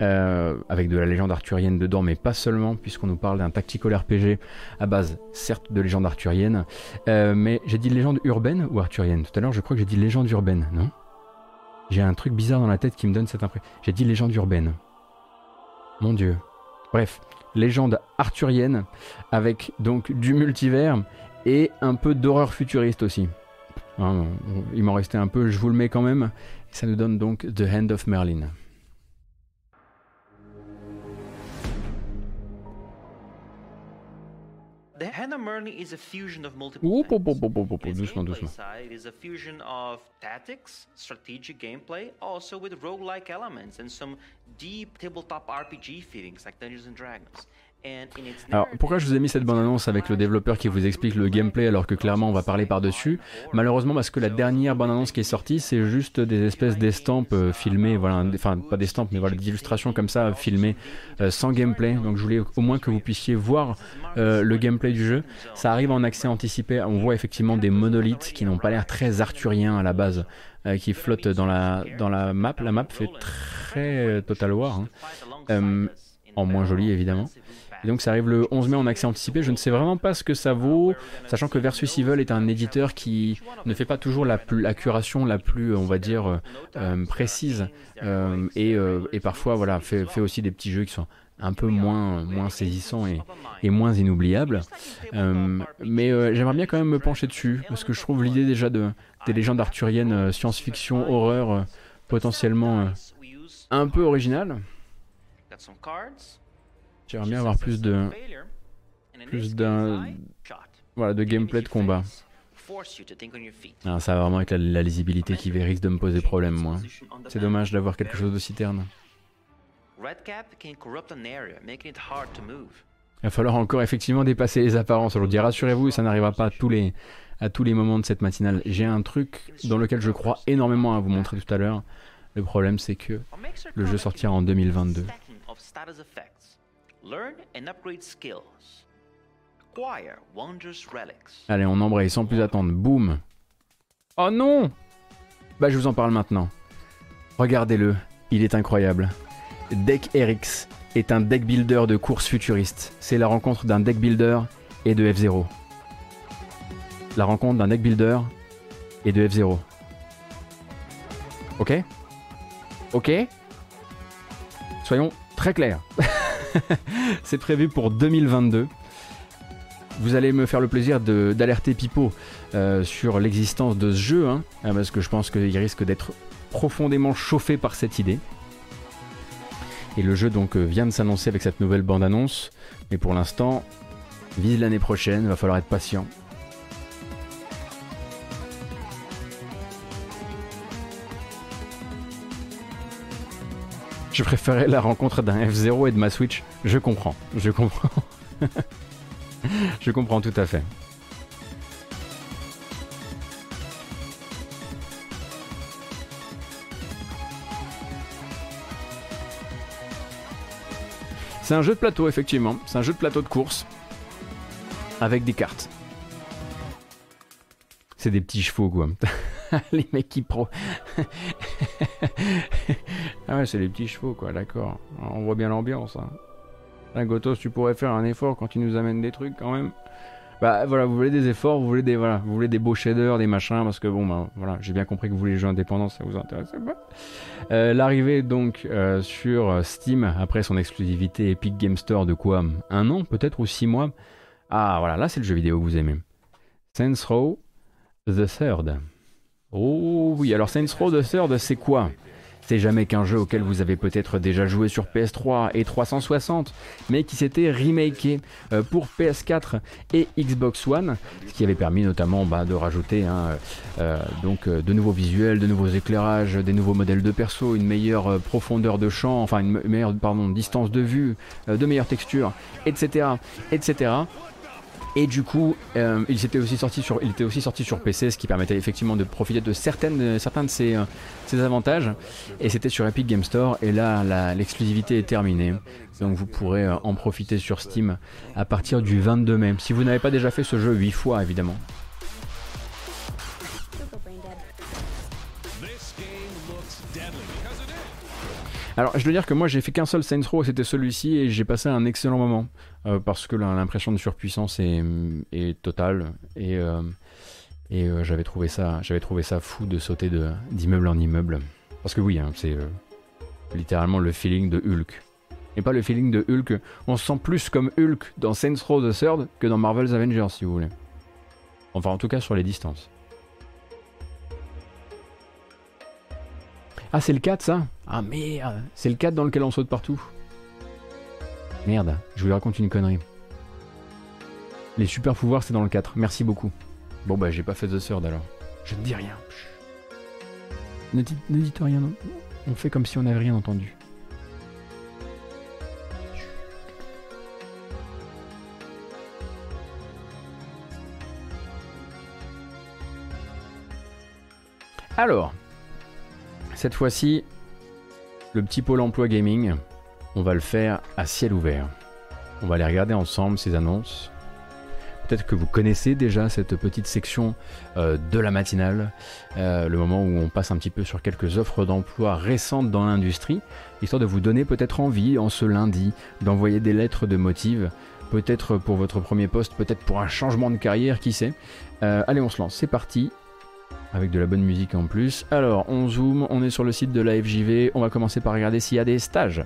euh, avec de la légende arthurienne dedans, mais pas seulement, puisqu'on nous parle d'un tactical RPG à base, certes, de légende arthurienne, euh, mais j'ai dit légende urbaine ou arthurienne Tout à l'heure, je crois que j'ai dit légende urbaine, non? J'ai un truc bizarre dans la tête qui me donne cette impression. J'ai dit légende urbaine. Mon dieu. Bref, légende arthurienne, avec donc du multivers et un peu d'horreur futuriste aussi. Hein, il m'en restait un peu, je vous le mets quand même. Ça nous donne donc The Hand of Merlin. The Hand of Merlin is a fusion of multiple oup, oup, doucement, doucement. Side is a fusion of tactics, strategic gameplay, also with roguelike elements and some deep tabletop RPG feelings like Dungeons and Dragons. Alors pourquoi je vous ai mis cette bande-annonce avec le développeur qui vous explique le gameplay alors que clairement on va parler par-dessus Malheureusement parce que la dernière bande-annonce qui est sortie c'est juste des espèces d'estampes euh, filmées, voilà, enfin pas d'estampes mais voilà des illustrations comme ça filmées euh, sans gameplay. Donc je voulais au moins que vous puissiez voir euh, le gameplay du jeu. Ça arrive en accès anticipé, on voit effectivement des monolithes qui n'ont pas l'air très arthuriens à la base. qui flottent dans la, dans la map. La map fait très Total War, hein. en moins joli évidemment. Et donc ça arrive le 11 mai en accès anticipé. Je ne sais vraiment pas ce que ça vaut, sachant que Versus Evil est un éditeur qui ne fait pas toujours la, plus, la curation la plus, on va dire, euh, précise. Euh, et, euh, et, parfois voilà, fait, fait, aussi des petits jeux qui sont un peu moins, moins saisissant et, et moins inoubliable. Euh, mais euh, j'aimerais bien quand même me pencher dessus, parce que je trouve l'idée déjà de, des légendes arthuriennes, euh, science-fiction, horreur, euh, potentiellement euh, un peu originale. J'aimerais bien avoir plus de, plus d'un, voilà, de gameplay de combat. Ah, ça va vraiment être la, la lisibilité qui risque de me poser problème, moi. C'est dommage d'avoir quelque chose d'aussi terne. Il va falloir encore effectivement dépasser les apparences aujourd'hui. Rassurez-vous, ça n'arrivera pas à tous, les, à tous les moments de cette matinale. J'ai un truc dans lequel je crois énormément à vous montrer tout à l'heure. Le problème, c'est que le jeu sortira en 2022. Allez, on embraye sans plus attendre. Boum Oh non Bah, je vous en parle maintenant. Regardez-le, il est incroyable. Deck RX est un deck builder de course futuriste. C'est la rencontre d'un deck builder et de F0. La rencontre d'un deck builder et de F0. Ok? Ok? Soyons très clairs. C'est prévu pour 2022. Vous allez me faire le plaisir d'alerter Pipo euh, sur l'existence de ce jeu, hein, euh, parce que je pense qu'il risque d'être profondément chauffé par cette idée. Et le jeu donc euh, vient de s'annoncer avec cette nouvelle bande-annonce, mais pour l'instant, vise l'année prochaine, va falloir être patient. Je préférais la rencontre d'un F0 et de ma Switch. Je comprends, je comprends. je comprends tout à fait. C'est un jeu de plateau, effectivement. C'est un jeu de plateau de course. Avec des cartes. C'est des petits chevaux, quoi. Les mecs qui pro. ah ouais, c'est des petits chevaux, quoi, d'accord. On voit bien l'ambiance. Hein. Là, Gotos, tu pourrais faire un effort quand tu nous amènes des trucs, quand même. Bah voilà, vous voulez des efforts, vous voulez des voilà, vous voulez des beaux shaders, des machins, parce que bon bah voilà, j'ai bien compris que vous voulez les jeux indépendants, ça vous intéresse pas. Euh, L'arrivée donc euh, sur Steam après son exclusivité Epic Game Store de quoi Un an peut-être ou six mois. Ah voilà, là c'est le jeu vidéo que vous aimez. Saints Row The Third. Oh oui, alors Saints Row The Third c'est quoi? C'est jamais qu'un jeu auquel vous avez peut-être déjà joué sur PS3 et 360, mais qui s'était remaké euh, pour PS4 et Xbox One, ce qui avait permis notamment bah, de rajouter hein, euh, donc euh, de nouveaux visuels, de nouveaux éclairages, des nouveaux modèles de perso, une meilleure profondeur de champ, enfin une me- meilleure pardon, distance de vue, de meilleures textures, etc., etc. Et du coup, euh, il, s'était aussi sorti sur, il était aussi sorti sur PC, ce qui permettait effectivement de profiter de certaines, de- certains de ses, euh, ses avantages. Et c'était sur Epic Game Store. Et là, l'exclusivité est terminée. Donc vous pourrez euh, en profiter sur Steam à partir du 22 mai. Si vous n'avez pas déjà fait ce jeu 8 fois, évidemment. Alors, je dois dire que moi, j'ai fait qu'un seul Saints Row, c'était celui-ci, et j'ai passé un excellent moment. Euh, parce que l'impression de surpuissance est, est totale. Et, euh, euh, j'avais trouvé, ça- fou de sauter d'immeuble en immeuble. Parce que oui, hein, c'est littéralement le feeling de Hulk. Et pas le feeling de Hulk. On se sent plus comme Hulk dans Saints Row The Third que dans Marvel's Avengers, si vous voulez. Enfin, en tout cas, sur les distances. Ah, c'est le 4 ça? Ah merde C'est le 4 dans lequel on saute partout. Merde, je vous raconte une connerie. Les super pouvoirs, c'est dans le 4. Merci beaucoup. Bon, bah, j'ai pas fait The Third alors. Je ne dis rien. Ne, dites- ne dites rien. non. On fait comme si on n'avait rien entendu. Alors, cette fois-ci, le petit pôle emploi gaming, on va le faire à ciel ouvert. On va aller regarder ensemble ces annonces. Peut-être que vous connaissez déjà cette petite section euh, de la matinale, euh, le moment où on passe un petit peu sur quelques offres d'emploi récentes dans l'industrie, histoire de vous donner peut-être envie en ce lundi d'envoyer des lettres de motive, peut-être pour votre premier poste, peut-être pour un changement de carrière, qui sait. Euh, allez, on se lance, c'est parti avec de la bonne musique en plus. Alors, on zoome, on est sur le site de la FJV, on va commencer par regarder s'il y a des stages.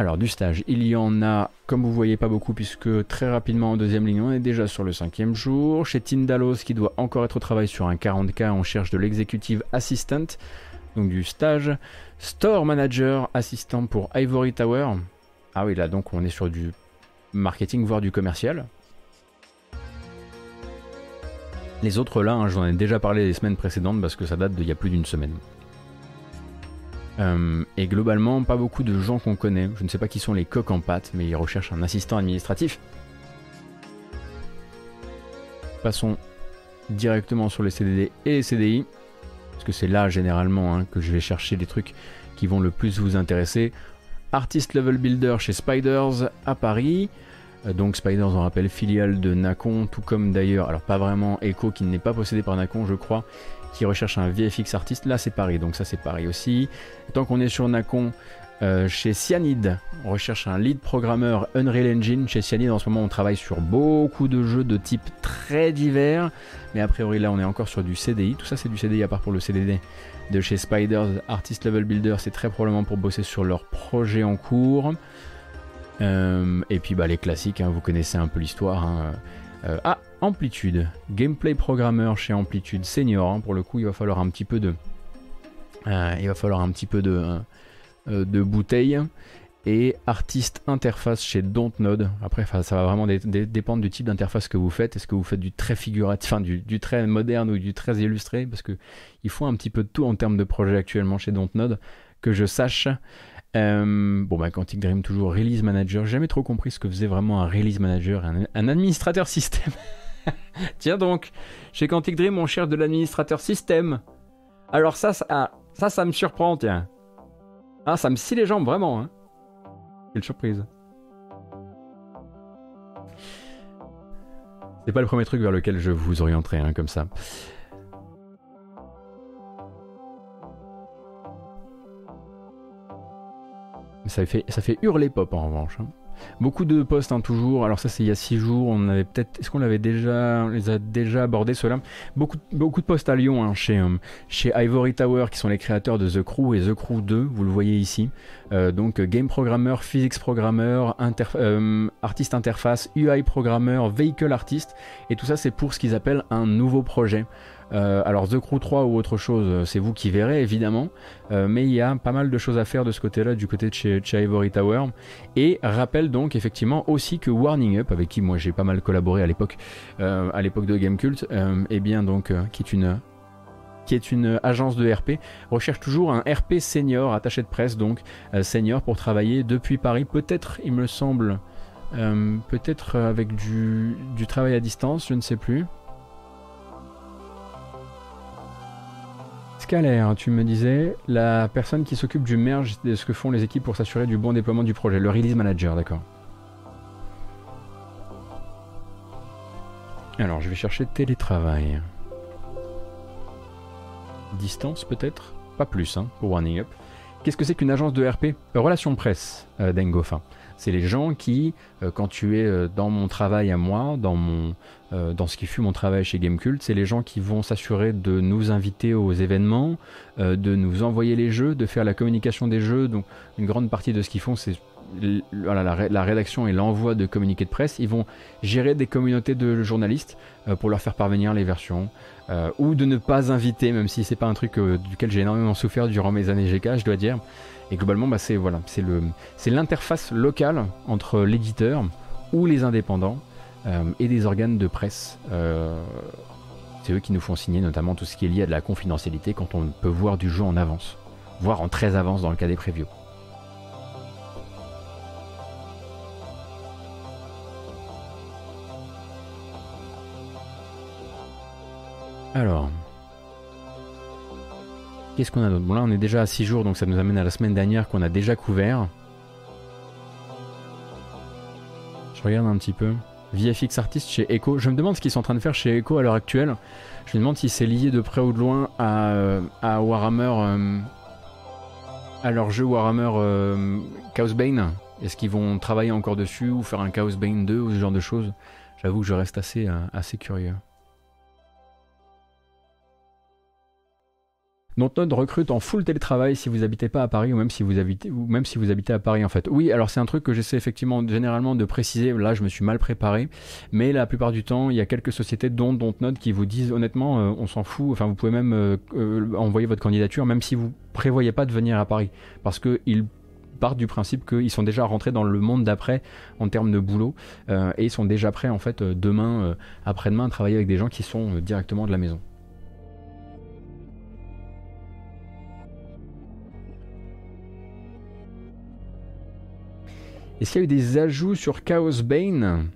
Alors du stage, il y en a, comme vous voyez, pas beaucoup puisque très rapidement en deuxième ligne, on est déjà sur le cinquième jour. Chez Tindalos, qui doit encore être au travail sur un 40K, on cherche de l'executive assistant, donc du stage. Store manager assistant pour Ivory Tower. Ah oui, là donc on est sur du marketing, voire du commercial. Les autres là, hein, j'en ai déjà parlé les semaines précédentes parce que ça date d'il y a plus d'une semaine. Euh, et globalement, pas beaucoup de gens qu'on connaît. Je ne sais pas qui sont les coques en pâte, mais ils recherchent un assistant administratif. Passons directement sur les CDD et les CDI, parce que c'est là généralement hein, que je vais chercher les trucs qui vont le plus vous intéresser. Artist Level Builder chez Spiders à Paris. Euh, donc Spiders, on rappelle, filiale de Nacon, tout comme d'ailleurs, alors pas vraiment Echo qui n'est pas possédé par Nacon, je crois, qui recherche un VFX artiste. Là, c'est Paris, donc ça, c'est Paris aussi. Tant qu'on est sur Nacon, euh, chez Cyanide, on recherche un lead programmeur Unreal Engine. Chez Cyanide, en ce moment, on travaille sur beaucoup de jeux de type très divers. Mais a priori, là, on est encore sur du CDI. Tout ça, c'est du CDI à part pour le CDD de chez Spiders. Artist Level Builder, c'est très probablement pour bosser sur leur projet en cours. Euh, et puis, bah, les classiques, hein, vous connaissez un peu l'histoire. Hein. Ah, Amplitude, gameplay programmeur chez Amplitude Senior. Hein, pour le coup, il va falloir un petit peu de, euh, il va falloir un petit peu de, euh, de bouteille. Et artiste interface chez Dontnod. Après, ça va vraiment dépendre du type d'interface que vous faites. Est-ce que vous faites du très figuratif, enfin du, du, très moderne ou du très illustré? Parce que il faut un petit peu de tout en termes de projet actuellement chez Dontnod. Que je sache. Euh, bon, bah, Quantic Dream, toujours Release Manager. Jamais trop compris ce que faisait vraiment un Release Manager, un, un administrateur système. Tiens donc, chez Quantic Dream, on cherche de l'administrateur système. Alors ça, ça, ah, ça, ça me surprend, tiens. Ah, ça me scie les jambes, vraiment. Hein. Quelle surprise. C'est pas le premier truc vers lequel je vous orienterai, hein, comme ça. Ça fait, hurler pop en revanche. Hein. Beaucoup de postes hein, toujours. Alors ça c'est il y a 6 jours. On avait peut-être. Est-ce qu'on l'avait déjà. les a déjà abordés ceux-là? Beaucoup, beaucoup de postes à Lyon hein, chez, euh, chez Ivory Tower qui sont les créateurs de The Crew et The Crew 2. Vous le voyez ici. Euh, donc game programmer, physics programmer, euh, artiste interface, UI programmer, vehicle artist. Et tout ça c'est pour ce qu'ils appellent un nouveau projet. Euh, alors The Crew 3 ou autre chose, euh, c'est vous qui verrez évidemment, euh, mais il y a pas mal de choses à faire de ce côté-là, du côté de chez, Ivory Tower. Et rappelle donc effectivement aussi que Warning Up, avec qui moi j'ai pas mal collaboré à l'époque, à l'époque de Gamecult, et eh bien donc qui est une qui est une agence de RP, recherche toujours un RP senior, attaché de presse donc senior pour travailler depuis Paris, peut-être il me semble, peut-être avec du, du travail à distance, je ne sais plus. Scalaire, tu me disais, la personne qui s'occupe du merge de ce que font les équipes pour s'assurer du bon déploiement du projet, le release manager, d'accord. Alors, je vais chercher télétravail. Distance peut-être? Pas plus, hein, pour Warning Up. Qu'est-ce que c'est qu'une agence de RP euh, Relation presse euh. C'est les gens qui, euh, quand tu es euh, dans mon travail à moi, dans, mon, euh, dans ce qui fut mon travail chez Gamecult, c'est les gens qui vont s'assurer de nous inviter aux événements, de nous envoyer les jeux, de faire la communication des jeux. Donc une grande partie de ce qu'ils font, c'est voilà, la, rédaction et l'envoi de communiqués de presse. Ils vont gérer des communautés de journalistes pour leur faire parvenir les versions. ou de ne pas inviter, même si c'est pas un truc duquel j'ai énormément souffert durant mes années GK, je dois dire. Et globalement, bah, c'est voilà, l'interface locale entre l'éditeur ou les indépendants euh, et des organes de presse. Euh, c'est eux qui nous font signer notamment tout ce qui est lié à de la confidentialité quand on peut voir du jeu en avance, voire en très avance dans le cas des previews. Alors, Qu'est-ce qu'on a d'autre? Bon là on est déjà à 6 jours donc ça nous amène à la semaine dernière qu'on a déjà couvert. Je regarde un petit peu. VFX Artist chez Echo. Je me demande ce qu'ils sont en train de faire chez Echo à l'heure actuelle. Je me demande si c'est lié de près ou de loin à, euh, Warhammer. Euh, à leur jeu Warhammer euh, Chaos Bane. Est-ce qu'ils vont travailler encore dessus ou faire un Chaos Bane 2 ou ce genre de choses? J'avoue que je reste assez, assez curieux. Dontnod recrute en full télétravail si vous habitez pas à Paris ou même si vous habitez même si vous habitez à Paris en fait. Oui, alors c'est un truc que j'essaie effectivement généralement de préciser. Là, je me suis mal préparé, mais la plupart du temps, il y a quelques sociétés dont Dontnod qui vous disent honnêtement, euh, on s'en fout. Enfin, vous pouvez même euh, euh, envoyer votre candidature même si vous prévoyez pas de venir à Paris parce que ils partent du principe qu'ils sont déjà rentrés dans le monde d'après en termes de boulot et ils sont déjà prêts en fait demain, après-demain à travailler avec des gens qui sont directement de la maison. Est-ce qu'il y a eu des ajouts sur Chaos Bane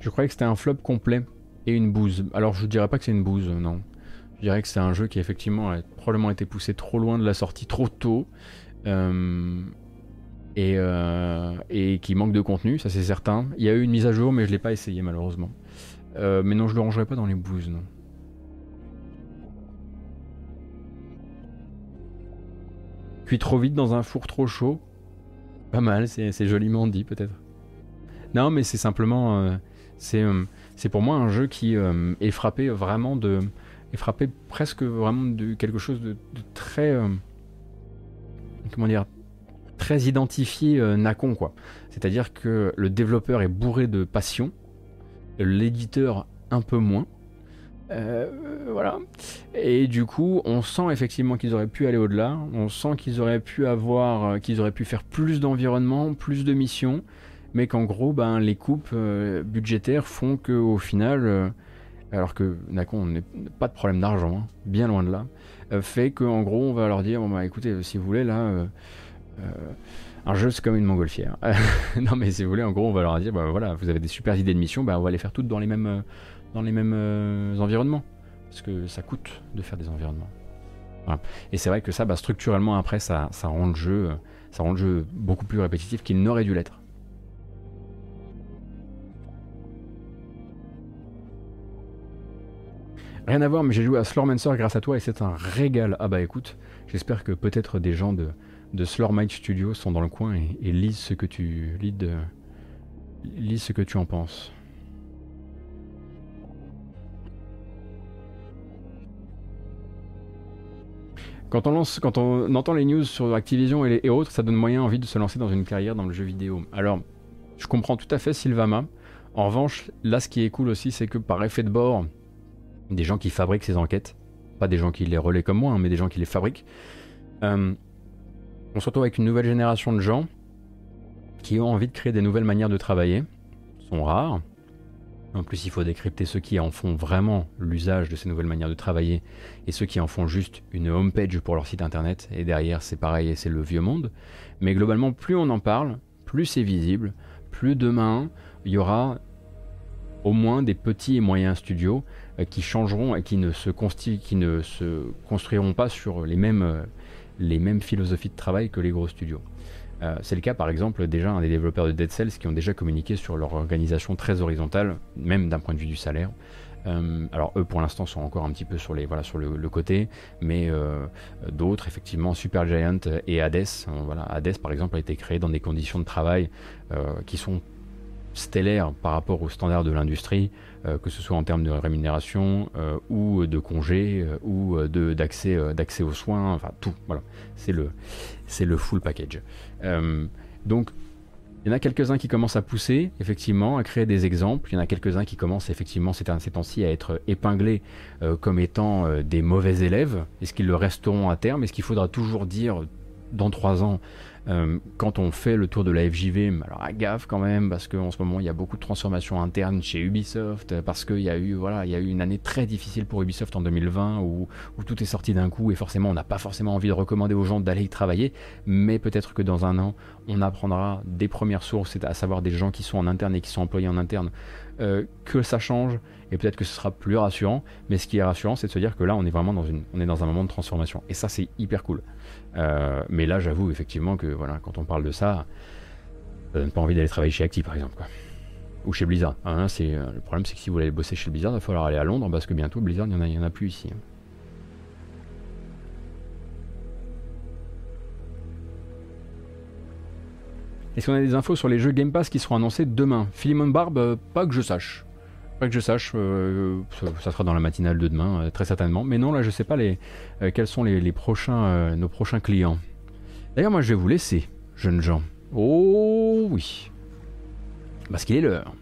Je croyais que c'était un flop complet et une bouse. Alors je dirais pas que c'est une bouse, non. Je dirais que c'est un jeu qui effectivement a probablement été poussé trop loin de la sortie, trop tôt. Euh, euh, et, qui manque de contenu, ça c'est certain. Il y a eu une mise à jour, mais je l'ai pas essayé malheureusement. Euh, mais non, je le rangerai pas dans les bouses, non. Cuit trop vite dans un four trop chaud. Pas mal, c'est joliment dit peut-être. Non, mais c'est simplement. Euh, euh, c'est pour moi un jeu qui euh, est frappé vraiment de. est frappé presque vraiment de quelque chose de, très. comment dire Très identifié Nacon, quoi. C'est-à-dire que le développeur est bourré de passion, l'éditeur un peu moins. Euh, voilà. Et du coup, on sent effectivement qu'ils auraient pu aller au-delà. On sent qu'ils auraient pu avoir, euh, qu'ils auraient pu faire plus d'environnement, plus de missions, mais qu'en gros, ben, les coupes euh, budgétaires font qu'au final, alors que Nacon n'a pas de problème d'argent, hein, bien loin de là, fait qu'en gros, on va leur dire, bon bah écoutez, si vous voulez là. un jeu, c'est comme une montgolfière. non, mais si vous voulez, en gros, on va leur dire, bah voilà, vous avez des super idées de mission, bah on va les faire toutes dans les mêmes, dans les mêmes euh, environnements. Parce que ça coûte de faire des environnements. Et c'est vrai que ça, bah, structurellement, après, ça, rend le jeu, ça rend le jeu beaucoup plus répétitif qu'il n'aurait dû l'être. Rien à voir, mais j'ai joué à Slormancer grâce à toi et c'est un régal. Ah bah écoute, j'espère que peut-être des gens de, de Slormite Studio sont dans le coin et, lisent ce que tu lis lisent ce que tu en penses. Quand on, lance, quand on entend les news sur Activision et, autres, ça donne moyen envie de se lancer dans une carrière dans le jeu vidéo. Alors, je comprends tout à fait Sylvama. En revanche, là, ce qui est cool aussi, c'est que par effet de bord, des gens qui fabriquent ces enquêtes, pas des gens qui les relaient comme moi, hein, mais des gens qui les fabriquent, euh, on se retrouve avec une nouvelle génération de gens qui ont envie de créer des nouvelles manières de travailler. sont rares, en plus, il faut décrypter ceux qui en font vraiment l'usage de ces nouvelles manières de travailler et ceux qui en font juste une homepage pour leur site internet. Et derrière, c'est pareil et c'est le vieux monde. Mais globalement, plus on en parle, plus c'est visible, plus demain, il y aura au moins des petits et moyens studios euh, qui changeront et qui ne se, construiront pas sur euh, les mêmes philosophies de travail que les gros studios. Euh, c'est le cas par exemple déjà un des développeurs de Dead Cells qui ont déjà communiqué sur leur organisation très horizontale, même d'un point de vue du salaire. Euh, alors eux pour l'instant sont encore un petit peu sur, les, voilà, sur le, côté, mais euh, d'autres effectivement Supergiant et Hades, voilà, Hades par exemple a été créé dans des conditions de travail qui sont stellaires par rapport aux standards de l'industrie, que ce soit en termes de rémunération ou de congés ou d'accès d'accès aux soins, enfin tout, voilà, c'est le, c'est le full package. Euh, donc, il y en a quelques-uns qui commencent à pousser, effectivement, à créer des exemples. Il y en a quelques-uns qui commencent, effectivement, ces temps-ci, à être épinglés euh, comme étant euh, des mauvais élèves. Est-ce qu'ils le resteront à terme? Est-ce qu'il faudra toujours dire, dans trois ans, euh, quand on fait le tour de la FJV, alors à gaffe quand même, parce qu'en ce moment il y a beaucoup de transformations internes chez Ubisoft, parce qu'il y a eu voilà, il y a eu une année très difficile pour Ubisoft en 2020 où, tout est sorti d'un coup et forcément on n'a pas forcément envie de recommander aux gens d'aller y travailler, mais peut-être que dans un an on apprendra des premières sources, à savoir des gens qui sont en interne et qui sont employés en interne, euh, que ça change et peut-être que ce sera plus rassurant. Mais ce qui est rassurant, c'est de se dire que là, on est vraiment dans une, on est dans un moment de transformation. Et ça, c'est hyper cool. Euh, mais là, j'avoue effectivement que voilà, quand on parle de ça, ça donne pas envie d'aller travailler chez Acti, par exemple, ou chez Blizzard. Hein, euh, le problème, c'est que si vous voulez bosser chez Blizzard, il va falloir aller à Londres parce que bientôt Blizzard, il y en a, plus ici. Hein. Est-ce qu'on a des infos sur les jeux Game Pass qui seront annoncés demain? Philemon Barb, pas que je sache. Pas que je sache, euh, ça, sera dans la matinale de demain, euh, très certainement. Mais non, là, je sais pas les, euh, quels sont les, prochains, nos prochains clients. D'ailleurs, moi, je vais vous laisser, jeunes gens. Oh oui. Parce qu'il est l'heure.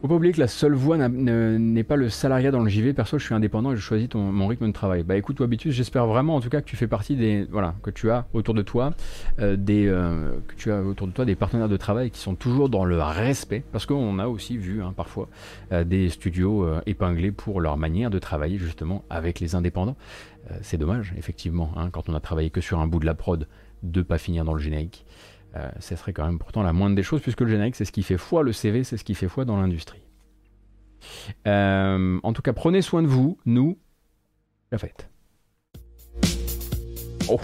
Faut pas oublier que la seule voie n'est pas le salariat dans le JV. Perso, je suis indépendant et je choisis ton, mon rythme de travail. Bah écoute, Habitus, j'espère vraiment en tout cas que tu fais partie des. Voilà, que tu as autour de toi euh, des. Euh, que tu as autour de toi des partenaires de travail qui sont toujours dans le respect. Parce qu'on a aussi vu hein, parfois euh, des studios épinglés pour leur manière de travailler justement avec les indépendants. C'est dommage, effectivement, hein, quand on a travaillé que sur un bout de la prod, de pas finir dans le générique. Euh, ce serait quand même pourtant la moindre des choses, puisque le générique, c'est ce qui fait foi, le CV, c'est ce qui fait foi dans l'industrie. Euh, en tout cas, prenez soin de vous, nous, la fête. Oh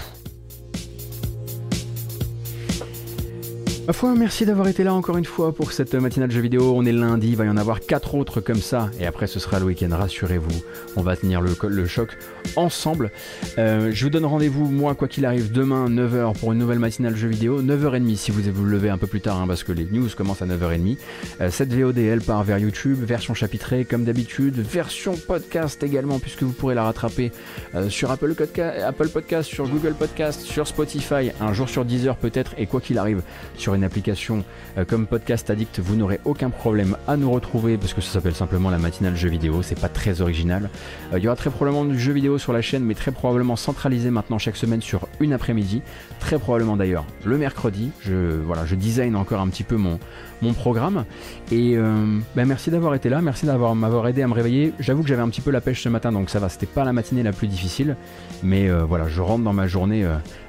Ma foi, merci d'avoir été là encore une fois pour cette matinale jeux vidéo. On est lundi, il va y en avoir quatre autres comme ça. Et après, ce sera le week-end, rassurez-vous. On va tenir le, choc ensemble. Euh, je vous donne rendez-vous, moi, quoi qu'il arrive, demain, 9h pour une nouvelle matinale jeux vidéo. 9h30 si vous vous levez un peu plus tard, hein, parce que les news commencent à 9h30. Euh, cette VOD, elle part vers YouTube, version chapitrée comme d'habitude, version podcast également, puisque vous pourrez la rattraper euh, sur Apple, Apple Podcast, sur Google Podcast, sur Spotify, un jour sur 10 heures peut-être, et quoi qu'il arrive, sur une application euh, comme Podcast Addict, vous n'aurez aucun problème à nous retrouver parce que ça s'appelle simplement la matinale jeu vidéo, c'est pas très original. Euh, il y aura très probablement du jeu vidéo sur la chaîne, mais très probablement centralisé maintenant chaque semaine sur une après-midi. Très probablement d'ailleurs le mercredi. Je, voilà, je design encore un petit peu mon, mon programme. Et euh, ben merci d'avoir été là, merci d'avoir m'avoir aidé à me réveiller. J'avoue que j'avais un petit peu la pêche ce matin, donc ça va, c'était pas la matinée la plus difficile. Mais voilà, je rentre dans ma journée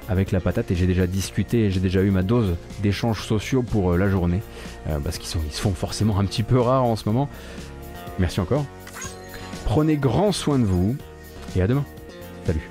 avec la patate et j'ai déjà discuté j'ai déjà eu ma dose d'échanges sociaux pour euh, la journée euh, parce qu'ils ils se font forcément un petit peu rares en ce moment. Merci encore. Prenez grand soin de vous et à demain. Salut.